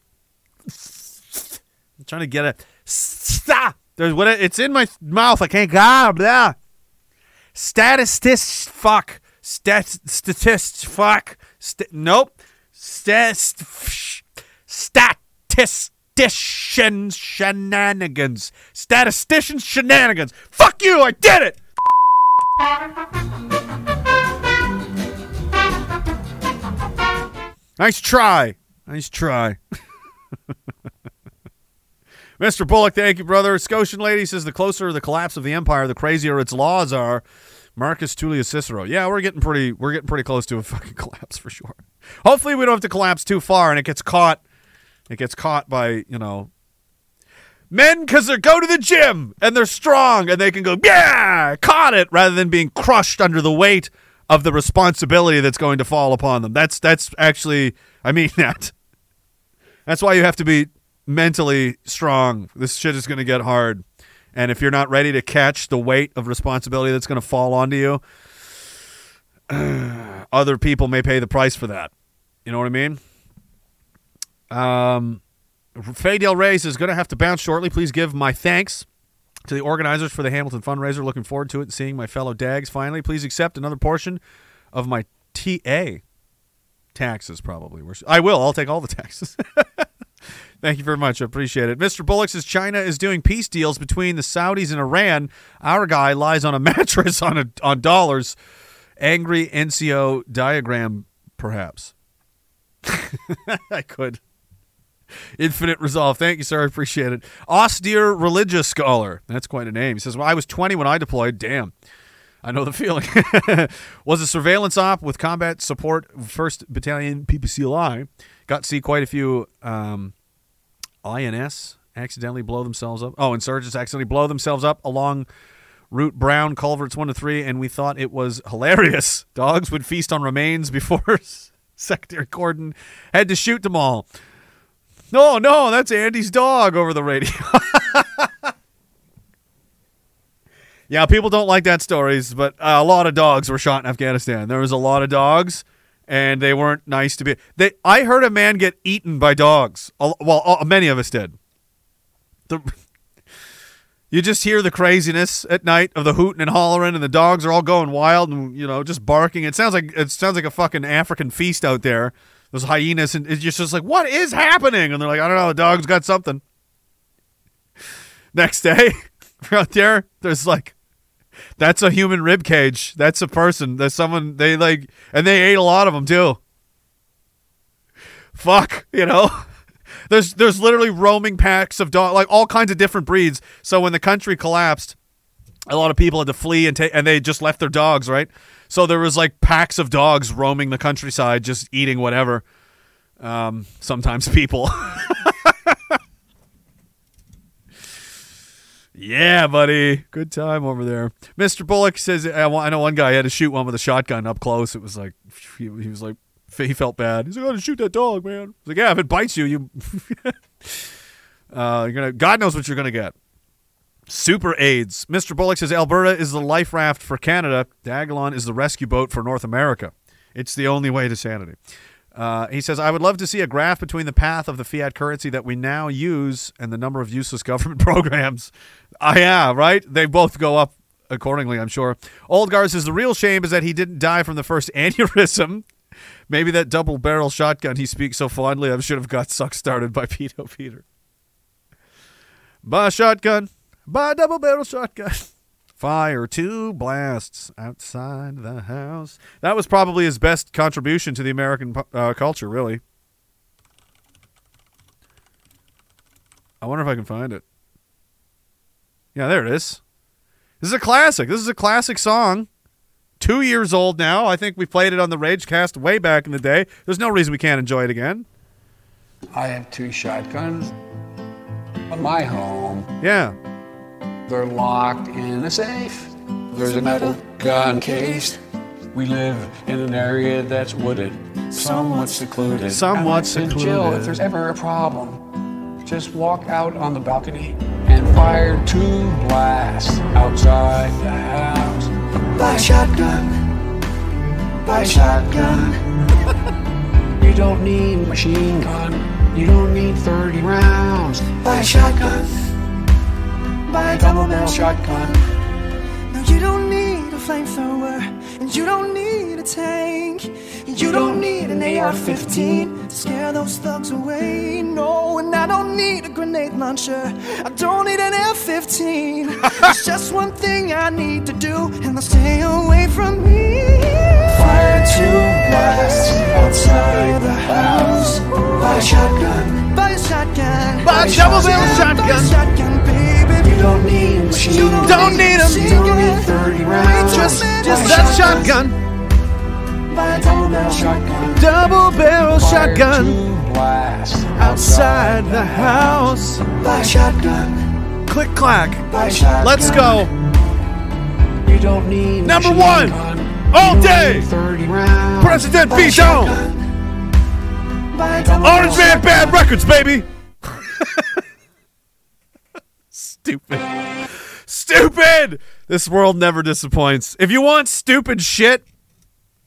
I'm trying to get it. Stop. There's what it's in my mouth. I can't. God, blah. Statistist. Fuck. Stat. Statist. Fuck. St- nope. Stat. Statistician shenanigans. Statistician shenanigans. Fuck you. I did it. Nice try. Nice try. Mr. Bullock, thank you, brother. Scotian lady says the closer the collapse of the empire, the crazier its laws are. Marcus Tullius Cicero. Yeah, we're getting pretty we're getting pretty close to a fucking collapse for sure. Hopefully we don't have to collapse too far and it gets caught it gets caught by, you know, men cuz they go to the gym and they're strong and they can go, "Yeah, caught it," rather than being crushed under the weight of the responsibility that's going to fall upon them. That's that's actually I mean that. That's why you have to be mentally strong. This shit is going to get hard. And if you're not ready to catch the weight of responsibility that's going to fall onto you, other people may pay the price for that. You know what I mean? Um, Faye Del Reyes is going to have to bounce shortly. Please give my thanks to the organizers for the Hamilton fundraiser. Looking forward to it and seeing my fellow DAGs finally. Please accept another portion of my TA taxes, probably. I will. I'll take all the taxes. Thank you very much. I appreciate it. Mr. Bullock says China is doing peace deals between the Saudis and Iran. Our guy lies on a mattress on a, on dollars. Angry NCO diagram, perhaps. I could. Infinite resolve. Thank you, sir. I appreciate it. Austere religious scholar. That's quite a name. He says, Well, I was 20 when I deployed. Damn. I know the feeling. was a surveillance op with combat support, 1st Battalion PPCLI. Got to see quite a few um, INS accidentally blow themselves up. Oh, insurgents accidentally blow themselves up along Route Brown, Culverts 1 to 3, and we thought it was hilarious. Dogs would feast on remains before Secretary Gordon had to shoot them all. No, no, that's Andy's dog over the radio. yeah, people don't like that stories, but a lot of dogs were shot in Afghanistan. There was a lot of dogs, and they weren't nice to be. They, I heard a man get eaten by dogs. Well, many of us did. The, you just hear the craziness at night of the hooting and hollering, and the dogs are all going wild and you know just barking. It sounds like it sounds like a fucking African feast out there. Those hyenas, and it's just, like, what is happening? And they're like, I don't know, the dog's got something. Next day, out there. There's like that's a human rib cage. That's a person. That's someone they like, and they ate a lot of them too. Fuck, you know. There's there's literally roaming packs of dog, like all kinds of different breeds. So when the country collapsed, a lot of people had to flee and take, and they just left their dogs, right? So there was like packs of dogs roaming the countryside, just eating whatever. Um, sometimes people. Yeah, buddy. Good time over there. Mr. Bullock says, I know one guy had to shoot one with a shotgun up close. It was like, he, was like, he felt bad. He's like, I gotta shoot that dog, man. He's like, yeah, if it bites you, you, uh, you're gonna, God knows what you're gonna get. Super AIDS. Mr. Bullock says, Alberta is the life raft for Canada. Diagolon is the rescue boat for North America. It's the only way to sanity. Uh, he says, I would love to see a graph between the path of the fiat currency that we now use and the number of useless government programs. Ah, yeah, right? They both go up accordingly, I'm sure. Old Guard says, the real shame is that he didn't die from the first aneurysm. Maybe that double barrel shotgun he speaks so fondly of should have got suck started by Peto Peter. Buy a shotgun. Buy a double barrel shotgun. Fire two blasts outside the house. That was probably his best contribution to the American uh, culture, really. I wonder if I can find it. Yeah, there it is. This is a classic. This is a classic song. Two years old now. I think we played it on the Ragecast way back in the day. There's no reason we can't enjoy it again. I have two shotguns at my home. Yeah. They're locked in a safe. There's a metal gun case. We live in an area that's wooded, somewhat secluded. Somewhat And Jill, secluded. if there's ever a problem, just walk out on the balcony and fire two blasts outside the house. Buy a shotgun. Buy a shotgun. you don't need machine gun. You don't need 30 rounds. Buy a shotgun. Buy a double barrel shotgun. No, you don't need flamethrower, and you don't need a tank. And you don't need an AR-15 to scare those thugs away. No, and I don't need a grenade launcher. I don't need an F-15. There's just one thing I need to do, and they'll stay away from me. Fire two blasts outside the house. Buy a shotgun. Buy a shotgun. Buy a Buy a shotgun. shotgun, baby. You don't need a machine You. Don't need shotgun. Double barrel shotgun. Two outside the house. Buy a shotgun. Click clack. Let's go. You don't need Number one. All day. 30 rounds. President barrel Orange Man. Bad Records, baby. stupid. Stupid. This world never disappoints. If you want stupid shit,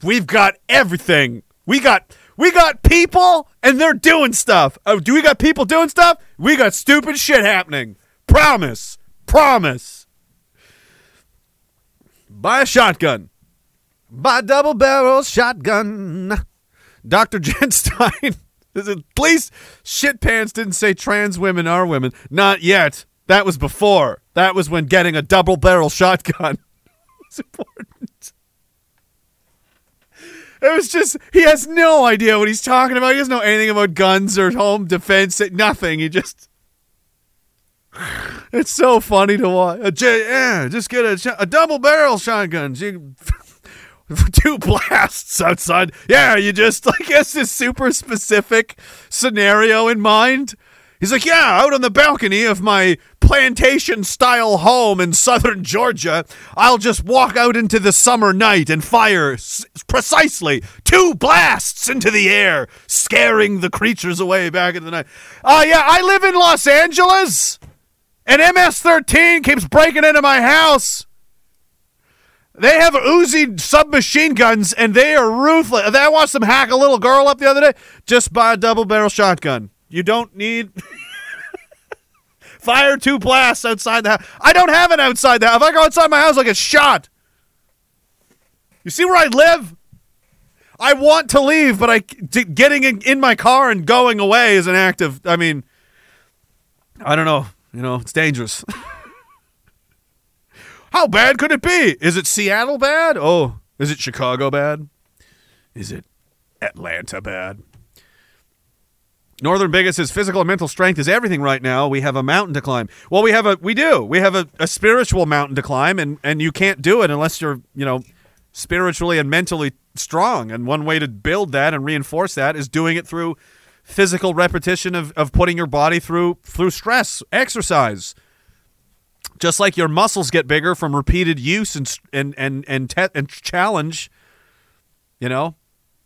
we've got everything. We got we got people and they're doing stuff. Oh, do we got people doing stuff? We got stupid shit happening. Promise. Promise. Buy a shotgun. Buy a double barrel shotgun. Dr. Jenstein. Please, shit pants didn't say trans women are women. Not yet. That was before. That was when getting a double barrel shotgun was important. It was just, he has no idea what he's talking about. He doesn't know anything about guns or home defense. Nothing. He just. It's so funny to watch. A J- yeah, just get a, sh- a double barrel shotgun. Two blasts outside. Yeah, you just like has this super specific scenario in mind. He's like, yeah, out on the balcony of my plantation style home in southern Georgia, I'll just walk out into the summer night and fire s- precisely two blasts into the air, scaring the creatures away back in the night. Oh, yeah, I live in Los Angeles, and MS 13 keeps breaking into my house. They have Uzi submachine guns and they are ruthless. I watched them hack a little girl up the other day. Just by a double barrel shotgun. You don't need. Fire two blasts outside the house. I don't have it outside the house. If I go outside my house, I get shot. You see where I live? I want to leave, but I getting in, in my car and going away is an act of. I mean, I don't know. You know, it's dangerous. How bad could it be? Is it Seattle bad? Oh, is it Chicago bad? Is it Atlanta bad? Northern Bigot says physical and mental strength is everything right now. We have a mountain to climb. Well, we have a we do. We have a, a spiritual mountain to climb, and and you can't do it unless you're you know spiritually and mentally strong. And one way to build that and reinforce that is doing it through physical repetition of, of putting your body through through stress, exercise. Just like your muscles get bigger from repeated use and and and and, te- and challenge, you know,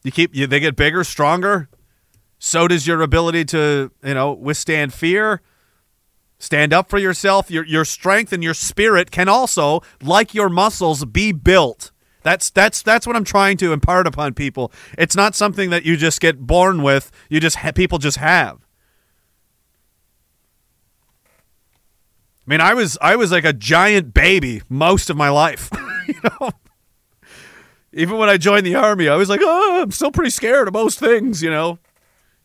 you keep you, they get bigger, stronger. So does your ability to you know withstand fear, stand up for yourself. Your your strength and your spirit can also, like your muscles, be built. That's that's that's what I'm trying to impart upon people. It's not something that you just get born with. You just ha- people just have. I mean, I was I was like a giant baby most of my life. you know, even when I joined the army, I was like, oh, I'm still pretty scared of most things. You know,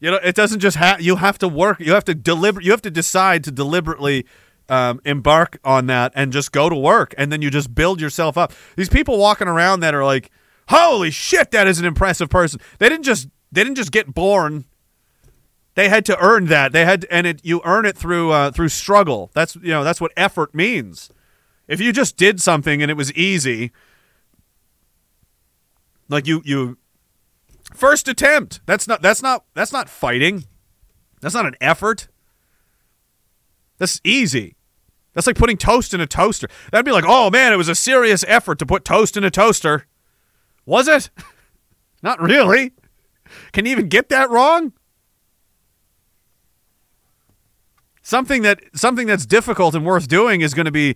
you know, it doesn't just have. You have to work. You have to deliver. You have to decide to deliberately um, embark on that and just go to work, and then you just build yourself up. These people walking around that are like, holy shit, that is an impressive person. They didn't just they didn't just get born. They had to earn that. They had, and it you earn it through uh, through struggle. That's you know that's what effort means. If you just did something and it was easy, like you you first attempt. That's not that's not that's not fighting. That's not an effort. That's easy. That's like putting toast in a toaster. That'd be like, oh man, it was a serious effort to put toast in a toaster. Was it? not really. Can you even get that wrong? Something that something that's difficult and worth doing is going to be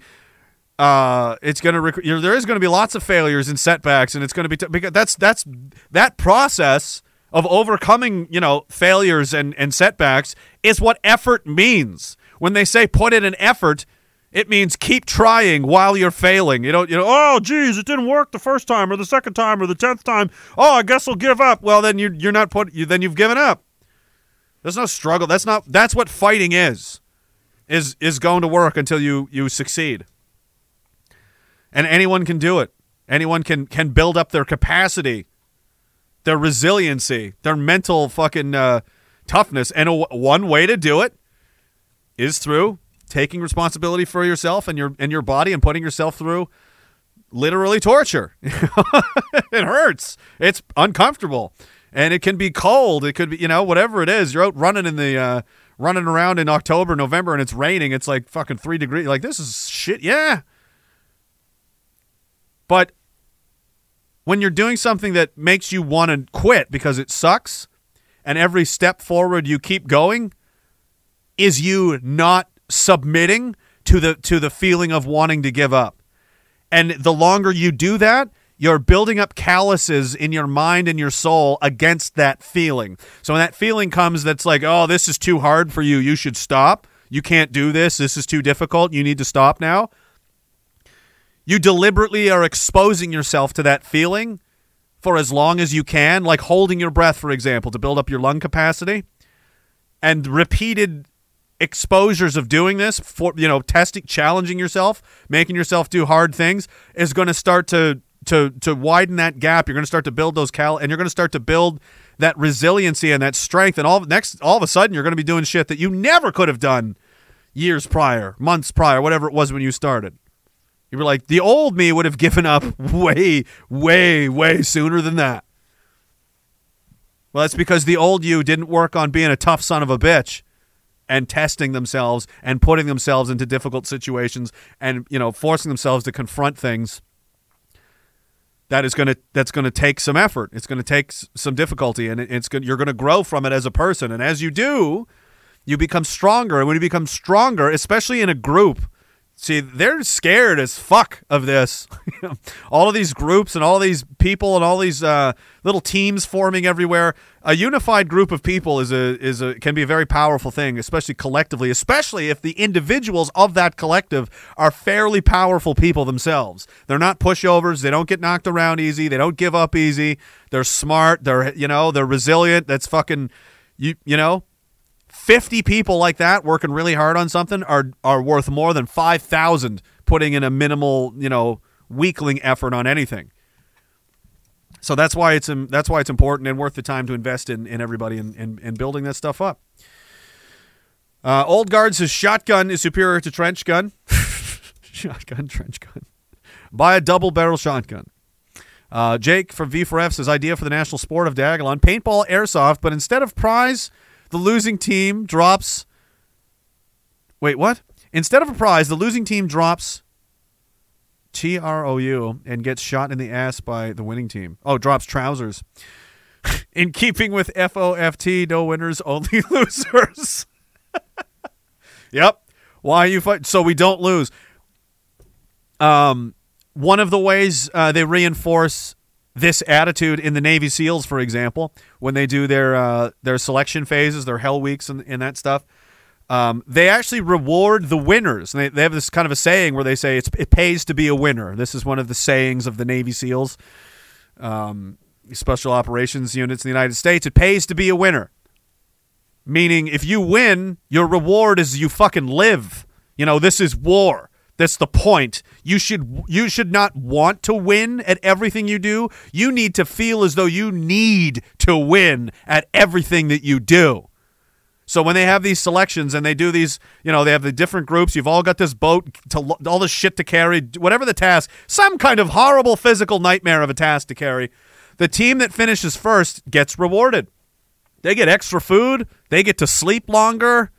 uh, it's going to rec- you know, there is going to be lots of failures and setbacks, and it's going to be t- because that's that's that process of overcoming you know failures and and setbacks is what effort means. When they say put in an effort, it means keep trying while you're failing. You know, you know, oh geez, it didn't work the first time or the second time or the tenth time. Oh, I guess I'll give up. Well, then you you're not put you then you've given up. There's no struggle. That's not that's what fighting is. Is is going to work until you you succeed. And anyone can do it. Anyone can can build up their capacity, their resiliency, their mental fucking uh, toughness. And a, one way to do it is through taking responsibility for yourself and your and your body and putting yourself through literally torture. it hurts. It's uncomfortable. And it can be cold. It could be, you know, whatever it is. You're out running in the uh, running around in October, November, and it's raining. It's like fucking three degrees. Like this is shit. Yeah. But when you're doing something that makes you want to quit because it sucks, and every step forward you keep going is you not submitting to the to the feeling of wanting to give up. And the longer you do that, you're building up calluses in your mind and your soul against that feeling. So when that feeling comes that's like, "Oh, this is too hard for you. You should stop. You can't do this. This is too difficult. You need to stop now." You deliberately are exposing yourself to that feeling for as long as you can, like holding your breath, for example, to build up your lung capacity. And repeated exposures of doing this for you know testing challenging yourself making yourself do hard things is going to start to to to widen that gap you're going to start to build those cal and you're going to start to build that resiliency and that strength and all next all of a sudden you're going to be doing shit that you never could have done years prior months prior whatever it was when you started you were like, the old me would have given up way, way, way sooner than that. Well, that's because the old you didn't work on being a tough son of a bitch and testing themselves and putting themselves into difficult situations and, you know, forcing themselves to confront things. That is going to that's going to take some effort. It's going to take some difficulty and it's going you're going to grow from it as a person and as you do, you become stronger and when you become stronger, especially in a group, See, they're scared as fuck of this. all of these groups and all these people and all these uh, little teams forming everywhere. A unified group of people is a is a can be a very powerful thing, especially collectively. Especially if the individuals of that collective are fairly powerful people themselves. They're not pushovers. They don't get knocked around easy. They don't give up easy. They're smart. They're you know they're resilient. That's fucking you you know 50 people like that working really hard on something are are worth more than 5,000 putting in a minimal, you know, weakling effort on anything. So that's why it's that's why it's important and worth the time to invest in, in everybody and in, in, in, building that stuff up. Uh, Old Guard says shotgun is superior to trench gun. shotgun, trench gun. Buy a double barrel shotgun. Uh, Jake from V4F says idea for the national sport of Diagolon paintball airsoft, but instead of prize the losing team drops. Wait, what? Instead of a prize, the losing team drops T R O U and gets shot in the ass by the winning team. Oh, drops trousers. in keeping with FOFT, no winners, only losers. yep. Why you fight? So we don't lose. Um, one of the ways uh, they reinforce this attitude in the Navy SEALs, for example, when they do their uh, their selection phases, their Hell Weeks, and, and that stuff. Um, they actually reward the winners. They, they have this kind of a saying where they say it pays to be a winner. This is one of the sayings of the Navy SEALs, um, special operations units in the United States. It pays to be a winner, meaning if you win, your reward is you fucking live. You know, this is war. That's the point. You should you should not want to win at everything you do. You need to feel as though you need to win at everything that you do. So when they have these selections and they do these, you know, they have the different groups. You've all got this boat to all this shit to carry, whatever the task, some kind of horrible physical nightmare of a task to carry. The team that finishes first gets rewarded. They get extra food. They get to sleep longer.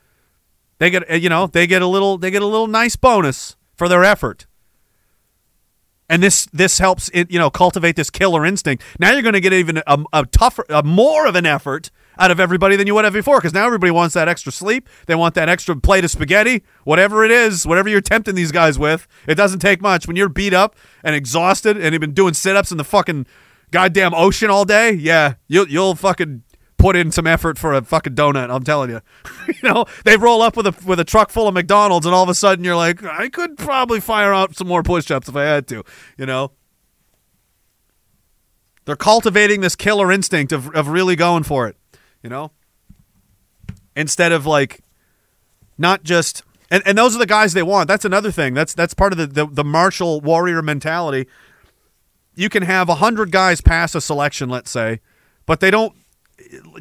They get, you know, they get a little, they get a little nice bonus for their effort. And this this helps it, you know cultivate this killer instinct. Now you're going to get even a, a tougher, a more of an effort out of everybody than you would have before because now everybody wants that extra sleep. They want that extra plate of spaghetti, whatever it is, whatever you're tempting these guys with. It doesn't take much when you're beat up and exhausted and you've been doing sit ups in the fucking goddamn ocean all day. Yeah, you'll you'll fucking put in some effort for a fucking donut. I'm telling you. you know, they roll up with a with a truck full of McDonald's, and all of a sudden you're like, I could probably fire out some more push-ups if I had to. You know, they're cultivating this killer instinct of of really going for it. You know, instead of like not just. And, and those are the guys they want. That's another thing. That's that's part of the, the, the martial warrior mentality. You can have hundred guys pass a selection, let's say, but they don't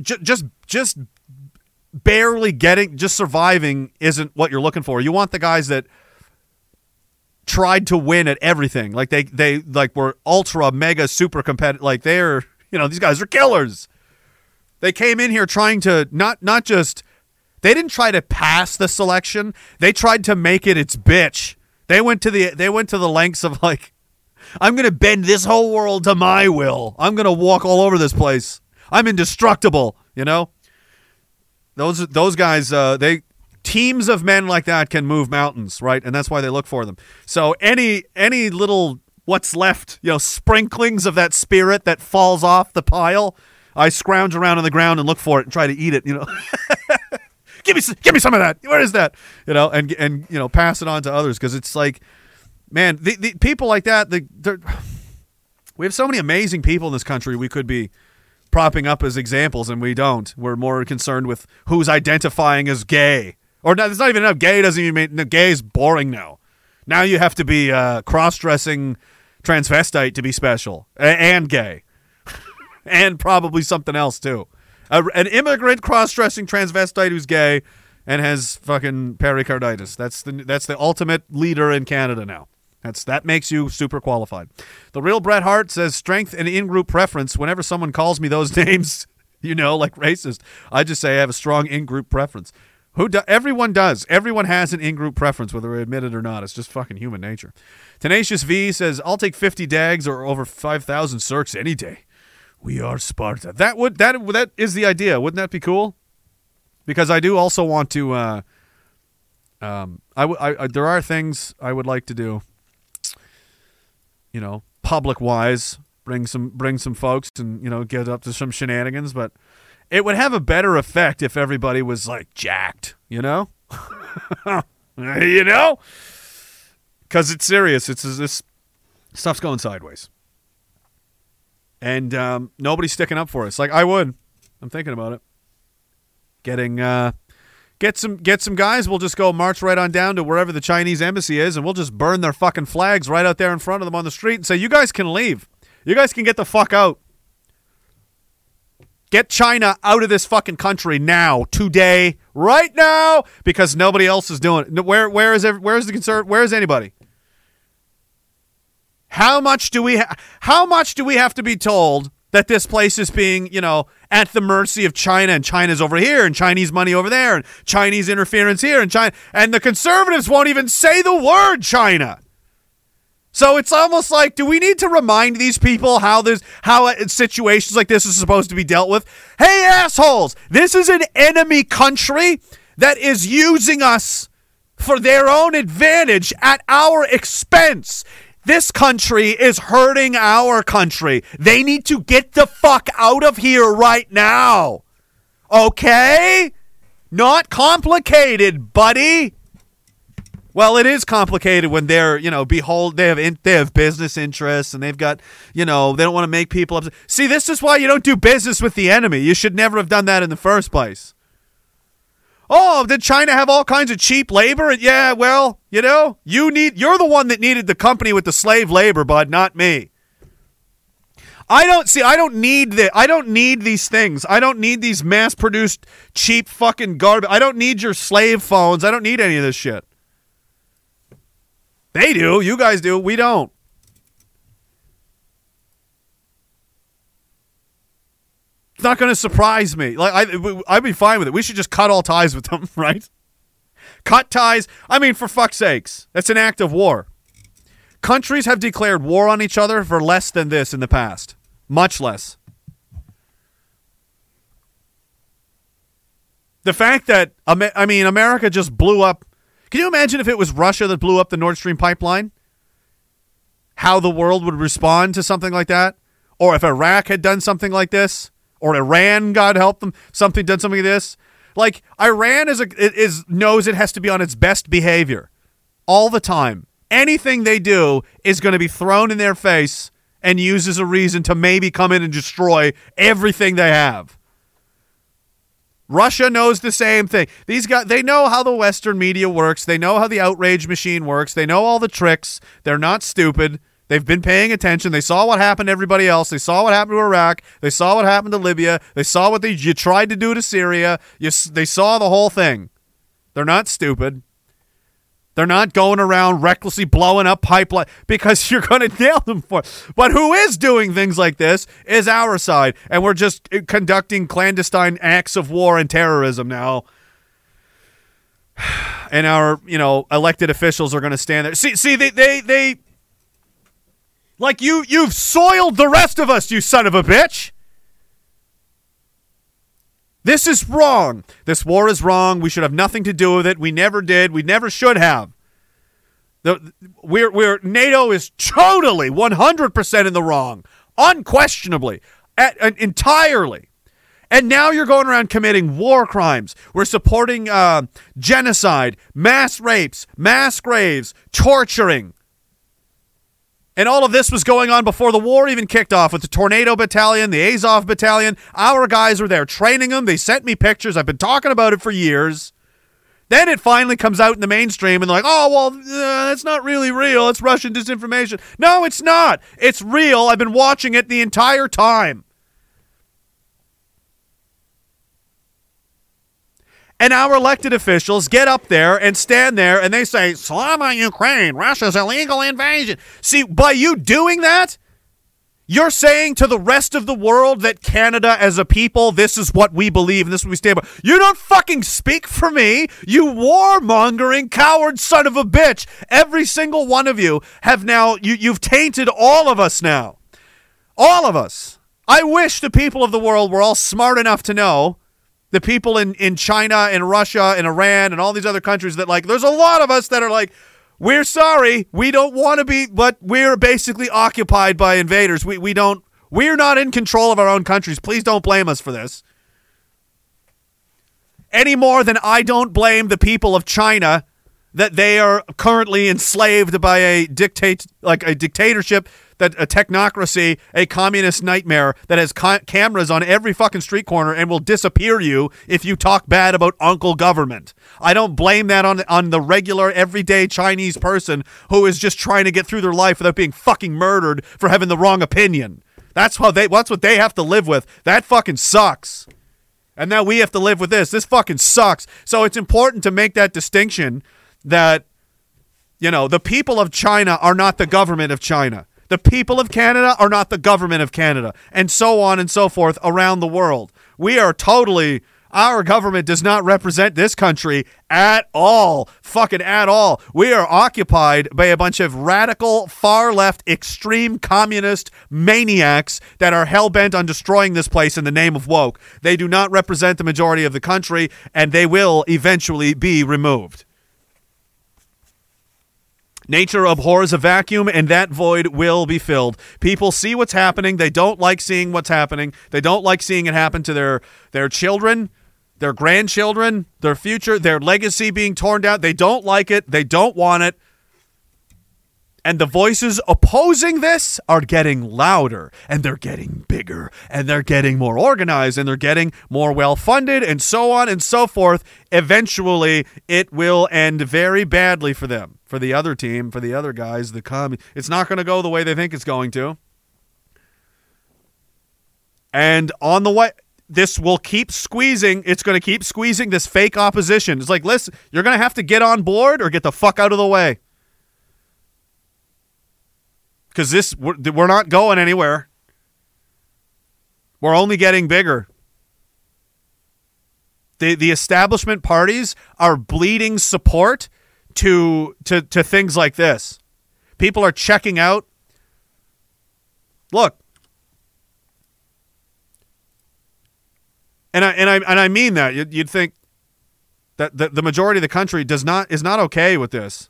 just just barely getting just surviving isn't what you're looking for. You want the guys that tried to win at everything. Like they they like were ultra mega super competitive like they're, you know, these guys are killers. They came in here trying to not not just they didn't try to pass the selection. They tried to make it its bitch. They went to the they went to the lengths of like I'm going to bend this whole world to my will. I'm going to walk all over this place. I'm indestructible. You know, those those guys, uh, they teams of men like that can move mountains, right? And that's why they look for them. So any any little what's left, you know, sprinklings of that spirit that falls off the pile, I scrounge around on the ground and look for it and try to eat it. You know. give me give me some of that. Where is that? You know, and and you know, pass it on to others because it's like, man, the, the people like that. The, we have so many amazing people in this country. We could be propping up as examples, and we don't. We're more concerned with who's identifying as gay. Or not, it's not even enough. Gay doesn't even mean no, gay is boring now. Now you have to be uh, cross-dressing transvestite to be special a- and gay, and probably something else too. A, an immigrant cross-dressing transvestite who's gay and has fucking pericarditis. That's the that's the ultimate leader in Canada now. That's that makes you super qualified. The real Bret Hart says strength and in-group preference. Whenever someone calls me those names, you know, like racist, I just say I have a strong in-group preference. Who do, everyone does. Everyone has an in-group preference, whether we admit it or not. It's just fucking human nature. Tenacious V says, "I'll take 50 dags or over 5,000 circs any day." We are Sparta. That would that that is the idea. Wouldn't that be cool? Because I do also want to. Uh, Um, I, w- I- I- there are things I would like to do. You know, public wise, bring some bring some folks and you know get up to some shenanigans, but it would have a better effect if everybody was like jacked. You know, you know, because it's serious. It's this stuff's going sideways, and um, nobody's sticking up for us. Like I would. I'm thinking about it. Getting uh, get some get some guys. We'll just go march right on down to wherever the Chinese embassy is, and we'll just burn their fucking flags right out there in front of them on the street and say, "You guys can leave. You guys can get the fuck out. Get China out of this fucking country now, today, right now, because nobody else is doing it. Where where is every, where is the concern? Where is anybody? How much do we ha- how much do we have to be told that this place is being, you know, at the mercy of China and China's over here and Chinese money over there and Chinese interference here and China and the conservatives won't even say the word China. So it's almost like do we need to remind these people how this how situations like this is supposed to be dealt with? Hey assholes, this is an enemy country that is using us for their own advantage at our expense. This country is hurting our country. They need to get the fuck out of here right now. Okay? Not complicated, buddy. Well, it is complicated when they're, you know, behold, they have in, they have business interests and they've got, you know, they don't want to make people upset. See, this is why you don't do business with the enemy. You should never have done that in the first place. Oh, did China have all kinds of cheap labor? Yeah, well, you know, you need you're the one that needed the company with the slave labor, bud, not me. I don't see I don't need the I don't need these things. I don't need these mass-produced cheap fucking garbage. I don't need your slave phones. I don't need any of this shit. They do. You guys do. We don't. It's not going to surprise me. Like I, I'd be fine with it. We should just cut all ties with them, right? Cut ties. I mean, for fuck's sakes, that's an act of war. Countries have declared war on each other for less than this in the past, much less. The fact that I mean, America just blew up. Can you imagine if it was Russia that blew up the Nord Stream pipeline? How the world would respond to something like that? Or if Iraq had done something like this? Or Iran, God help them, something done something like this. Like Iran is a is knows it has to be on its best behavior all the time. Anything they do is going to be thrown in their face and used as a reason to maybe come in and destroy everything they have. Russia knows the same thing. These guys they know how the western media works. They know how the outrage machine works. They know all the tricks. They're not stupid. They've been paying attention. They saw what happened to everybody else. They saw what happened to Iraq. They saw what happened to Libya. They saw what they, you tried to do to Syria. You, they saw the whole thing. They're not stupid. They're not going around recklessly blowing up pipeline because you're going to nail them for. It. But who is doing things like this is our side, and we're just uh, conducting clandestine acts of war and terrorism now. And our, you know, elected officials are going to stand there. See, see, they, they, they like you you've soiled the rest of us, you son of a bitch. This is wrong. This war is wrong. We should have nothing to do with it. We never did. We never should have. The, we're, we're NATO is totally 100% in the wrong, unquestionably, at, at, entirely. And now you're going around committing war crimes. We're supporting uh, genocide, mass rapes, mass graves, torturing. And all of this was going on before the war even kicked off with the Tornado Battalion, the Azov Battalion. Our guys were there training them. They sent me pictures. I've been talking about it for years. Then it finally comes out in the mainstream and they're like, oh, well, uh, that's not really real. It's Russian disinformation. No, it's not. It's real. I've been watching it the entire time. And our elected officials get up there and stand there and they say, Slava Ukraine, Russia's illegal invasion. See, by you doing that, you're saying to the rest of the world that Canada as a people, this is what we believe and this is what we stand by. You don't fucking speak for me, you warmongering coward son of a bitch. Every single one of you have now, you, you've tainted all of us now. All of us. I wish the people of the world were all smart enough to know the people in, in China and Russia and Iran and all these other countries that like there's a lot of us that are like we're sorry we don't want to be but we're basically occupied by invaders. We we don't we're not in control of our own countries. Please don't blame us for this. Any more than I don't blame the people of China that they are currently enslaved by a dictate like a dictatorship that a technocracy, a communist nightmare that has ca- cameras on every fucking street corner and will disappear you if you talk bad about uncle government. I don't blame that on on the regular everyday Chinese person who is just trying to get through their life without being fucking murdered for having the wrong opinion. That's how they that's what they have to live with. That fucking sucks. And now we have to live with this. This fucking sucks. So it's important to make that distinction that, you know, the people of China are not the government of China. The people of Canada are not the government of Canada, and so on and so forth around the world. We are totally. Our government does not represent this country at all. Fucking at all. We are occupied by a bunch of radical, far left, extreme communist maniacs that are hell bent on destroying this place in the name of woke. They do not represent the majority of the country, and they will eventually be removed. Nature abhors a vacuum, and that void will be filled. People see what's happening. They don't like seeing what's happening. They don't like seeing it happen to their their children, their grandchildren, their future, their legacy being torn down. They don't like it. They don't want it. And the voices opposing this are getting louder and they're getting bigger and they're getting more organized and they're getting more well funded and so on and so forth. Eventually, it will end very badly for them, for the other team, for the other guys, the com. It's not going to go the way they think it's going to. And on the way, this will keep squeezing. It's going to keep squeezing this fake opposition. It's like, listen, you're going to have to get on board or get the fuck out of the way because this we're, we're not going anywhere. We're only getting bigger. The the establishment parties are bleeding support to to to things like this. People are checking out. Look. And I and I and I mean that. You'd, you'd think that the, the majority of the country does not is not okay with this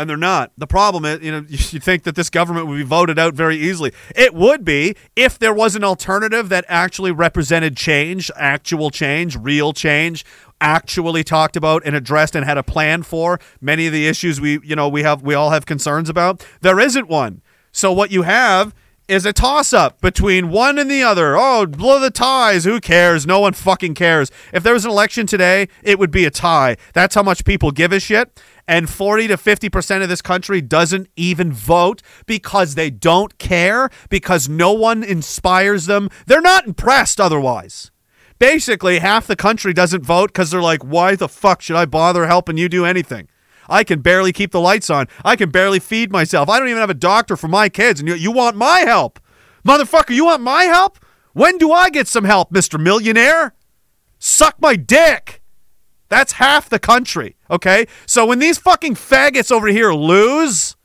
and they're not. The problem is, you know, you think that this government would be voted out very easily. It would be if there was an alternative that actually represented change, actual change, real change, actually talked about and addressed and had a plan for many of the issues we, you know, we have we all have concerns about. There isn't one. So what you have is a toss up between one and the other. Oh, blow the ties. Who cares? No one fucking cares. If there was an election today, it would be a tie. That's how much people give a shit and 40 to 50% of this country doesn't even vote because they don't care, because no one inspires them. They're not impressed otherwise. Basically, half the country doesn't vote because they're like, why the fuck should I bother helping you do anything? I can barely keep the lights on. I can barely feed myself. I don't even have a doctor for my kids, and you, you want my help. Motherfucker, you want my help? When do I get some help, Mr. Millionaire? Suck my dick. That's half the country, okay? So when these fucking faggots over here lose,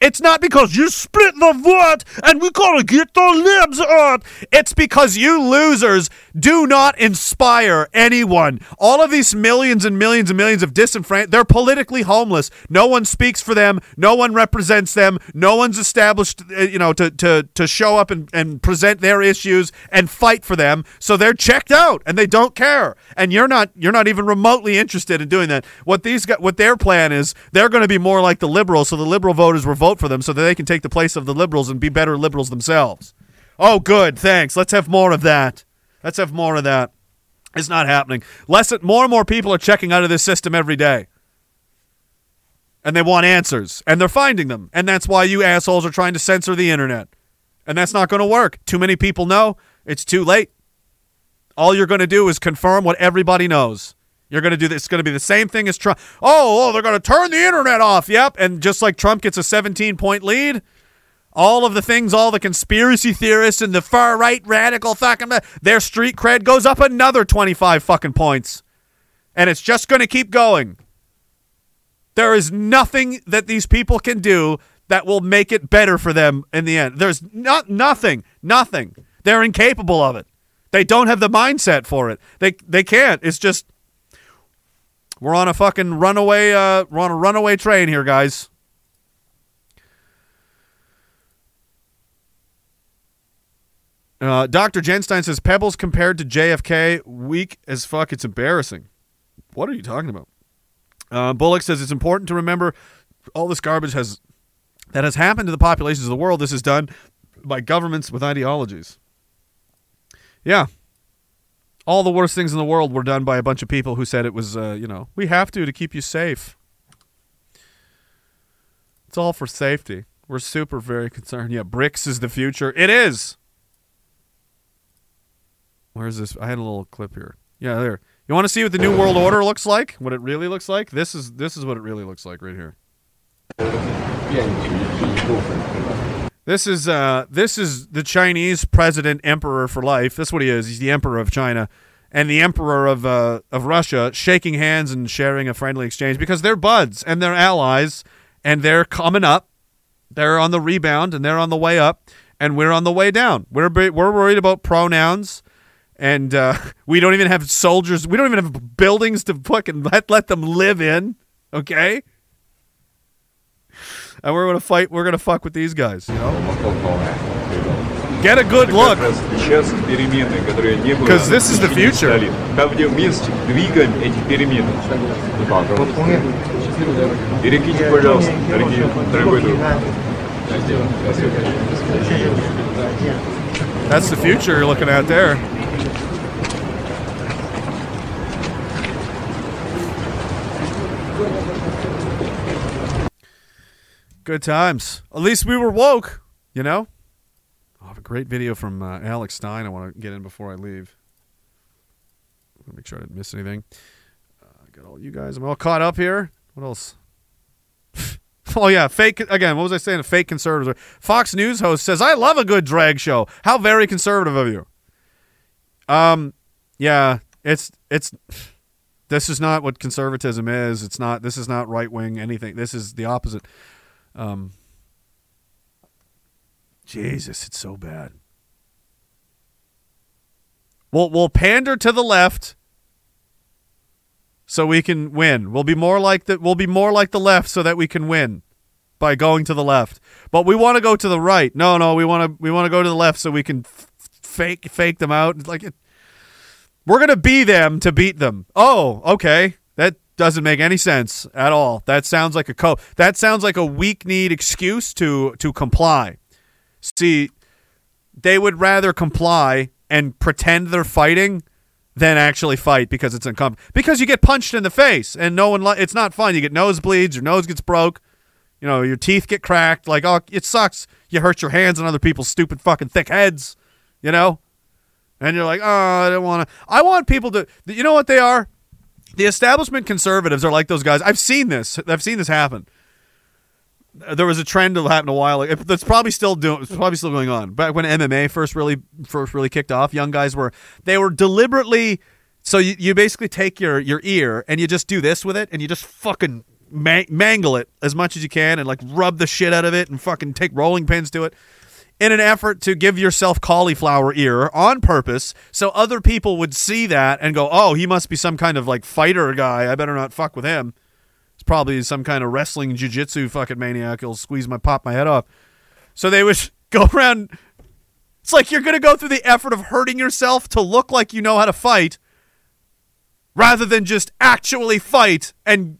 it's not because you split the vote and we gotta get the libs out. It's because you losers do not inspire anyone. All of these millions and millions and millions of disenfranchised, they're politically homeless. No one speaks for them. No one represents them. No one's established, uh, you know, to, to, to show up and, and present their issues and fight for them. So they're checked out and they don't care. And you're not, you're not even remotely interested in doing that. What these, what their plan is, they're going to be more like the liberals. So the liberal voters will vote for them so that they can take the place of the liberals and be better liberals themselves. Oh, good. Thanks. Let's have more of that. Let's have more of that. It's not happening. Less, more and more people are checking out of this system every day. And they want answers. And they're finding them. And that's why you assholes are trying to censor the internet. And that's not going to work. Too many people know. It's too late. All you're going to do is confirm what everybody knows. You're going to do this. It's going to be the same thing as Trump. Oh, oh, they're going to turn the internet off. Yep. And just like Trump gets a 17 point lead, all of the things, all the conspiracy theorists and the far right radical fucking, their street cred goes up another 25 fucking points. And it's just going to keep going. There is nothing that these people can do that will make it better for them in the end. There's not nothing, nothing. They're incapable of it. They don't have the mindset for it. They they can't. It's just we're on a fucking runaway uh we're on a runaway train here, guys. Uh, Dr. Jenstein says Pebbles compared to JFK, weak as fuck. It's embarrassing. What are you talking about? Uh, Bullock says it's important to remember all this garbage has that has happened to the populations of the world. This is done by governments with ideologies. Yeah. All the worst things in the world were done by a bunch of people who said it was, uh, you know, we have to to keep you safe. It's all for safety. We're super very concerned. Yeah, BRICS is the future. It is. Where's this? I had a little clip here. Yeah, there. You want to see what the new world order looks like? What it really looks like? This is this is what it really looks like right here. This is uh this is the Chinese president emperor for life. That's what he is. He's the emperor of China and the emperor of uh of Russia shaking hands and sharing a friendly exchange because they're buds and they're allies and they're coming up. They're on the rebound and they're on the way up and we're on the way down. We're we're worried about pronouns and uh, we don't even have soldiers. We don't even have buildings to fucking let let them live in. Okay, and we're gonna fight. We're gonna fuck with these guys. You know, get a good look. Because this is the future. Там, где вместе двигаем эти перемены. Берегите, пожалуйста, дорогие, дорогой друг. That's the future you're looking at there. Good times. At least we were woke, you know? I have a great video from uh, Alex Stein I want to get in before I leave. Me make sure I didn't miss anything. Uh, got all you guys. I'm all caught up here. What else? oh, yeah. Fake. Again, what was I saying? A fake conservative. Fox News host says, I love a good drag show. How very conservative of you. Um, yeah, it's, it's, this is not what conservatism is. It's not, this is not right wing anything. This is the opposite. Um, Jesus, it's so bad. We'll we'll pander to the left so we can win. We'll be more like the we'll be more like the left so that we can win by going to the left. But we want to go to the right. No, no, we want to we want to go to the left so we can f- fake fake them out. Like it, we're gonna be them to beat them. Oh, okay. That doesn't make any sense at all. That sounds like a co. That sounds like a weak need excuse to to comply. See, they would rather comply and pretend they're fighting than actually fight because it's uncomfortable. Because you get punched in the face and no one. Li- it's not fun. You get nosebleeds. Your nose gets broke. You know your teeth get cracked. Like oh, it sucks. You hurt your hands on other people's stupid fucking thick heads. You know, and you're like, oh, I don't want to. I want people to. You know what they are? The establishment conservatives are like those guys. I've seen this. I've seen this happen there was a trend that happened a while ago. That's probably still doing. It's probably still going on. Back when MMA first really first really kicked off, young guys were they were deliberately. So you, you basically take your your ear and you just do this with it and you just fucking ma- mangle it as much as you can and like rub the shit out of it and fucking take rolling pins to it in an effort to give yourself cauliflower ear on purpose so other people would see that and go, "Oh, he must be some kind of like fighter guy. I better not fuck with him." It's probably some kind of wrestling jiu-jitsu fucking maniac. He'll squeeze my pop my head off. So they would go around. It's like you're going to go through the effort of hurting yourself to look like you know how to fight rather than just actually fight and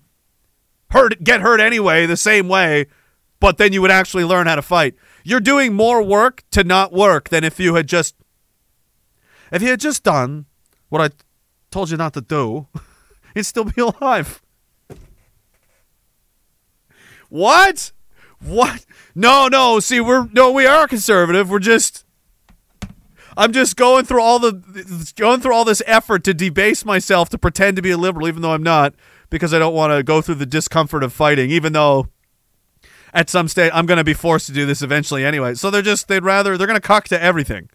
hurt get hurt anyway the same way, but then you would actually learn how to fight. You're doing more work to not work than if you had just if you had just done what I told you not to do, you'd still be alive. What? What? No, no. See, we're no, we are conservative. We're just. I'm just going through all the going through all this effort to debase myself to pretend to be a liberal, even though I'm not, because I don't want to go through the discomfort of fighting. Even though, at some stage, I'm going to be forced to do this eventually anyway. So they're just they'd rather they're going to cuck to everything.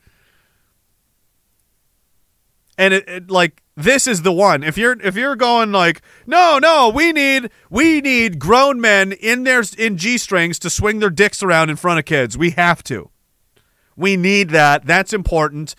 And it, it like this is the one. If you're if you're going like, no, no, we need we need grown men in their in G strings to swing their dicks around in front of kids. We have to. We need that. That's important.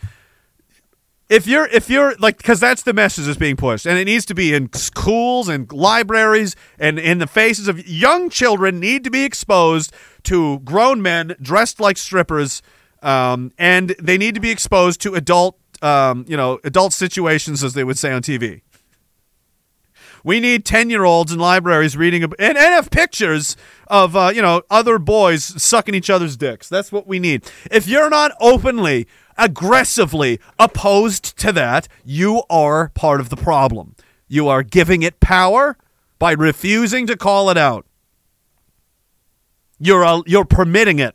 If you're if you're like because that's the message that's being pushed and it needs to be in schools and libraries and in the faces of young children need to be exposed to grown men dressed like strippers um, and they need to be exposed to adult um, you know adult situations as they would say on tv we need 10 year olds in libraries reading and, and have pictures of uh, you know other boys sucking each other's dicks. That's what we need. If you're not openly aggressively opposed to that you are part of the problem. You are giving it power by refusing to call it out. You're uh, you're permitting it.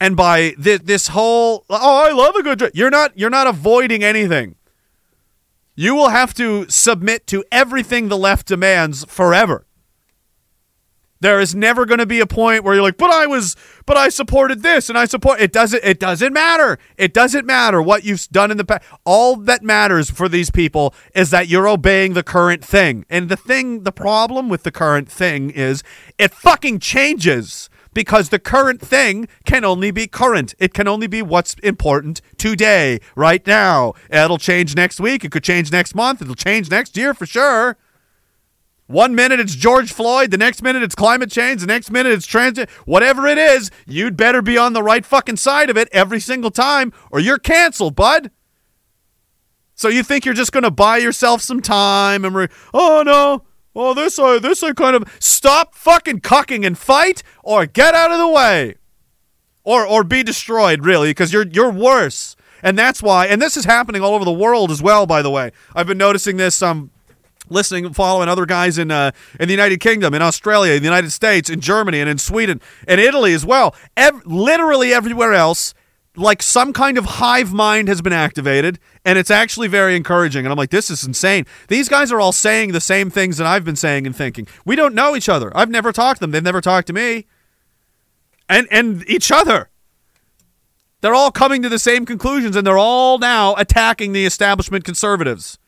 And by this, this whole oh i love a good dr-" you're not you're not avoiding anything. You will have to submit to everything the left demands forever. There is never going to be a point where you're like, "But I was, but I supported this and I support." It doesn't. It doesn't matter. It doesn't matter what you've done in the past. All that matters for these people is that you're obeying the current thing. And the thing, the problem with the current thing is it fucking changes because the current thing can only be current. It can only be what's important today, right now. It'll change next week. It could change next month. It'll change next year for sure. One minute it's George Floyd, the next minute it's climate change, the next minute it's transit. Whatever it is, you'd better be on the right fucking side of it every single time or you're canceled, bud. So you think you're just going to buy yourself some time and re- oh no, oh this I this I kind of stop fucking cucking and fight or get out of the way. Or or be destroyed really because you're you're worse. And that's why and this is happening all over the world as well by the way. I've been noticing this um listening following other guys in uh, in the United Kingdom, in Australia, in the United States, in Germany, and in Sweden, and Italy as well. Ev- literally everywhere else, like some kind of hive mind has been activated, and it's actually very encouraging. And I'm like, this is insane. These guys are all saying the same things that I've been saying and thinking. We don't know each other. I've never talked to them. They've never talked to me, and and each other. They're all coming to the same conclusions, and they're all now attacking the establishment conservatives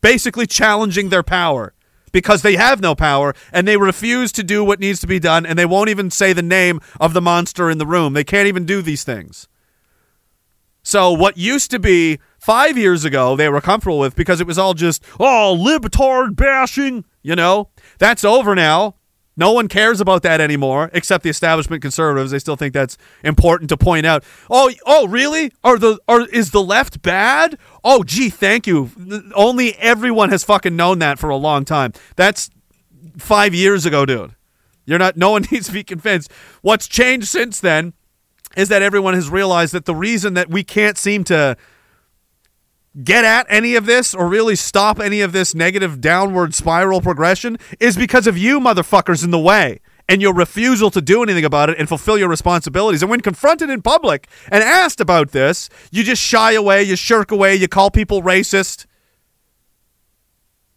basically challenging their power because they have no power and they refuse to do what needs to be done and they won't even say the name of the monster in the room. They can't even do these things. So what used to be 5 years ago they were comfortable with because it was all just oh libtard bashing, you know. That's over now. No one cares about that anymore, except the establishment conservatives. They still think that's important to point out. Oh, oh, really? Are the are is the left bad? Oh, gee, thank you. Only everyone has fucking known that for a long time. That's five years ago, dude. You're not. No one needs to be convinced. What's changed since then is that everyone has realized that the reason that we can't seem to get at any of this or really stop any of this negative downward spiral progression is because of you motherfuckers in the way and your refusal to do anything about it and fulfill your responsibilities. And when confronted in public and asked about this, you just shy away, you shirk away, you call people racist.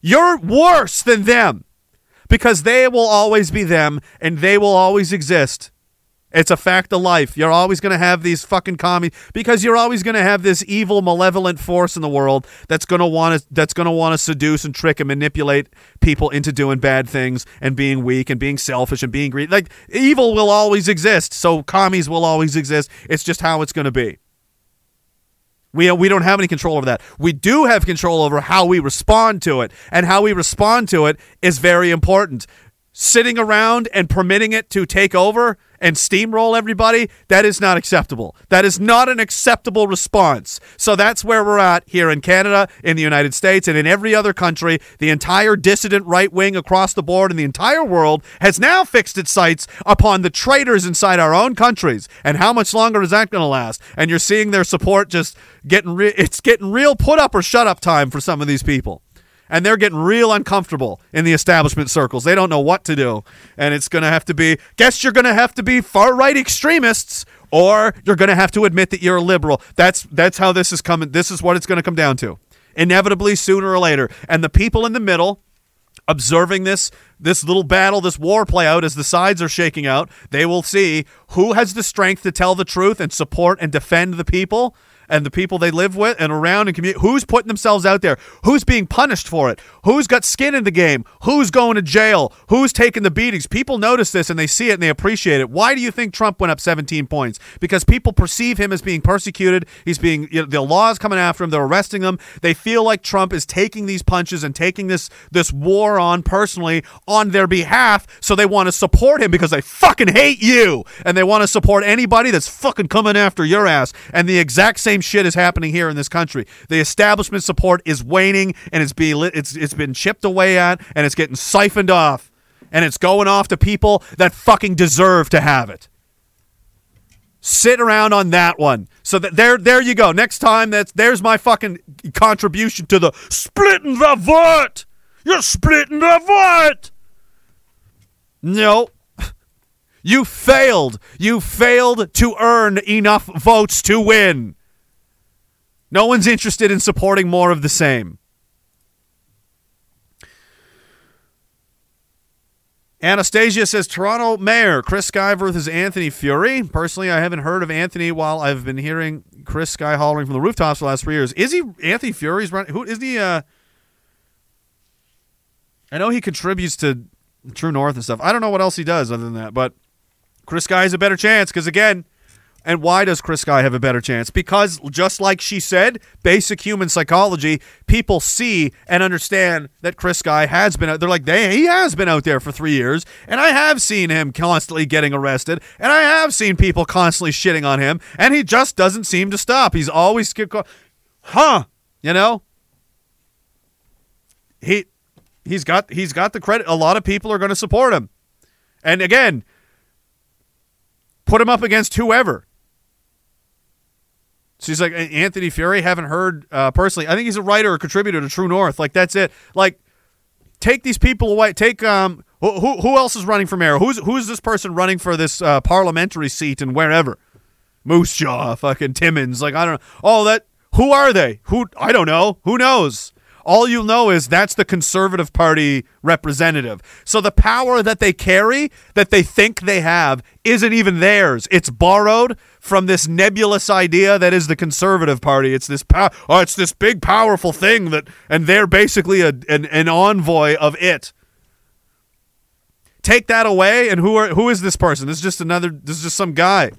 You're worse than them because they will always be them and they will always exist. It's a fact of life. You're always going to have these fucking commies because you're always going to have this evil, malevolent force in the world that's going to want to that's going to want to seduce and trick and manipulate people into doing bad things and being weak and being selfish and being greedy. Like evil will always exist, so commies will always exist. It's just how it's going to be. We, we don't have any control over that. We do have control over how we respond to it, and how we respond to it is very important. Sitting around and permitting it to take over and steamroll everybody, that is not acceptable. That is not an acceptable response. So that's where we're at here in Canada, in the United States, and in every other country. The entire dissident right wing across the board in the entire world has now fixed its sights upon the traitors inside our own countries. And how much longer is that going to last? And you're seeing their support just getting re- it's getting real put up or shut up time for some of these people and they're getting real uncomfortable in the establishment circles. They don't know what to do, and it's going to have to be. Guess you're going to have to be far right extremists, or you're going to have to admit that you're a liberal. That's that's how this is coming. This is what it's going to come down to, inevitably sooner or later. And the people in the middle, observing this this little battle, this war play out as the sides are shaking out. They will see who has the strength to tell the truth and support and defend the people and the people they live with and around and community. Who's putting themselves out there? Who's being punished for it? Who's got skin in the game? Who's going to jail? Who's taking the beatings? People notice this and they see it and they appreciate it. Why do you think Trump went up 17 points? Because people perceive him as being persecuted. He's being you know, the law is coming after him. They're arresting him. They feel like Trump is taking these punches and taking this this war on personally on their behalf. So they want to support him because they fucking hate you and they want to support anybody that's fucking coming after your ass. And the exact same shit is happening here in this country. The establishment support is waning and it's being it's it's been chipped away at and it's getting siphoned off and it's going off to people that fucking deserve to have it. Sit around on that one. So that there there you go. Next time that's there's my fucking contribution to the splitting the vote. You're splitting the vote. No. You failed. You failed to earn enough votes to win. No one's interested in supporting more of the same. Anastasia says Toronto Mayor Chris Sky versus Anthony Furey. Personally, I haven't heard of Anthony while I've been hearing Chris Sky hollering from the rooftops for the last three years. Is he Anthony Furey's running? Who is he? Uh, I know he contributes to True North and stuff. I don't know what else he does other than that, but Chris Sky has a better chance because again, and why does Chris Sky have a better chance? Because just like she said, basic human psychology, people see and understand that Chris Sky has been out. They're like, they, he has been out there for three years, and I have seen him constantly getting arrested, and I have seen people constantly shitting on him, and he just doesn't seem to stop. He's always, huh? You know, he he's got he's got the credit. A lot of people are going to support him, and again, put him up against whoever. So he's like Anthony Furey. Haven't heard uh, personally. I think he's a writer or contributor to True North. Like that's it. Like take these people away. Take um who who, else is running for mayor? Who's who's this person running for this uh, parliamentary seat and wherever? Moose Jaw, fucking Timmins. Like I don't know. Oh, that who are they? Who I don't know. Who knows? All you'll know is that's the Conservative Party representative. So the power that they carry, that they think they have, isn't even theirs. It's borrowed from this nebulous idea that is the Conservative Party. It's this power. oh, it's this big powerful thing that, and they're basically a, an, an envoy of it. Take that away, and who are who is this person? This is just another. This is just some guy.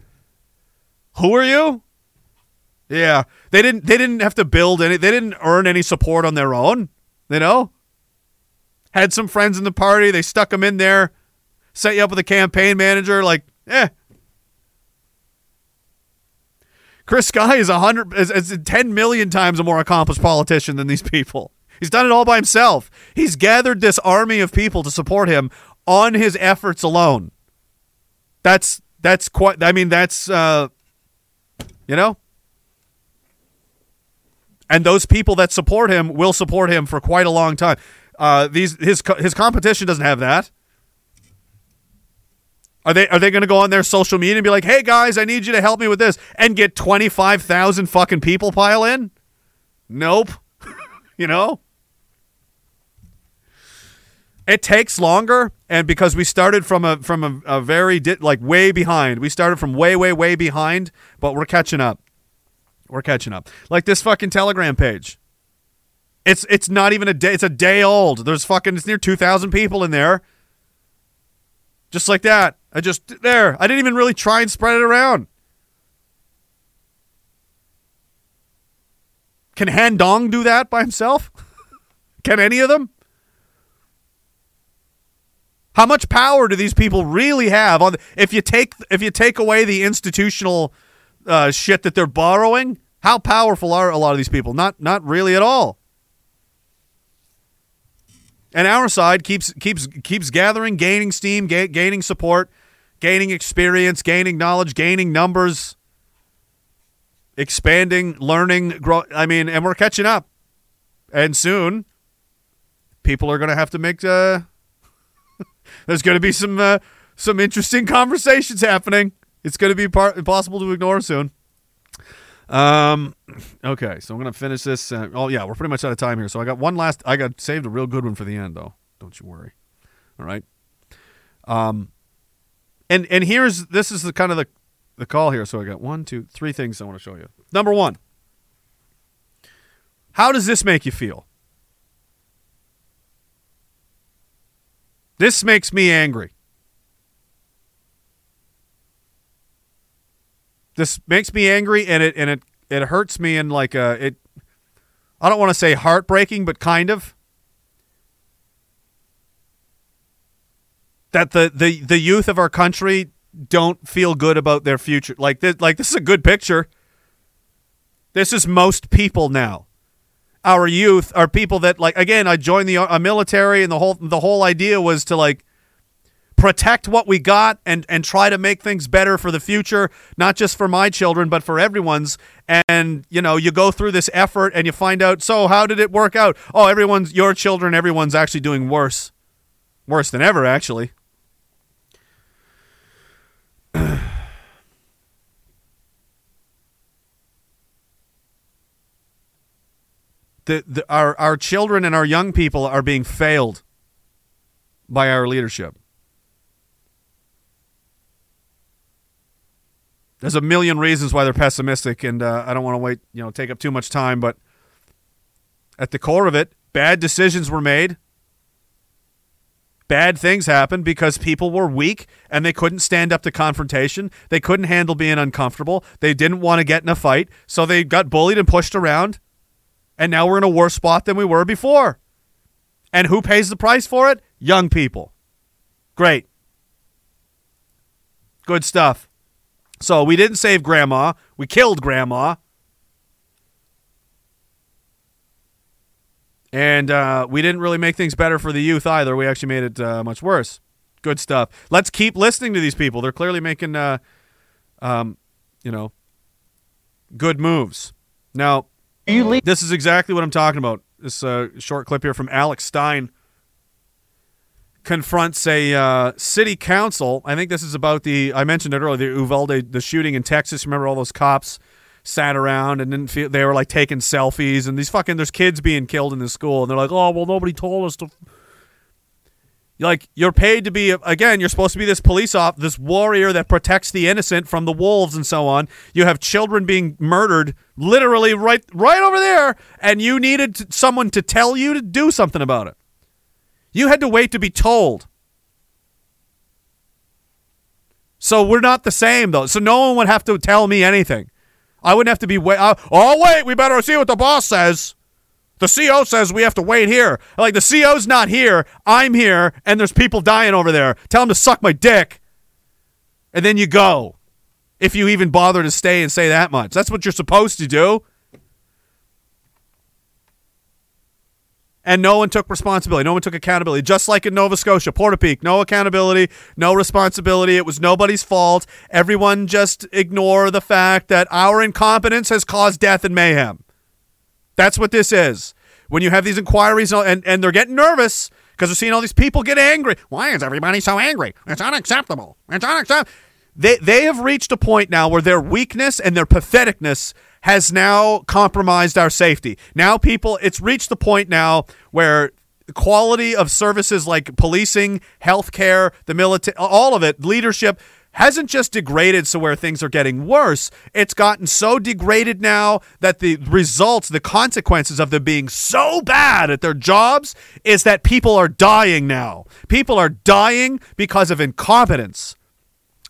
Who are you? Yeah, they didn't. They didn't have to build any. They didn't earn any support on their own. You know, had some friends in the party. They stuck them in there, set you up with a campaign manager. Like, eh. Chris Sky is a hundred, is, is ten million times a more accomplished politician than these people. He's done it all by himself. He's gathered this army of people to support him on his efforts alone. That's that's quite. I mean, that's uh, you know and those people that support him will support him for quite a long time. Uh, these his his competition doesn't have that. Are they are they going to go on their social media and be like, "Hey guys, I need you to help me with this," and get twenty five thousand fucking people pile in? Nope. you know. It takes longer, and because we started from a from a, a very di- like way behind, we started from way way way behind, but we're catching up. We're catching up. Like this fucking Telegram page. It's it's not even a day. It's a day old. There's fucking it's near two thousand people in there. Just like that. I just there. I didn't even really try and spread it around. Can Han Dong do that by himself? Can any of them? How much power do these people really have on if you take if you take away the institutional uh, shit that they're borrowing? How powerful are a lot of these people? Not not really at all. And our side keeps keeps keeps gathering, gaining steam, ga- gaining support, gaining experience, gaining knowledge, gaining numbers, expanding, learning, grow. I mean, and we're catching up. And soon, people are going to have to make. Uh, there's going to be some uh, some interesting conversations happening. It's going to be impossible to ignore soon. Um, okay, so I'm gonna finish this. Uh, oh yeah, we're pretty much out of time here. So I got one last. I got saved a real good one for the end, though. Don't you worry. All right. Um, and and here's this is the kind of the the call here. So I got one, two, three things I want to show you. Number one, how does this make you feel? This makes me angry. This makes me angry, and it and it it hurts me, and like it. I don't want to say heartbreaking, but kind of. That the, the, the youth of our country don't feel good about their future. Like this, like this is a good picture. This is most people now. Our youth are people that like again. I joined the uh, military, and the whole the whole idea was to like protect what we got and and try to make things better for the future, not just for my children, but for everyone's. And you know, you go through this effort, and you find out. So how did it work out? Oh, everyone's your children. Everyone's actually doing worse, worse than ever, actually. the, the our our children and our young people are being failed by our leadership. There's a million reasons why they're pessimistic, and uh, I don't want to wait, you know, take up too much time. But at the core of it, bad decisions were made. Bad things happened because people were weak and they couldn't stand up to confrontation. They couldn't handle being uncomfortable. They didn't want to get in a fight, so they got bullied and pushed around and now we're in a worse spot than we were before. And who pays the price for it? Young people. Great. Good stuff. So we didn't save grandma, we killed grandma. And uh, we didn't really make things better for the youth either. We actually made it uh, much worse. Good stuff. Let's keep listening to these people. They're clearly making, uh, um, you know, good moves. Now, this is exactly what I'm talking about. This uh, short clip here from Alex Stein confronts a uh, city council. I think this is about the I mentioned it earlier, the Uvalde, the shooting in Texas. Remember all those cops sat around and didn't feel they were like taking selfies and these fucking there's kids being killed in the school and they're like, oh well, nobody told us to. Like you're paid to be again. You're supposed to be this police off, this warrior that protects the innocent from the wolves and so on. You have children being murdered, literally right right over there, and you needed someone to tell you to do something about it. You had to wait to be told. So we're not the same though. So no one would have to tell me anything. I wouldn't have to be wait. Uh, oh wait, we better see what the boss says. The CO says we have to wait here. Like the CO's not here. I'm here, and there's people dying over there. Tell them to suck my dick, and then you go. If you even bother to stay and say that much, that's what you're supposed to do. And no one took responsibility. No one took accountability. Just like in Nova Scotia, Portapique, no accountability, no responsibility. It was nobody's fault. Everyone just ignore the fact that our incompetence has caused death and mayhem. That's what this is. When you have these inquiries and, and they're getting nervous because they're seeing all these people get angry. Why is everybody so angry? It's unacceptable. It's unacceptable. They, they have reached a point now where their weakness and their patheticness has now compromised our safety. Now, people, it's reached the point now where quality of services like policing, healthcare, the military, all of it, leadership, hasn't just degraded so where things are getting worse. It's gotten so degraded now that the results, the consequences of them being so bad at their jobs is that people are dying now. People are dying because of incompetence.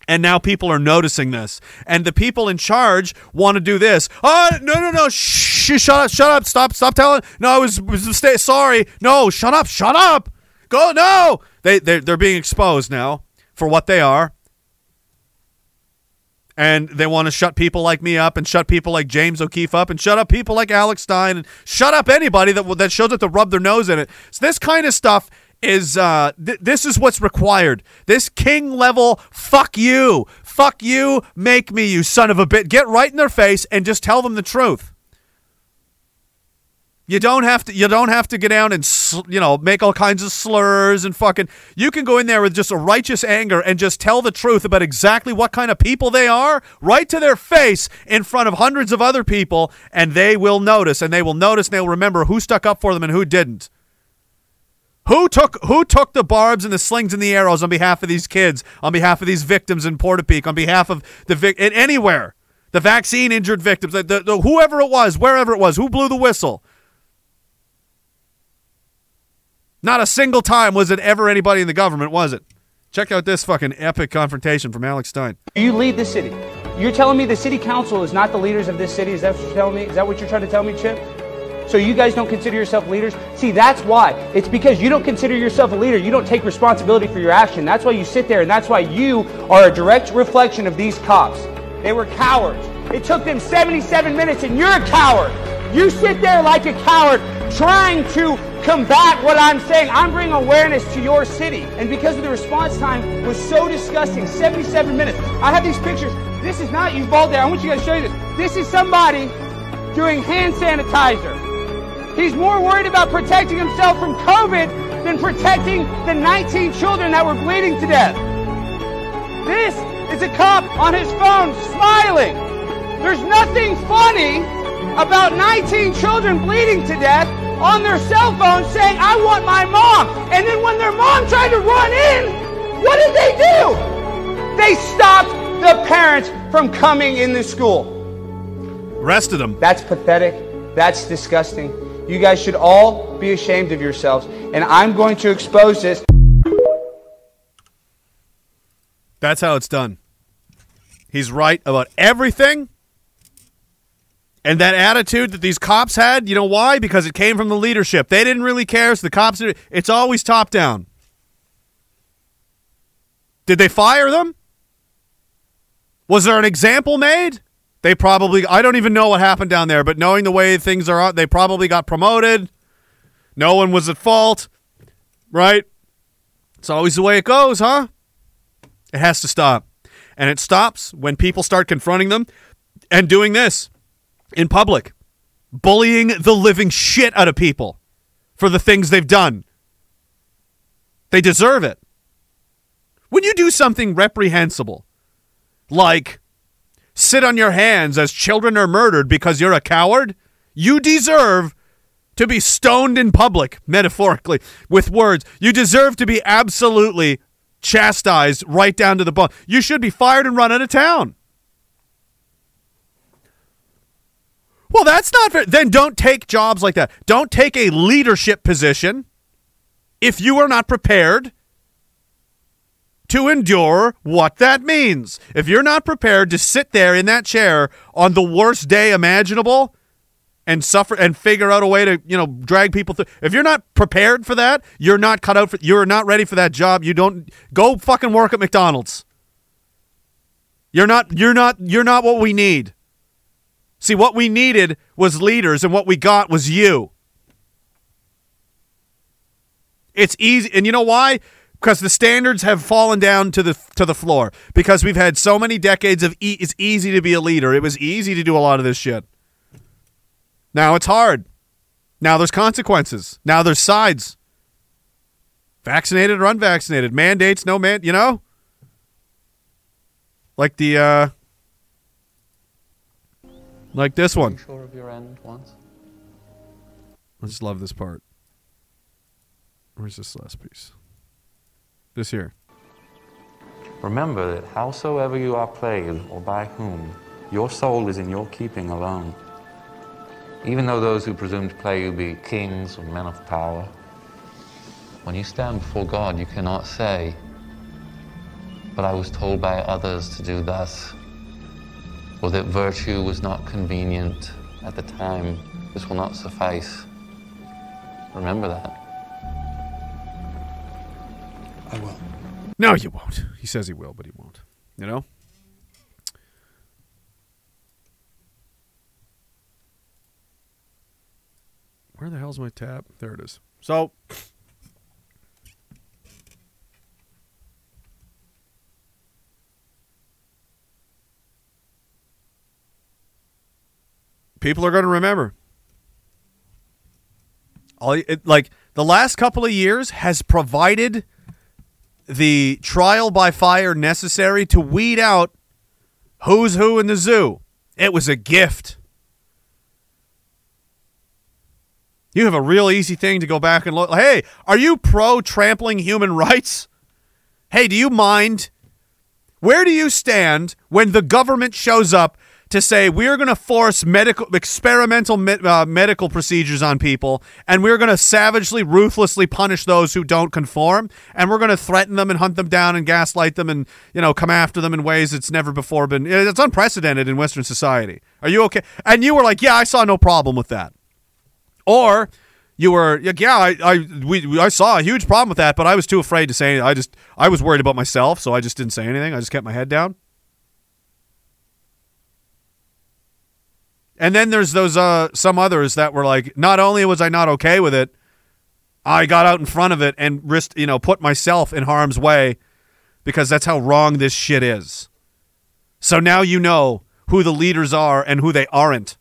And now people are noticing this. And the people in charge want to do this. Oh, no, no, no. Shh, shut up, shut up. Stop, stop telling. No, I was, was a mistake. Sorry. No, shut up, shut up. Go, no. They, they're, they're being exposed now for what they are and they want to shut people like me up and shut people like James O'Keefe up and shut up people like Alex Stein and shut up anybody that that shows up to rub their nose in it. So this kind of stuff is uh th- this is what's required. This king level fuck you. Fuck you, make me you son of a bit. Get right in their face and just tell them the truth. You don't have to. You don't have to get down and you know make all kinds of slurs and fucking. You can go in there with just a righteous anger and just tell the truth about exactly what kind of people they are, right to their face in front of hundreds of other people, and they will notice. And they will notice. and They'll remember who stuck up for them and who didn't. Who took who took the barbs and the slings and the arrows on behalf of these kids, on behalf of these victims in Portapique, on behalf of the vic in anywhere, the vaccine injured victims, the, the, the- whoever it was, wherever it was, who blew the whistle? Not a single time was it ever anybody in the government, was it? Check out this fucking epic confrontation from Alex Stein. You lead the city. You're telling me the city council is not the leaders of this city? Is that what you're telling me? Is that what you're trying to tell me, Chip? So you guys don't consider yourself leaders? See, that's why. It's because you don't consider yourself a leader. You don't take responsibility for your action. That's why you sit there, and that's why you are a direct reflection of these cops. They were cowards. It took them 77 minutes, and you're a coward. You sit there like a coward trying to combat what I'm saying. I'm bringing awareness to your city. And because of the response time was so disgusting, 77 minutes. I have these pictures. This is not there. I want you guys to show you this. This is somebody doing hand sanitizer. He's more worried about protecting himself from COVID than protecting the 19 children that were bleeding to death. This is a cop on his phone smiling. There's nothing funny about 19 children bleeding to death on their cell phone saying, I want my mom. And then when their mom tried to run in, what did they do? They stopped the parents from coming in the school. Arrested them. That's pathetic. That's disgusting. You guys should all be ashamed of yourselves. And I'm going to expose this. That's how it's done. He's right about everything. And that attitude that these cops had, you know why? Because it came from the leadership. They didn't really care, so the cops, it's always top down. Did they fire them? Was there an example made? They probably I don't even know what happened down there, but knowing the way things are they probably got promoted. No one was at fault. Right? It's always the way it goes, huh? It has to stop. And it stops when people start confronting them and doing this in public, bullying the living shit out of people for the things they've done. They deserve it. When you do something reprehensible, like sit on your hands as children are murdered because you're a coward, you deserve to be stoned in public, metaphorically, with words. You deserve to be absolutely chastised right down to the bone. You should be fired and run out of town. Well, that's not fair. Then don't take jobs like that. Don't take a leadership position if you are not prepared to endure what that means. If you're not prepared to sit there in that chair on the worst day imaginable and suffer and figure out a way to, you know, drag people through. If you're not prepared for that, you're not cut out for you're not ready for that job. You don't go fucking work at McDonald's. You're not you're not you're not what we need. See, what we needed was leaders and what we got was you. It's easy and you know why? Because the standards have fallen down to the to the floor. Because we've had so many decades of e- it's easy to be a leader. It was easy to do a lot of this shit. Now it's hard. Now there's consequences. Now there's sides. Vaccinated or unvaccinated, mandates, no man, you know? Like the uh like this one. Sure of your end once. I just love this part. Where's this last piece? This year. Remember that howsoever you are plagued or by whom, your soul is in your keeping alone. Even though those who presume to play you be kings or men of power, when you stand before God, you cannot say, But I was told by others to do thus, or that virtue was not convenient at the time. This will not suffice. Remember that. I will. No, you won't. He says he will, but he won't. You know? Where the hell's my tab? There it is. So people are going to remember. All it, like the last couple of years has provided the trial by fire necessary to weed out who's who in the zoo. It was a gift. You have a real easy thing to go back and look. Hey, are you pro trampling human rights? Hey, do you mind? Where do you stand when the government shows up to say we're going to force medical experimental me- uh, medical procedures on people and we're going to savagely ruthlessly punish those who don't conform and we're going to threaten them and hunt them down and gaslight them and you know come after them in ways it's never before been it's unprecedented in western society are you okay and you were like yeah i saw no problem with that or you were like, yeah, I, I we, we- I saw a huge problem with that, but I was too afraid to say anything. I just I was worried about myself, so I just didn't say anything. I just kept my head down. And then there's those uh some others that were like, not only was I not okay with it, I got out in front of it and risked, you know, put myself in harm's way because that's how wrong this shit is. So now you know who the leaders are and who they aren't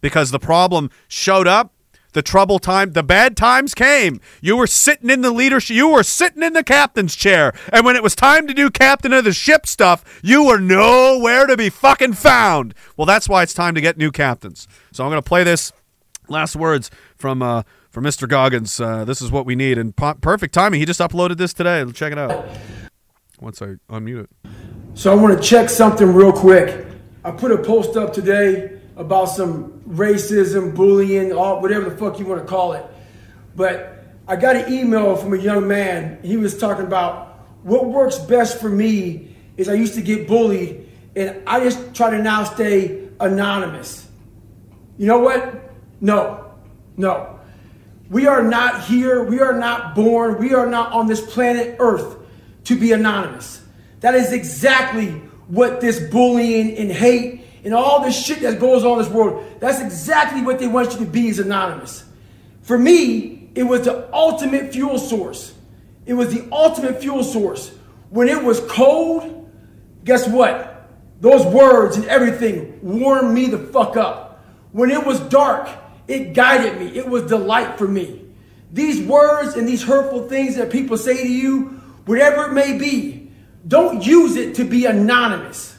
because the problem showed up. The trouble time, the bad times came. You were sitting in the leadership, you were sitting in the captain's chair. And when it was time to do captain of the ship stuff, you were nowhere to be fucking found. Well, that's why it's time to get new captains. So I'm going to play this last words from uh, from Mr. Goggins. Uh, this is what we need. And po- perfect timing. He just uploaded this today. Check it out. Once I unmute it. So I want to check something real quick. I put a post up today about some racism, bullying, all whatever the fuck you want to call it. But I got an email from a young man. He was talking about what works best for me is I used to get bullied and I just try to now stay anonymous. You know what? No. No. We are not here. We are not born. We are not on this planet Earth to be anonymous. That is exactly what this bullying and hate and all this shit that goes on in this world, that's exactly what they want you to be is anonymous. For me, it was the ultimate fuel source. It was the ultimate fuel source. When it was cold, guess what? Those words and everything warmed me the fuck up. When it was dark, it guided me. It was delight for me. These words and these hurtful things that people say to you, whatever it may be, don't use it to be anonymous.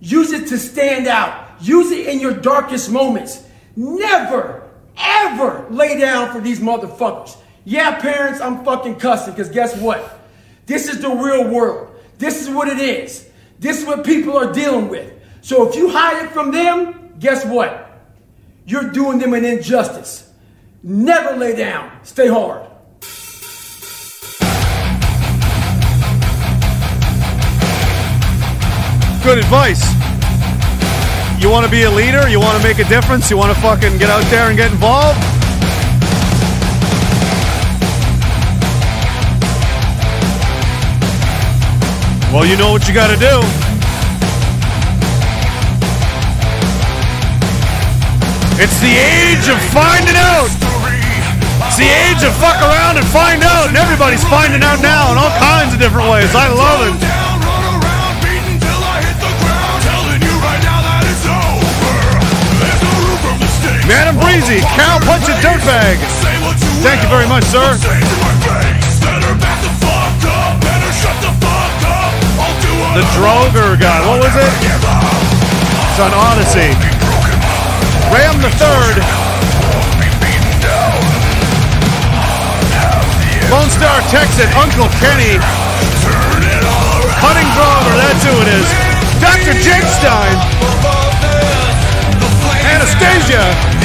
Use it to stand out. Use it in your darkest moments. Never, ever lay down for these motherfuckers. Yeah, parents, I'm fucking cussing because guess what? This is the real world. This is what it is. This is what people are dealing with. So if you hide it from them, guess what? You're doing them an injustice. Never lay down. Stay hard. Good advice. You want to be a leader? You want to make a difference? You want to fucking get out there and get involved? Well, you know what you got to do. It's the age of finding out. It's the age of fuck around and find out, and everybody's finding out now in all kinds of different ways. I love it. Cow punch dirtbag. Thank you very much, sir. The Droger guy, what was it? It's on Odysee. Ram the Third. Lone Star Texan, Uncle Kenny. Cutting Droger, that's who it is. Dr. Jake Anastasia.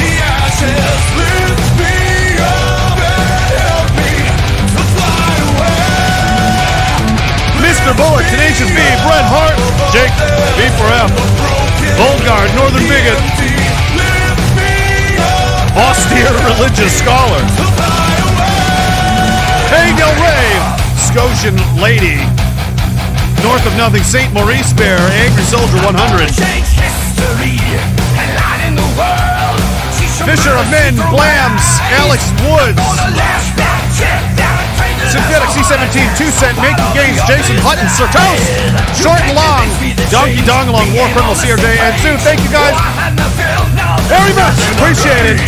Mr. Bullet, Tenacious B, Bret Hart, Jake, B for F, Volgard, Northern Bigot, Austere Religious Scholar, Hey Del Rey, Scotian Lady, North of Nothing, St. Maurice Bear, Angry Soldier 100, Fisher of Men, Blams, Alex Woods, Synthetic C17, 2 Cent, Making Gains, Jason Hutton, Sir Toast, Short and Long, Donkey Dong Along, War Criminal, CRJ, and Sue. Thank you guys very much. Appreciate it.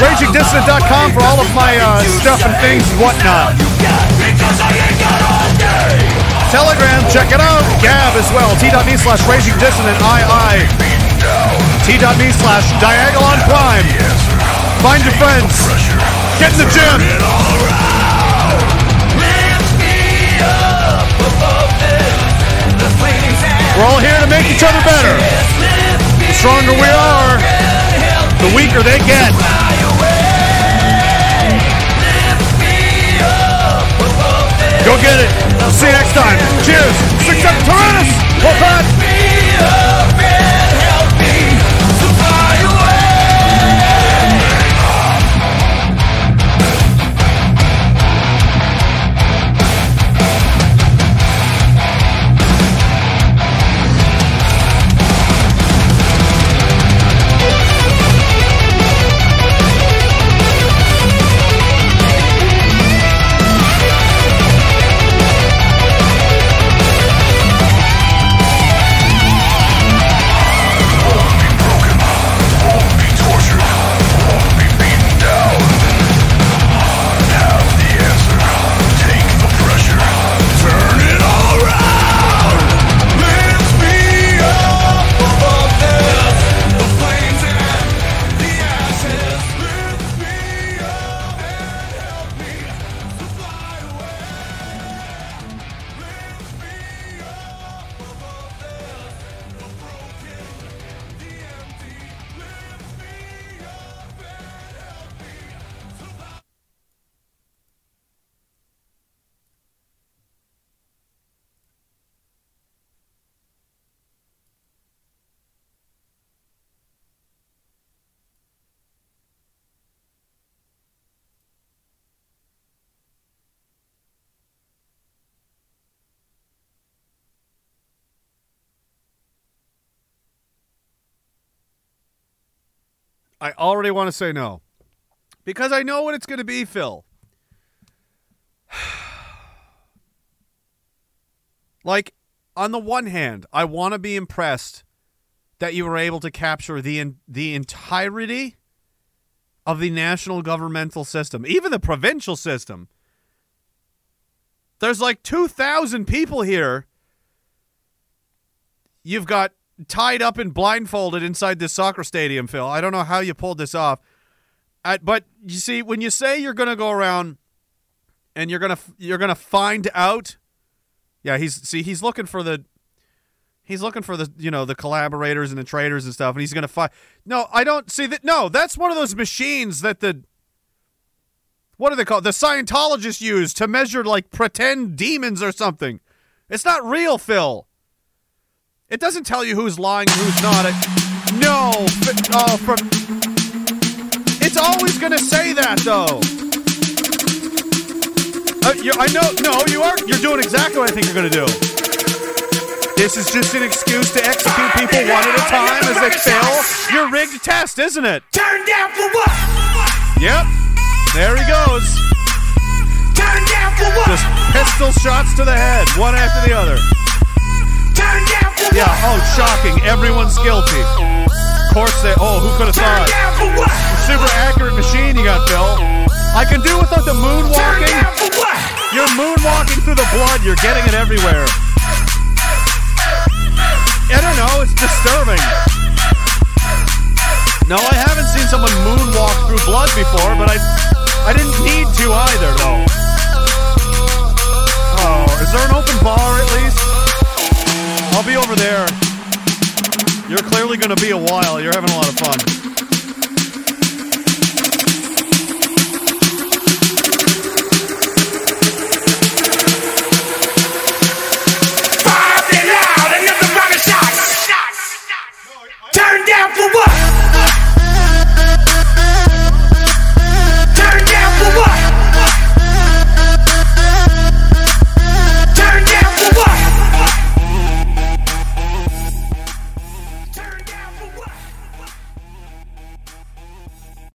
RagingDissident.com for all of my uh, stuff and things and whatnot. Telegram, check it out. Gab as well. T.me slash Raging Dissident II. T.me slash Diagolon Prime. Find your friends. Get in the gym. We're all here to make each other better. The stronger we are, the weaker they get. Go get it. See you next time. Cheers. Six up Tyrannus. Wolfpack. I already want to say no. Because I know what it's going to be, Phil. like, on the one hand, I want to be impressed that you were able to capture the the entirety of the national governmental system, even the provincial system. There's like 2,000 people here. You've got tied up and blindfolded inside this soccer stadium, Phil. I don't know how you pulled this off. Uh, but you see, when you say you're going to go around and you're going to you're going to find out, yeah, he's see he's looking for the he's looking for the you know the collaborators and the traders and stuff, and he's going to find. No, I don't see that. No, that's one of those machines that the what are they called? The Scientologists use to measure like pretend demons or something. It's not real, Phil. It doesn't tell you who's lying and who's not. It, no, oh, from. It's always going to say that, though. Uh, you, I know. No, you are. You're doing exactly what I think you're going to do. This is just an excuse to execute people one at a time as they fail your rigged test, isn't it? Turn down for what? Yep. There he goes. Turn down for what? Just pistol shots to the head, one after the other. Turn down Yeah, oh, shocking. Everyone's guilty. Of course they. Oh, who could have thought? Super accurate machine you got, Bill. I can do without the moonwalking. You're moonwalking through the blood. You're getting it everywhere. I don't know. It's disturbing. No, I haven't seen someone moonwalk through blood before, but I, I didn't need to either, though. Oh, is there an open bar at least? I'll be over there. You're clearly going to be a while. You're having a lot of fun. Turn down for what?